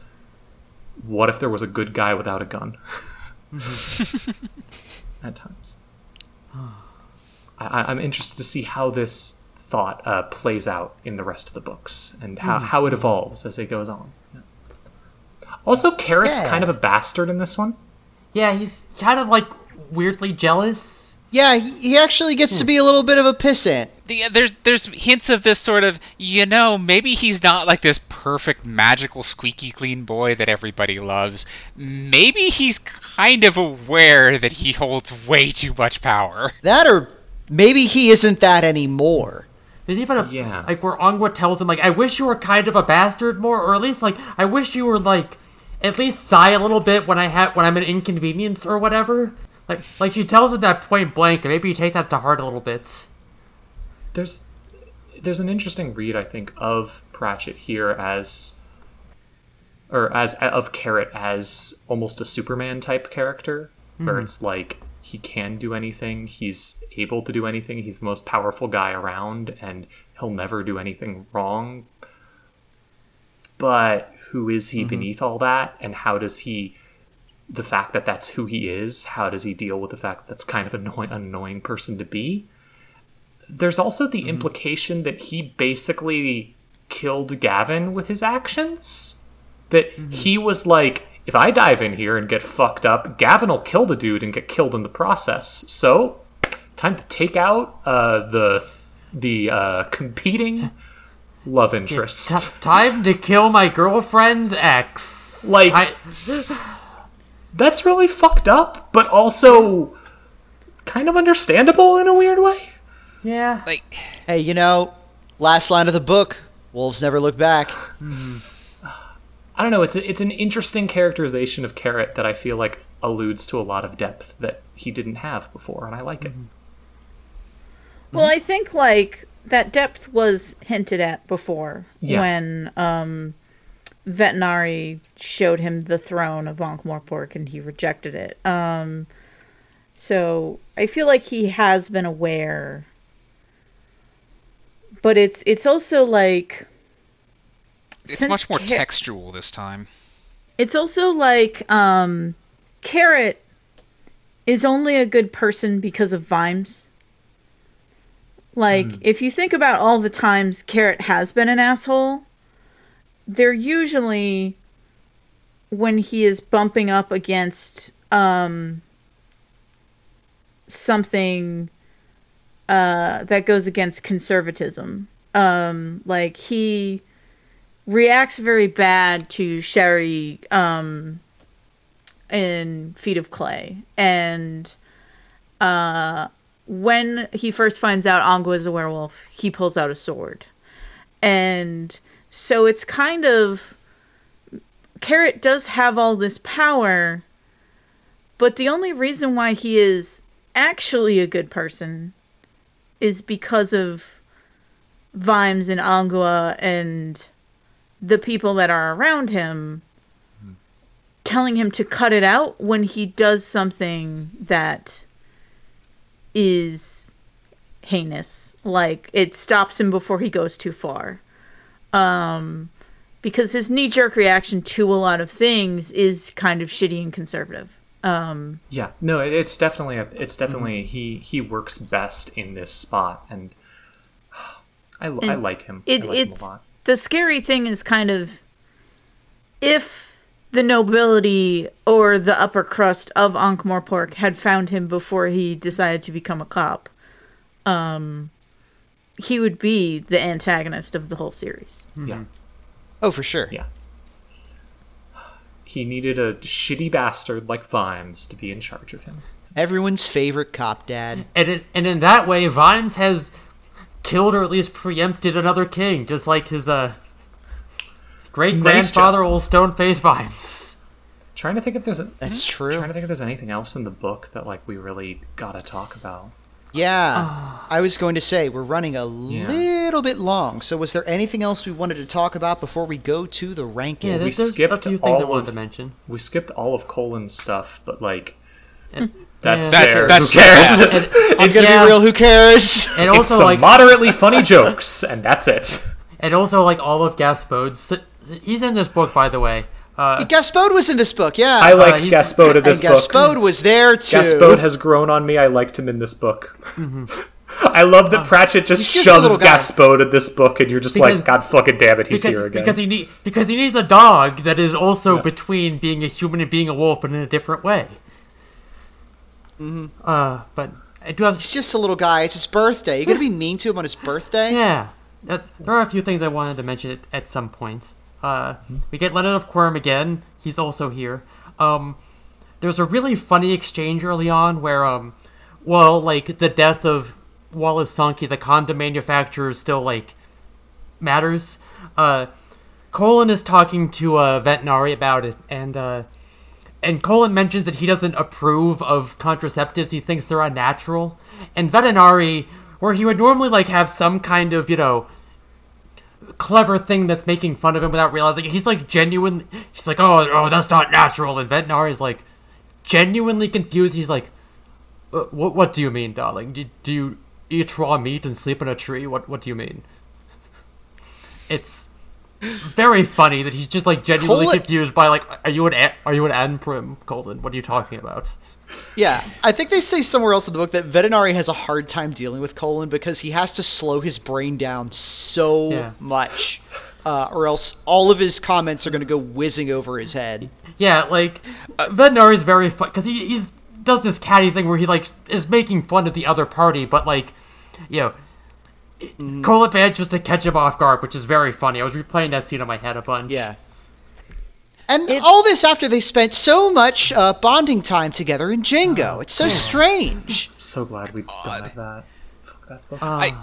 what if there was a good guy without a gun? At times. I, I'm interested to see how this thought uh, plays out in the rest of the books and how, how it evolves as it goes on. Yeah. Also, Carrot's Yeah. kind of a bastard in this one. Yeah, he's kind of like weirdly jealous. Yeah, he he actually gets to be a little bit of a pissant. The, uh, there's there's hints of this sort of you know maybe he's not like this perfect, magical, squeaky clean boy that everybody loves, maybe he's kind of aware that he holds way too much power. That or maybe he isn't that anymore. There's even a Yeah. like where Angua tells him like, "I wish you were kind of a bastard more, or at least like I wish you were like at least sigh a little bit when I have when I'm an inconvenience or whatever." Like like she tells him that point blank, and maybe you take that to heart a little bit. there's there's an interesting read I think of Pratchett here as or as of Carrot as almost a Superman type character where mm-hmm. it's like he can do anything, he's able to do anything, he's the most powerful guy around and he'll never do anything wrong. But who is he mm-hmm. beneath all that and how does he the fact that that's who he is, how does he deal with the fact that's kind of an annoying person to be? there's also the implication that he basically killed Gavin with his actions. That he was like, if I dive in here and get fucked up, Gavin will kill the dude and get killed in the process. So, time to take out uh, the the uh, competing love interest. T- time to kill my girlfriend's ex. Like- That's really fucked up, but also kind of understandable in a weird way. yeah. Like, Hey, you know, last line of the book wolves never look back. I don't know. It's a, it's an interesting characterization of Carrot that I feel like alludes to a lot of depth that he didn't have before, and I like it. Well, I think like that depth was hinted at before Yeah. when um Vetinari showed him the throne of Ankh-Morpork and he rejected it. Um so I feel like he has been aware but it's it's also like it's much more Ca- textual this time. It's also like um Carrot is only a good person because of Vimes. Like if you think about all the times Carrot has been an asshole, they're usually when he is bumping up against um something uh that goes against conservatism. Um like he reacts very bad to Sherry um in Feet of Clay. And uh when he first finds out Angua is a werewolf, he pulls out a sword. And so it's kind of Carrot does have all this power, but the only reason why he is actually a good person is because of Vimes and Angua and the people that are around him telling him to cut it out when he does something that is heinous. Like it stops him before he goes too far um because his knee jerk reaction to a lot of things is kind of shitty and conservative um Yeah, no, it, it's definitely a, it's definitely he he works best in this spot, and I, I like him. it, I like him it's a lot. the scary thing is kind of if the nobility or the upper crust of Ankh-Morpork had found him before he decided to become a cop, um, he would be the antagonist of the whole series. Yeah, Oh, for sure. yeah. He needed a shitty bastard like Vimes to be in charge of him. Everyone's favorite cop dad. And it, and in that way, Vimes has killed or at least preempted another king, just like his uh great grandfather, job. old stone faced Vimes. Trying to think if there's a, That's true. Trying to think if there's anything else in the book that like we really gotta talk about. Yeah. Ah. I was going to say, we're running a little bit long. So, was there anything else we wanted to talk about before we go to the ranking? Yeah, we there's, there's a skipped few all of- to mention. We skipped all of Colon's stuff, but like And, that's yeah. That's fair. that's Who cares? fair. and, I'm gonna yeah, be real. Who cares? and it's also some like moderately funny jokes, and that's it. and also like all of Gaspode's. He's in this book, by the way. Uh, Gaspode was in this book. Yeah. I liked he's- Gaspode in and this book. Gaspode was there too. Gaspode has grown on me. I liked him in this book. I love that Pratchett just just shoves little. Gaspode in this book, and you're just Because- like, God fucking damn it, he's because, here again. because he need because he needs a dog that is also Yeah. between being a human and being a wolf, but in a different way. Mm-hmm. Uh, but I do have He's just a little guy. It's his birthday. You're gonna be mean to him on his birthday? yeah. That's, there are a few things I wanted to mention at, at some point. Uh, we get Leonard of Quirm again. He's also here. Um, there's a really funny exchange early on where, um, well, like the death of Wallace Sonky, the condom manufacturer, still like matters. Uh, Colon is talking to uh, Vetinari about it, and uh, and Colon mentions that he doesn't approve of contraceptives. He thinks they're unnatural. And Vetinari, where he would normally like have some kind of you know clever thing that's making fun of him without realizing it, he's like genuine. He's like, oh, oh, that's not natural. And Vetinari is like genuinely confused. He's like, "Uh, what, what do you mean, darling? Do, do you eat raw meat and sleep in a tree? What, what do you mean? It's very funny that he's just like genuinely Colon- confused by like, are you an a- are you an Anprim, Colon? What are you talking about? Yeah, I think they say somewhere else in the book that Vetinari has a hard time dealing with Colon because he has to slow his brain down so Yeah. much, uh, or else all of his comments are going to go whizzing over his head. Yeah, like Vetinari is very fun because he he's does this catty thing where he like is making fun of the other party, but like, you know. Colon manages to catch him off guard, which is very funny. I was replaying that scene in my head a bunch. Yeah. And It's- all this after they spent so much uh, bonding time together in Jingo. It's so strange. So glad we don't have that. Fuck that book. I,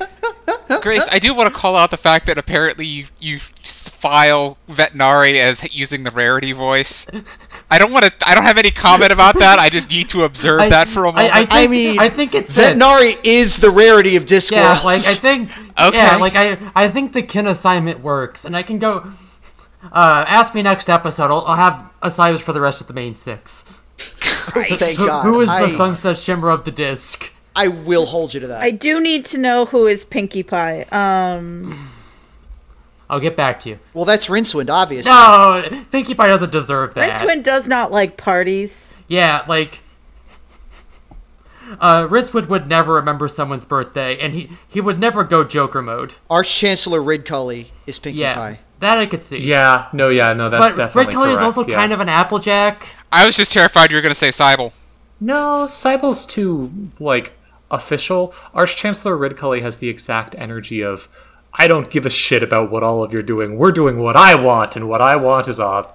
Grace, I do want to call out the fact that apparently you you file Vetinari as using the rarity voice. I don't want to. I don't have any comment about that. I just need to observe I- that for a moment. I, I, think, I mean, I think it's Vetinari is the rarity of Discworld. Yeah, like I think. Okay. Yeah, like I, I think the kin assignment works, and I can go. Uh, ask me next episode. I'll, I'll have assignments for the rest of the main six. Thank God. who is the I, sunset shimmer of the disc? I will hold you to that. I do need to know who is Pinkie Pie. Um, I'll get back to you. well, that's Rincewind, obviously. No, Pinkie Pie doesn't deserve that. Rincewind does not like parties. Yeah, like. Uh, Rincewind would never remember someone's birthday, and he, he would never go Joker mode. Arch Chancellor Ridcully is Pinkie Yeah, Pie. That I could see. yeah, no, yeah, no, that's but definitely Ridcully is correct, also yeah. kind of an Applejack. I was just terrified you were going to say Sybil. No, Sybil's too like official. Arch Chancellor Ridcully has the exact energy of I don't give a shit about what all of you're doing. We're doing what I want, and what I want is a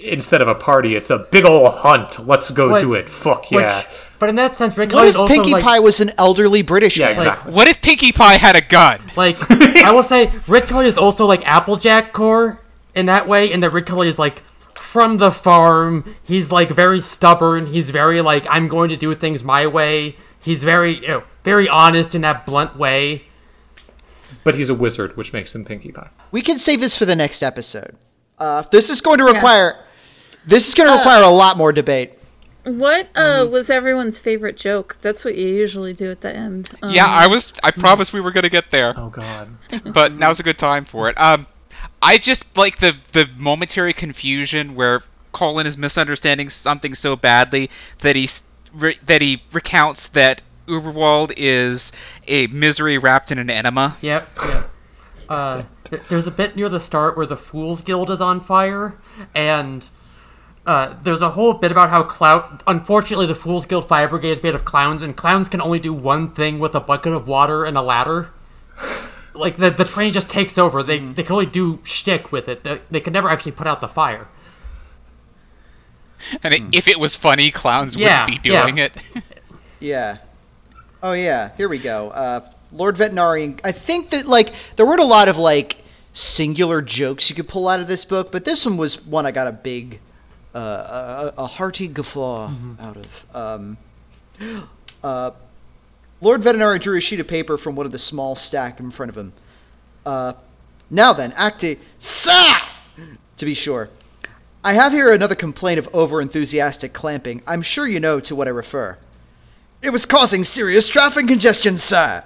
instead of a party, it's a big ol' hunt. Let's go What- do it. Fuck Which, yeah. but in that sense, what What is if also Pinkie like, Pie was an elderly British Yeah, man? exactly. What if Pinkie Pie had a gun? Like, I will say, Rick Ridcully is also like Applejack core in that way, in that Rick Ridcully is like from the farm. He's like very stubborn. He's very like, I'm going to do things my way. He's very, you know, very honest in that blunt way. But he's a wizard, which makes him Pinkie Pie. We can save this for the next episode. Uh, this is going to require. This is going to require a lot more debate. What uh, was everyone's favorite joke? That's what you usually do at the end. Um, Yeah, I was. I promised we were going to get there. Oh god. but now's a good time for it. Um, I just like the the momentary confusion where Colon is misunderstanding something so badly that he re- that he recounts that Uberwald is a misery wrapped in an enema. Yep, yep. Uh, th- there's a bit near the start where the Fool's Guild is on fire, and uh, there's a whole bit about how clown. Unfortunately, the Fool's Guild Fire Brigade is made of clowns, and clowns can only do one thing with a bucket of water and a ladder. Like the the train just takes over. They they can only do shtick with it. They, they can never actually put out the fire. And it, if it was funny, clowns Yeah, wouldn't be yeah. doing it. Yeah. Oh yeah. Here we go. Uh, Lord Vetinari. I think that like there weren't a lot of like singular jokes you could pull out of this book, but this one was one I got a big, uh, a, a hearty guffaw out of. Um, uh, Lord Vetinari drew a sheet of paper from one of the small stack in front of him. Uh, now then, acti sa. To be sure, I have here another complaint of over-enthusiastic clamping. I'm sure you know to what I refer. It was causing serious traffic congestion, sir.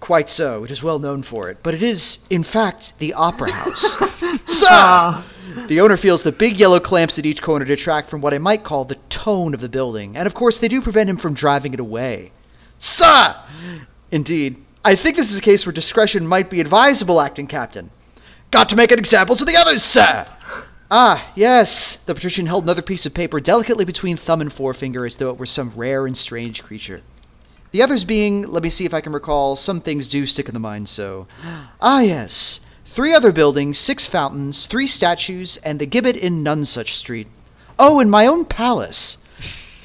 Quite so. It is well known for it. But it is, in fact, the Opera House. sir! The owner feels the big yellow clamps at each corner detract from what I might call the tone of the building. And of course, they do prevent him from driving it away. Sir! Indeed. I think this is a case where discretion might be advisable, acting captain. Got to make an example to the others, sir! Ah, yes. The patrician held another piece of paper delicately between thumb and forefinger as though it were some rare and strange creature. The others being, let me see if I can recall, some things do stick in the mind so. Ah, yes. Three other buildings, six fountains, three statues, and the gibbet in Nonsuch Street. Oh, and my own palace.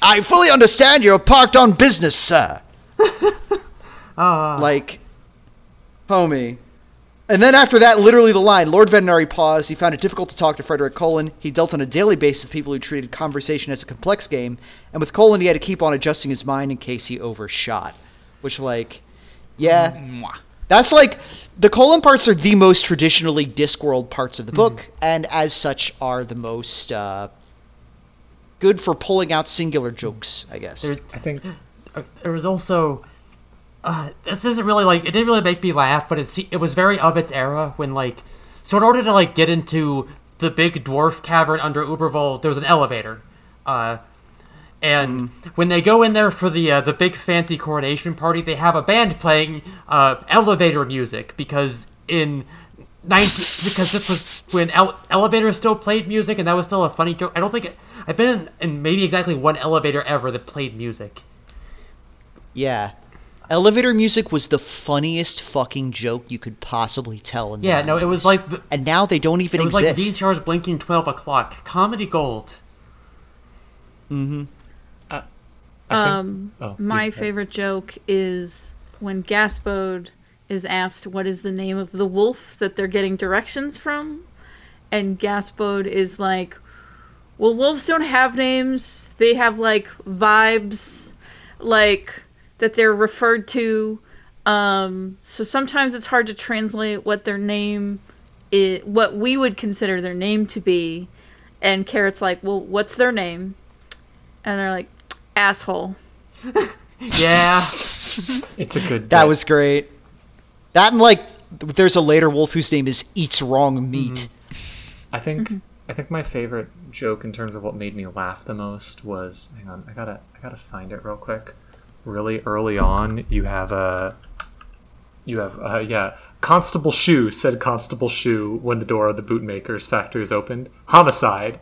I fully understand you're parked on business, sir. Ah. like, homie. And then after that, literally the line, Lord Vetinari paused. He found it difficult to talk to Frederick Colon. He dealt on a daily basis with people who treated conversation as a complex game. And with Colon, he had to keep on adjusting his mind in case he overshot. Which, like, yeah. Mwah. That's like, the colon parts are the most traditionally Discworld parts of the book, and as such are the most uh, good for pulling out singular jokes, I guess. There, I think uh, there was also. Uh, this isn't really like it didn't really make me laugh, but it's it was very of its era when like so in order to like get into the big dwarf cavern under Uberwald, there was an elevator, uh, and when they go in there for the uh, the big fancy coronation party, they have a band playing uh, elevator music because in 19 because this was when ele- elevators still played music and that was still a funny joke. I don't think I've been in, in maybe exactly one elevator ever that played music. Yeah. Elevator music was the funniest fucking joke you could possibly tell in the Yeah, no, it was like the, and now they don't even it was exist. like VCR's blinking twelve o'clock. Comedy gold. Think, Um, oh, my yeah. favorite joke is when Gaspode is asked what is the name of the wolf that they're getting directions from, and Gaspode is like, "Well, wolves don't have names. They have like vibes, like that they're referred to. Um, so sometimes it's hard to translate what their name is, what we would consider their name to be." And Carrot's like, "Well, what's their name?" And they're like, "Asshole." Yeah, it's a good. that bit. was great. That and like, there's a later wolf whose name is Eats Wrong Meat. I think I think my favorite joke in terms of what made me laugh the most was hang on, I gotta I gotta find it real quick. Really early on, you have a you have uh, yeah Constable Shoe said Constable Shoe when the door of the bootmaker's factory is opened. Homicide.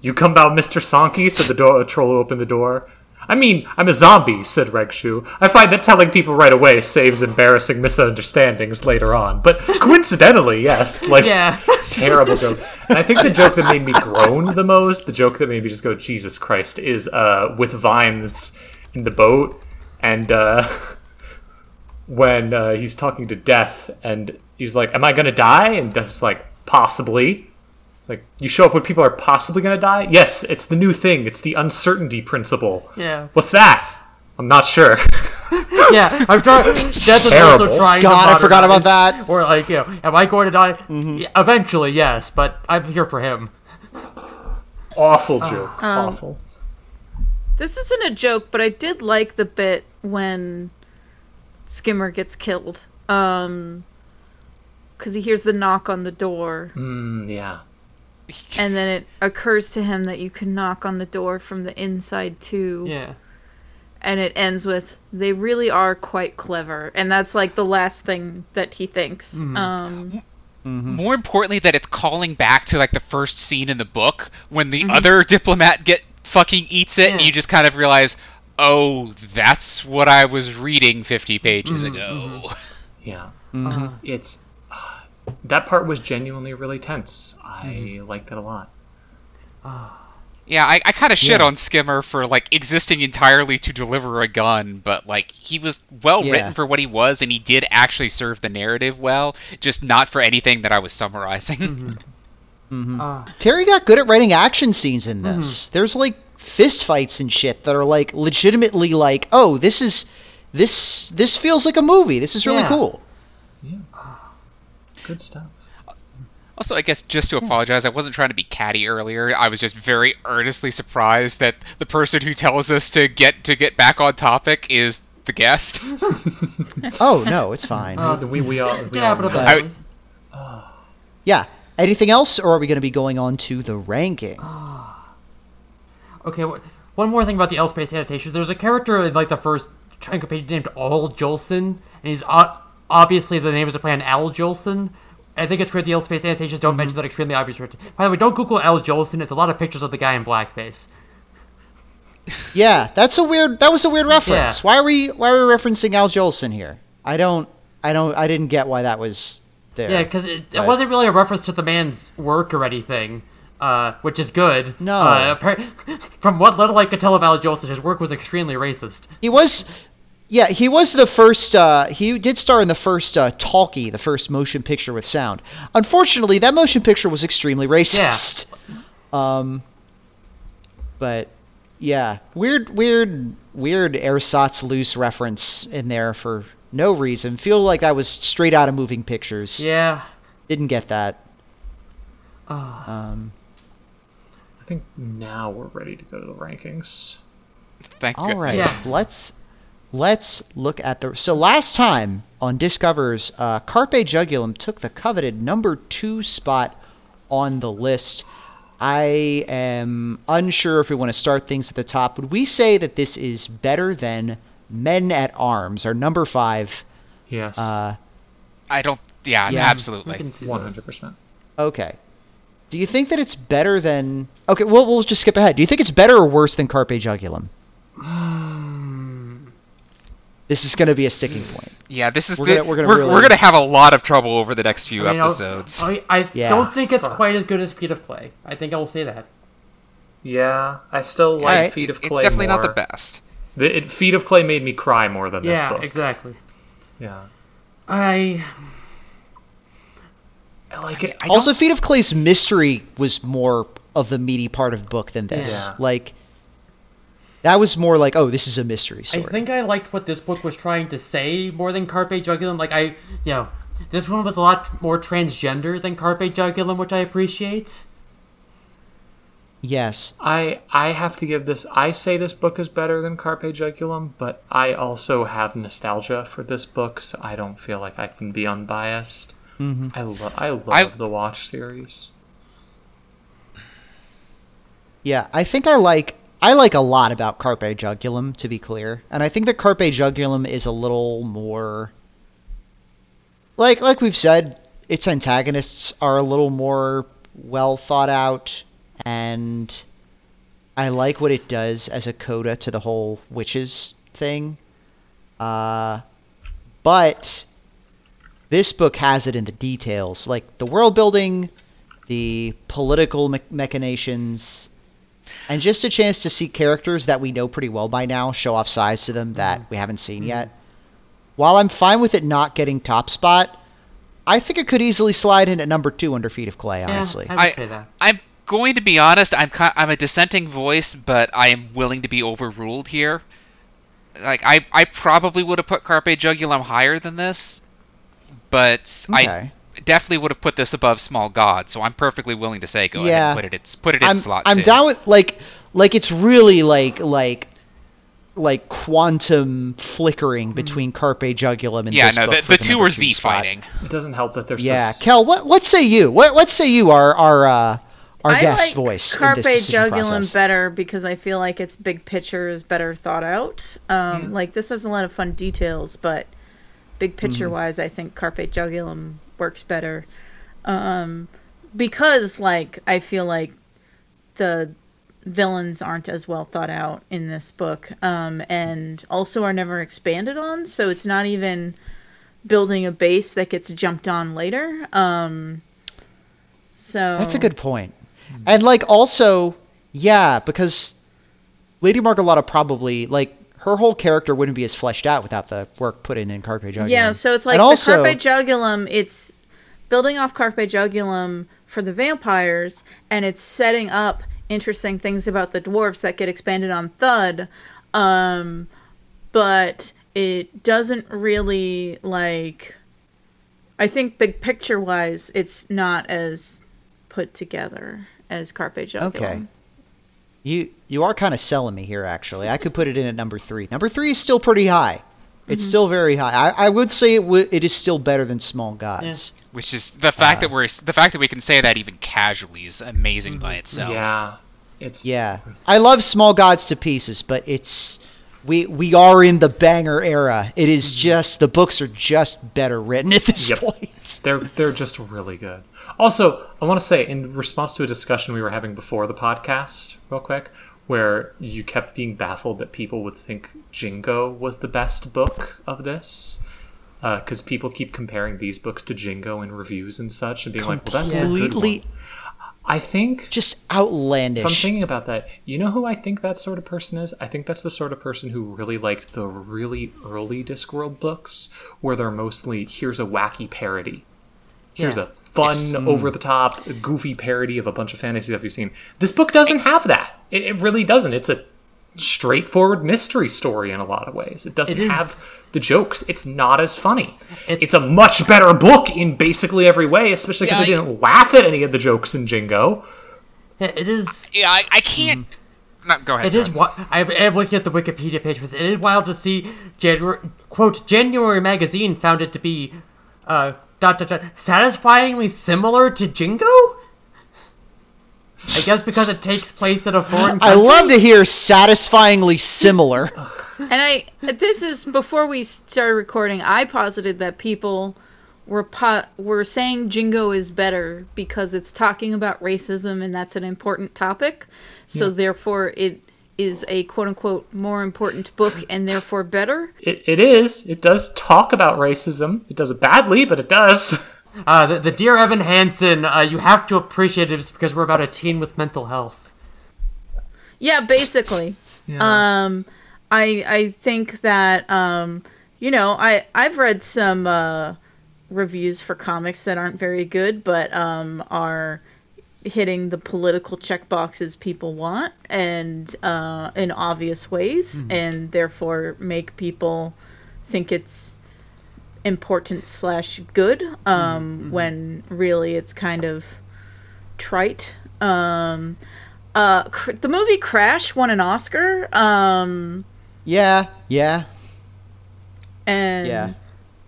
You come out, Mister Sonky. Said the door. troll who opened the door. I mean, I'm a zombie, said Reg Shoe. I find that telling people right away saves embarrassing misunderstandings later on. But coincidentally, yes, like yeah. terrible joke. And I think the joke that made me groan the most, the joke that made me just go, Jesus Christ, is uh, with Vimes in the boat. And uh, when uh, he's talking to Death, and he's like, Am I going to die? And Death's like, Possibly. It's like, You show up when people are possibly going to die? Yes, it's the new thing. It's the uncertainty principle. Yeah. What's that? I'm not sure. Yeah, I'm trying. Death is also trying. God, to I forgot about that. Or like, you know, am I going to die? Yeah, eventually, yes, but I'm here for him. Awful joke. Awful. This isn't a joke, but I did like the bit when Skimmer gets killed. Um, because he hears the knock on the door, Mm, yeah. and then it occurs to him that you can knock on the door from the inside too. Yeah. And it ends with, "They really are quite clever," and that's like the last thing that he thinks. Mm-hmm. Um, mm-hmm. More importantly, that it's calling back to like the first scene in the book when the mm-hmm. other diplomat get fucking eats it, and you just kind of realize, oh, that's what I was reading 50 pages ago. Yeah. Uh-huh. It's that part was genuinely really tense. I mm-hmm. liked it a lot. Yeah, I, I kind of shit Yeah. on Skimmer for like existing entirely to deliver a gun, but like he was well Yeah. written for what he was, and he did actually serve the narrative well, just not for anything that I was summarizing. Mm-hmm. Mm-hmm. Uh, Terry got good at writing action scenes in this. There's like fist fights and shit that are like legitimately like, oh, this is this this feels like a movie. This is really Yeah. cool. Good stuff. Also, I guess just to apologize, I wasn't trying to be catty earlier. I was just very earnestly surprised that the person who tells us to get to get back on topic is the guest. Oh no, it's fine. uh, we we all we it all happened know. eventually. yeah. Anything else, or are we going to be going on to the ranking? Okay, wh- one more thing about the L Space adaptations. There's a character in like the first chunk of page named All Jolson, and he's o- obviously the name is a play on Al Jolson. I think it's weird the Space adaptations don't mention that extremely obvious. By the way, don't Google Al Jolson. It's a lot of pictures of the guy in blackface. Yeah, that's a weird. That was a weird reference. Yeah. Why are we Why are we referencing Al Jolson here? I don't. I don't. I didn't get why that was there. Yeah, because it, it wasn't really a reference to the man's work or anything, uh, which is good. No. Uh, from what little I could tell of Al Jolson, his work was extremely racist. He was, yeah, he was the first. Uh, he did star in the first uh, Talkie, the first motion picture with sound. Unfortunately, that motion picture was extremely racist. Yeah. Um, but yeah, weird, weird, weird ersatz loose reference in there for no reason. Feel like that was straight out of moving pictures. Yeah. Didn't get that. Um. I think now we're ready to go to the rankings. Thank All right, goodness. Yeah. let's let's look at the. So last time on Discovers, uh, Carpe Jugulum took the coveted number two spot on the list. I am unsure if we want to start things at the top. Would we say that this is better than Men at Arms, or number five? Yes, Uh, I don't. Yeah, Yeah. absolutely. We can do one that. hundred percent. okay. Do you think that it's better than? Okay, well we'll just skip ahead. Do you think it's better or worse than Carpe Jugulum? this is going to be a sticking mm. point. Yeah, this is We're the, gonna- we're we're, gonna we're, really- gonna have a lot of trouble over the next few I mean, episodes. I, I Yeah. don't think it's quite as good as Feet of Clay. I think I will say that. Yeah, I still like Alright. Feet of Clay. it's Clay. definitely not the best. The, it, Feet of Clay made me cry more than this Yeah, book. exactly. Yeah, I I like it. I Also, Feet of Clay's mystery was more of the meaty part of the book than this. Yeah. Like, that was more like, oh, this is a mystery I think I liked what this book was trying to say more than Carpe Jugulum. Like I, you know, this one was a lot more transgender than Carpe Jugulum, which I appreciate. yes. I I have to give this. I say this book is better than Carpe Jugulum, but I also have nostalgia for this book, so I don't feel like I can be unbiased. Mm-hmm. I love I love I- the Watch series. Yeah, I think I like I like a lot about Carpe Jugulum, to be clear, and I think that Carpe Jugulum is a little more like like we've said, its antagonists are a little more well thought out, and I like what it does as a coda to the whole witches thing. Uh, but this book has it in the details, like the world building, the political machinations, and just a chance to see characters that we know pretty well by now show off sides to them that mm-hmm. we haven't seen mm-hmm. yet. While I'm fine with it not getting top spot, I think it could easily slide in at number two under Feet of Clay. Honestly, yeah, I would I, say that. I'm going to be honest. I'm I'm a dissenting voice, but I am willing to be overruled here. Like I, I probably would have put Carpe Jugulum higher than this, but Okay. I definitely would have put this above Small God. So I'm perfectly willing to say go ahead Yeah. and put it. It's put it in I'm slot I'm two. down with like like it's really like like like quantum flickering between Carpe Jugulum and yeah, this no, book the, for the two are Z spot. fighting. It doesn't help that there's Yeah, this- Kel, what what say you? What what say you? Our our uh, our I guest like voice Carpe in this Jugulum process. better because I feel like its big picture is better thought out. Um, Like this has a lot of fun details, but big picture wise, I think Carpe Jugulum works better. Um, because like I feel like the villains aren't as well thought out in this book, um, and also are never expanded on. So it's not even building a base that gets jumped on later. Um, so That's a good. And like also, yeah, because Lady Margolotta probably like her whole character wouldn't be as fleshed out without the work put in in Carpe Jugulum. Yeah, so it's like and the also, Carpe Jugulum, it's building off Carpe Jugulum for the vampires, and it's setting up interesting things about the dwarves that get expanded on Thud. Um, but it doesn't really like. I think big picture wise, it's not as put together as Carpe Jugulum. Okay. You you are kind of selling me here. Actually, I could put it in at number three. Number three is still pretty high. It's Mm-hmm. still very high. I, I would say it, w- it is still better than Small Gods. Which is the fact Uh, that we're the fact that we can say that even casually is amazing by itself. Yeah, it's Yeah, I love Small Gods to pieces, but it's we we are in the banger era. It is just the books are just better written at this Yep. point. They're they're just really good. Also, I want to say in response to a discussion we were having before the podcast, real quick, where you kept being baffled that people would think Jingo was the best book of this. Uh, because people keep comparing these books to Jingo in reviews and such, and being like, "Well, that's Completely. I think just outlandish. If I'm thinking about that, you know who I think that sort of person is? I think that's the sort of person who really liked the really early Discworld books, where they're mostly here's a wacky parody. Here's Yeah. a fun, over the top, goofy parody of a bunch of fantasy stuff you've seen. This book doesn't have that. It, it really doesn't. It's a straightforward mystery story in a lot of ways. It doesn't It is- have the jokes. It's not as funny. It- it's a much better book in basically every way, especially because Yeah, I I- didn't laugh at any of the jokes in Jingo. It is. Yeah, I, I can't. No, go ahead. It go is. ahead. I am looking at the Wikipedia page. It is wild to see January quote January magazine found it to be uh dot dot dot satisfyingly similar to Jingo. I guess because it takes place in a foreign country. I love to hear satisfyingly similar. And I this is before we started recording. I posited that people were po- were saying Jingo is better because it's talking about racism and that's an important topic. So therefore, it is a quote unquote more important book and therefore better. It, it is. It does talk about racism. It does it badly, but it does. Uh, the, the dear Evan Hansen, uh, you have to appreciate it because we're about a teen with mental health. Yeah, basically. Um, I I think that um, you know, I I've read some uh, reviews for comics that aren't very good, but um, are hitting the political check boxes people want and uh, in obvious ways, and therefore make people think it's important slash good um, when really it's kind of trite. Um, uh, cr- the movie Crash won an Oscar. Um, Yeah, yeah, and yeah.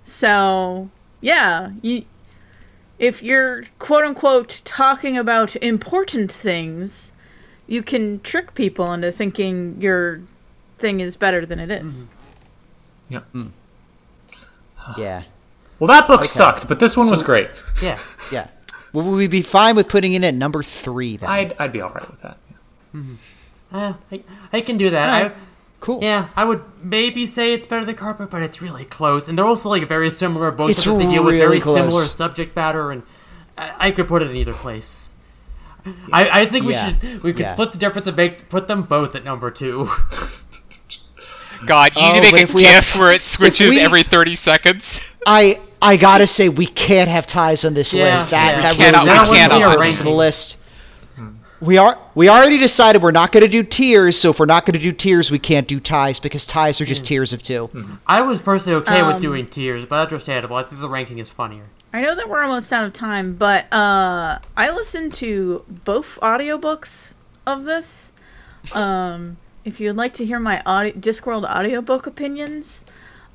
so yeah, you, if you're quote unquote talking about important things, you can trick people into thinking your thing is better than it is. Mm-hmm. yeah. Mm. Yeah, Well, that book sucked, but this one was great. Yeah. yeah. Well, Would we be fine with putting it at number three then? I'd, I'd be all right with that. Uh, I, I can do that. I, cool. yeah, I would maybe say it's better than Carpet, but it's really close. And they're also like very similar books. It's that they deal with really very similar subject matter, and I, I could put it in either place. I, I think we Yeah. should we could Yeah. split the difference and make put them both at number two. God, you Oh, need to but make if a we gift t- where it switches we- every 30 seconds. I I gotta say we can't have ties on this Yeah, list. That yeah. that We cannot- really we cannot. the importance the list. We are we already decided we're not going to do tiers. So if we're not going to do tiers, we can't do ties because ties are just tiers of 2 I was personally okay Um, with doing tiers, but understandable. I think the ranking is funnier. I know that we're almost out of time, but uh, I listened to both audiobooks of this. Um, if you'd like to hear my audio- Discworld audiobook opinions,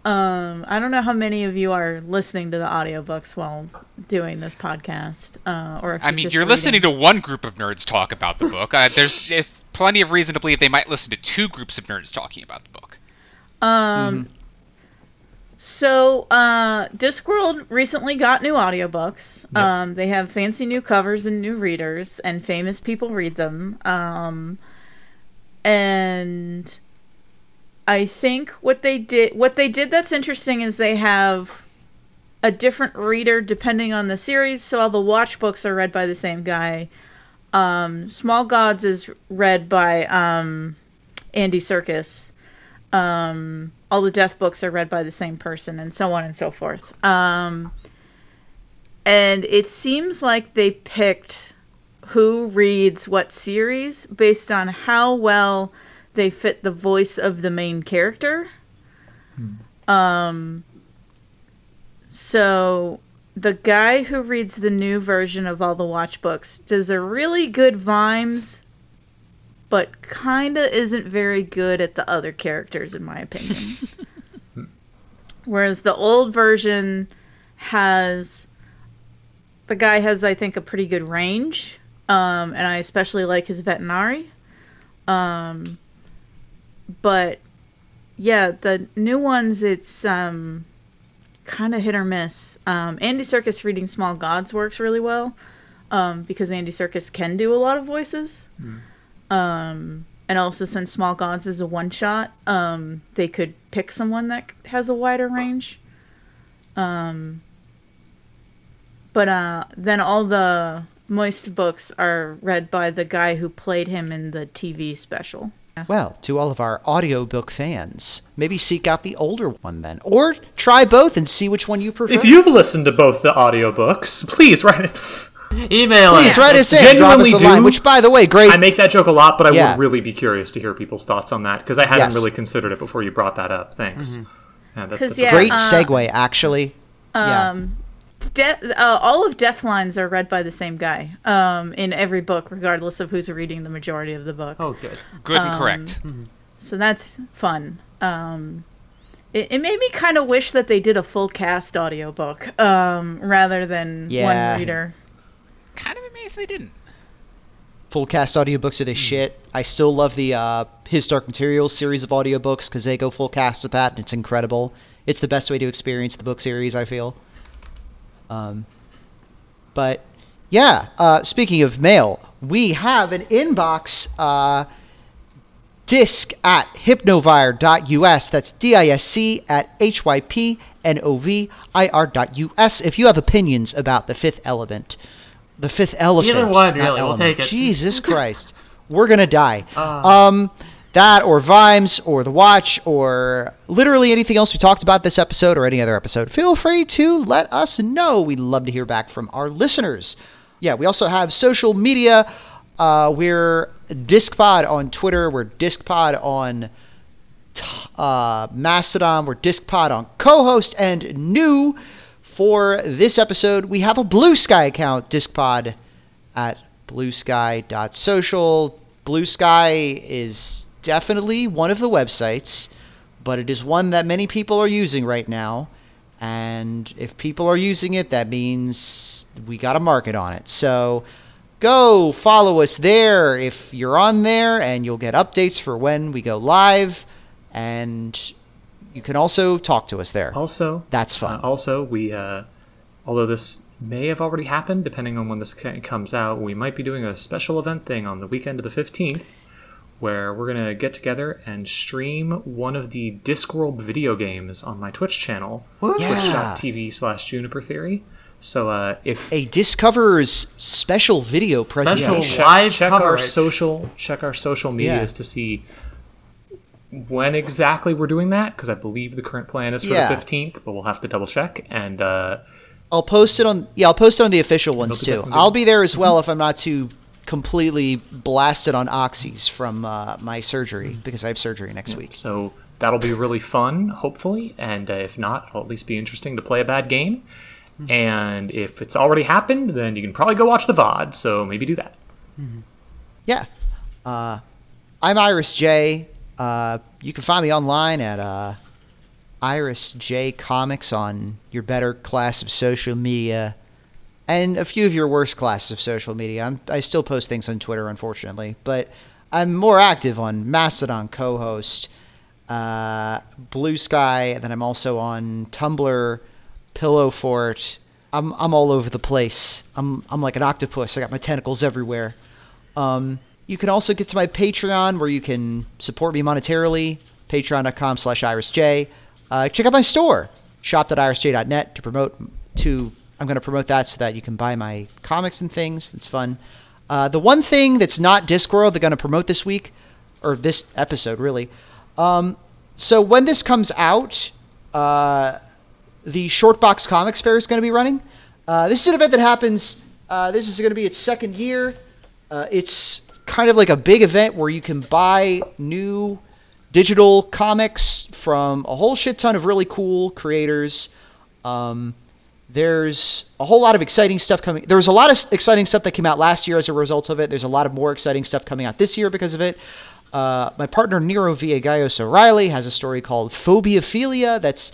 um, I don't know how many of you are listening to the audiobooks while doing this podcast. Uh, or if I you're mean, just you're reading. listening to one group of nerds talk about the book. Uh, there's, there's plenty of reason to believe they might listen to two groups of nerds talking about the book. Um. So, uh, Discworld recently got new audiobooks. Um, they have fancy new covers and new readers, and famous people read them. Um, and I think what they did, what they did that's interesting is they have a different reader depending on the series. So all the watch books are read by the same guy. Um, Small Gods is read by um, Andy Serkis um, all the death books are read by the same person and so on and so forth um, and it seems like they picked who reads what series based on how well they fit the voice of the main character um, so the guy who reads the new version of all the watch books does a really good Vimes but kinda isn't very good at the other characters in my opinion. Whereas the old version has the guy has I think a pretty good range. Um, and I especially like his Vetinari. Um, but yeah, the new ones it's um kind of hit or miss. Um, Andy Serkis reading Small Gods works really well um, because Andy Serkis can do a lot of voices. Um, and also, since Small Gods is a one shot, um, they could pick someone that has a wider range. But uh, then all the Moist books are read by the guy who played him in the TV special. Well, to all of our audiobook fans, maybe seek out the older one then. Or try both and see which one you prefer. If you've listened to both the audiobooks, please write it. Email Please us. write us in, drop us Genuinely line, do. which, by the way, great. I make that joke a lot, but I Yeah. would really be curious to hear people's thoughts on that because I hadn't Yes. really considered it before you brought that up. Thanks. Yeah, that- 'Cause, that's a yeah, great uh, segue, actually. yeah. De- uh, all of Death Lines are read by the same guy um, in every book, regardless of who's reading the majority of the book. Oh, good. Good and correct. So that's fun. Um, it, it made me kind of wish that they did a full cast audiobook um, rather than Yeah. one reader. Kind of amazed they didn't. Full cast audiobooks are the shit. I still love the uh, His Dark Materials series of audiobooks because they go full cast with that, and it's incredible. It's the best way to experience the book series, I feel. Um, but yeah, uh, speaking of mail, we have an inbox uh, disc at hypnovir.us. That's D I S C at H Y P N O V I R.us. If you have opinions about the fifth element, the fifth elephant, Either one, really, we'll take it. Jesus Christ, we're gonna die. um, that or Vimes or The Watch or literally anything else we talked about this episode or any other episode, feel free to let us know. We'd love to hear back from our listeners. Yeah, we also have social media. Uh, we're DiscPod on Twitter. We're DiscPod on uh, Mastodon. We're DiscPod on co-host and new for this episode. We have a Blue Sky account, DiscPod at bluesky.social. Blue Sky is definitely one of the websites, but it is one that many people are using right now. And if people are using it, that means we got a market on it. So go follow us there if you're on there, and you'll get updates for when we go live. And you can also talk to us there. Also, That's fun. uh, also, we uh, although this may have already happened, depending on when this comes out, we might be doing a special event thing on the weekend of the fifteenth, where we're gonna get together and stream one of the Discworld video games on my Twitch channel, Yeah. twitch.tv slash Juniper Theory. So uh, if A Discover's special video presentation. check, live check our social check our social medias Yeah. to see when exactly we're doing that because I believe the current plan is for Yeah. the 15th, but we'll have to double check. And uh, I'll post it on yeah, I'll post it on the official ones too. I'll be there as well if I'm not too completely blasted on oxys from uh, my surgery because I have surgery next week. so that'll be really fun, hopefully. And uh, if not, it'll at least be interesting to play a bad game. And if it's already happened, then you can probably go watch the VOD. So maybe do that. Yeah. Uh, I'm Iris J. Uh, you can find me online at uh, Iris J Comics on your better class of social media and a few of your worst classes of social media. I'm, I still post things on Twitter, unfortunately, but I'm more active on Mastodon co-host, uh, Blue Sky, and then I'm also on Tumblr, Pillow Fort. I'm I'm all over the place. I'm I'm like an octopus. I got my tentacles everywhere. Um, you can also get to my Patreon where you can support me monetarily. Patreon.com slash IrisJ. Uh, check out my store, shop.irisj.net to promote to I'm going to promote that so that you can buy my comics and things. It's fun. Uh, the one thing that's not Discworld they're going to promote this week, or this episode really. Um, so when this comes out, uh, the Shortbox Comics Fair is going to be running. Uh, this is an event that happens. Uh, this is going to be its second year. Uh, it's kind of like a big event where you can buy new digital comics from a whole shit ton of really cool creators. Um, there's a whole lot of exciting stuff coming. There was a lot of exciting stuff that came out last year as a result of it. There's a lot of more exciting stuff coming out this year because of it. Uh, my partner Nero Villagallos O'Reilly has a story called Phobiaphilia that's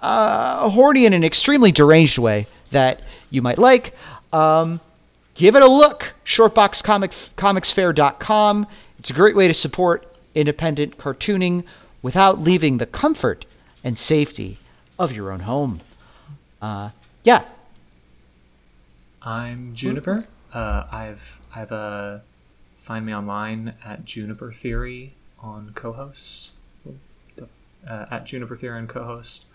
uh, horny in an extremely deranged way that you might like. Um, give it a look. ShortboxComicsFair.com. It's a great way to support independent cartooning without leaving the comfort and safety of your own home. Uh, yeah. I'm Juniper. Uh, I've I've uh, find me online at Juniper Theory on co-host. Uh, at Juniper Theory on co-host.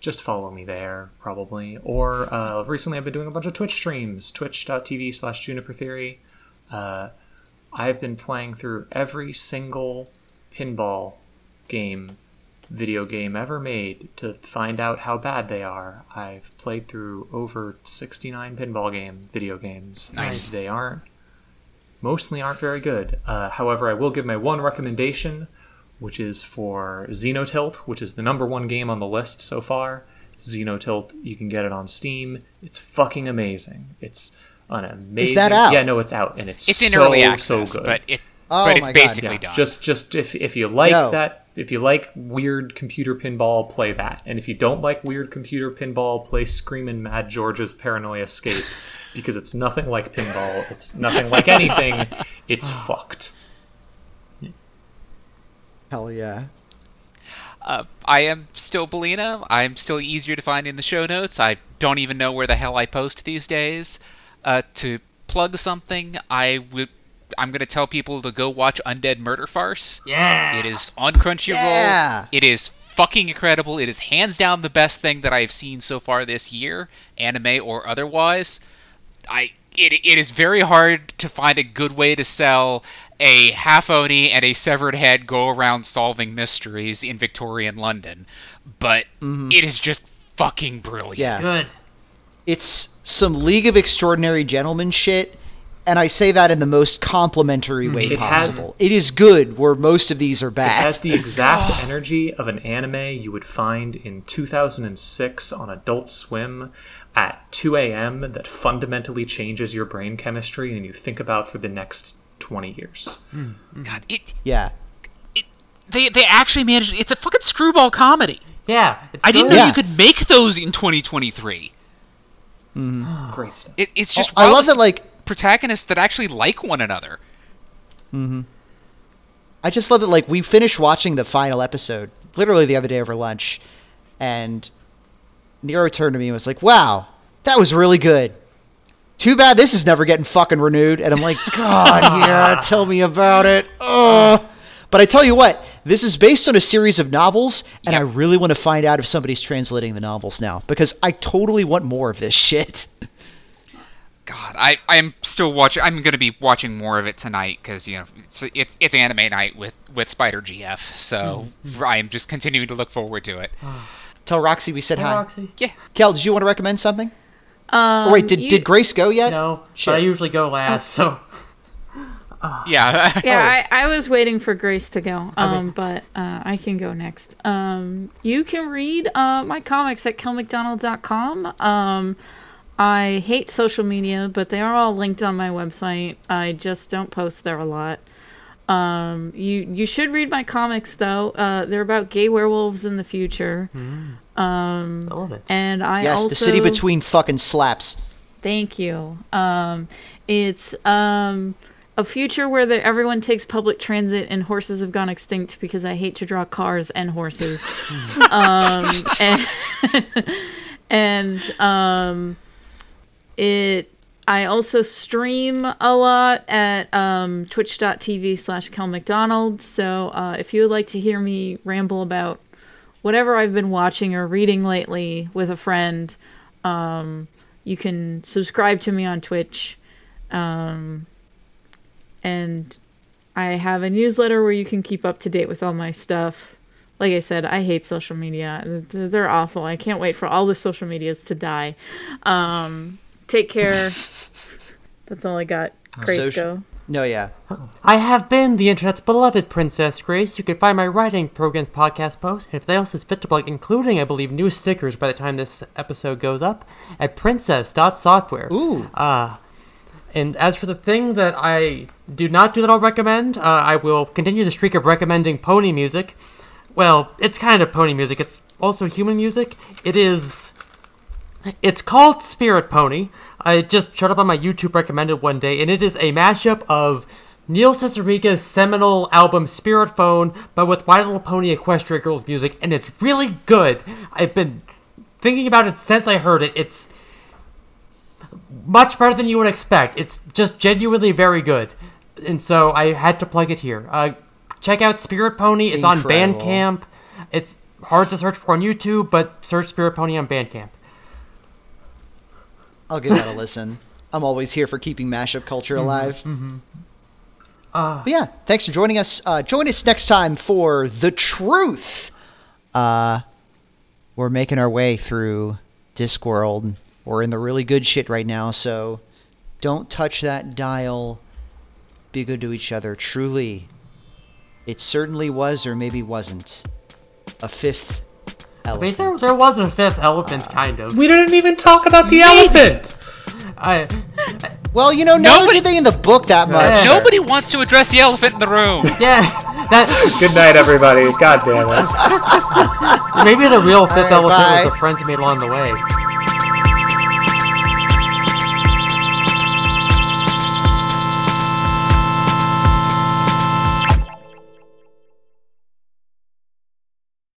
just follow me there, probably. Or uh, recently I've been doing a bunch of Twitch streams, twitch.tv slash Juniper Theory. Uh, I've been playing through every single pinball game, video game ever made to find out how bad they are. I've played through over 69 pinball game video games. Nice. And they aren't, mostly aren't very good. Uh, however, I will give my one recommendation, which is for Xenotilt, which is the number one game on the list so far. Xenotilt, you can get it on Steam. It's fucking amazing. It's an amazing. Is that out? Yeah, no, it's out, and it's It's in so, early access, so good. but it Oh but it's my God. basically yeah, done. just just if if you like Yo. that, if you like weird computer pinball, play that. And if you don't like weird computer pinball, play Screamin' Mad George's Paranoia Escape because it's nothing like pinball. It's nothing like anything. It's fucked. Hell yeah. Uh, I am still Balina. I'm still easier to find in the show notes. I don't even know where the hell I post these days. Uh, to plug something, I would. I'm gonna tell people to go watch Undead Murder Farce. Yeah. It is on Crunchyroll. Yeah. It is fucking incredible. It is hands down the best thing that I've seen so far this year, anime or otherwise. I it, it is very hard to find a good way to sell a half oni and a severed head go around solving mysteries in Victorian London, but mm-hmm. it is just fucking brilliant. Yeah. Good. It's some League of Extraordinary Gentlemen shit, and I say that in the most complimentary mm-hmm. way It has- possible. it is good where most of these are bad. It has the exact energy of an anime you would find in 2006 on Adult Swim at 2 a.m. that fundamentally changes your brain chemistry and you think about for the next 20 years. Mm, mm. God, it, yeah. it they they actually managed. It's a fucking screwball comedy. Yeah. It's I didn't good. know Yeah. you could make those in 2023. Mm-hmm. Great stuff. It, it's oh, just I love that like protagonists that actually like one another. Mm-hmm. I just love that like we finished watching the final episode literally the other day over lunch, and Nero turned to me and was like, "Wow, that was really good. Too bad this is never getting fucking renewed." And I'm like, "God, yeah, tell me about it." Ugh. But I tell you what, this is based on a series of novels, and I really want to find out if somebody's translating the novels now because I totally want more of this shit. God, I I'm still watching. I'm going to be watching more of it tonight because you know it's it's, it's anime night with with Spider GF. So I'm just continuing to look forward to it. Tell Roxy we said Hey, hi. Roxy. Yeah. Kel, did you want to recommend something? Um, oh wait, did, you- did Grace go yet? No, Shit. I usually go last, so Yeah. Yeah, I, I was waiting for Grace to go, um, but uh, I can go next. Um, you can read uh, my comics at kelmcdonald.com. Um, I hate social media, but they are all linked on my website. I just don't post there a lot. Um, you you should read my comics though. Uh, they're about gay werewolves in the future, I love it. and I Yes, also the city between fucking slaps. Thank you. Um, it's um, a future where the, everyone takes public transit and horses have gone extinct because I hate to draw cars and horses. um, and and um, it. I also stream a lot at um, twitch.tv slash Kel McDonald. So uh, if you would like to hear me ramble about whatever I've been watching or reading lately with a friend, um, you can subscribe to me on Twitch. Um, and I have a newsletter where you can keep up to date with all my stuff. Like I said, I hate social media. They're awful. I can't wait for all the social medias to die. Um, take care. That's all I got. Grace, Social- go. No, yeah. I have been the internet's beloved Princess Grace. You can find my writing programs podcast posts, and if they else is fit to plug, including, I believe, new stickers by the time this episode goes up, at princess.software. Ooh. Uh, and as for the thing that I do not do that I'll recommend, uh, I will continue the streak of recommending pony music. Well, it's kind of pony music. It's also human music. It is. It's called Spirit Pony. I just showed up on my YouTube recommended one day, and it is a mashup of Neil Cicierega's seminal album Spirit Phone, but with My Little Pony Equestria Girls music, and it's really good. I've been thinking about it since I heard it. It's much better than you would expect. It's just genuinely very good. And so I had to plug it here. Uh, check out Spirit Pony. It's on Bandcamp. It's hard to search for on YouTube, but search Spirit Pony on Bandcamp. I'll give that a listen. I'm always here for keeping mashup culture alive. but yeah, thanks for joining us. Uh, join us next time for the truth. Uh, we're making our way through Discworld. We're in the really good shit right now, so don't touch that dial. Be good to each other. Truly, it certainly was, or maybe wasn't, a fifth I mean, there, there was a fifth elephant, uh, kind of. We didn't even talk about the elephant. I, Well, you know, neither Nobody- did they in the book that much. Yeah. Nobody wants to address the elephant in the room. yeah, that Good night, everybody. God damn it. maybe the real fifth right, elephant bye. was the friends you made along the way.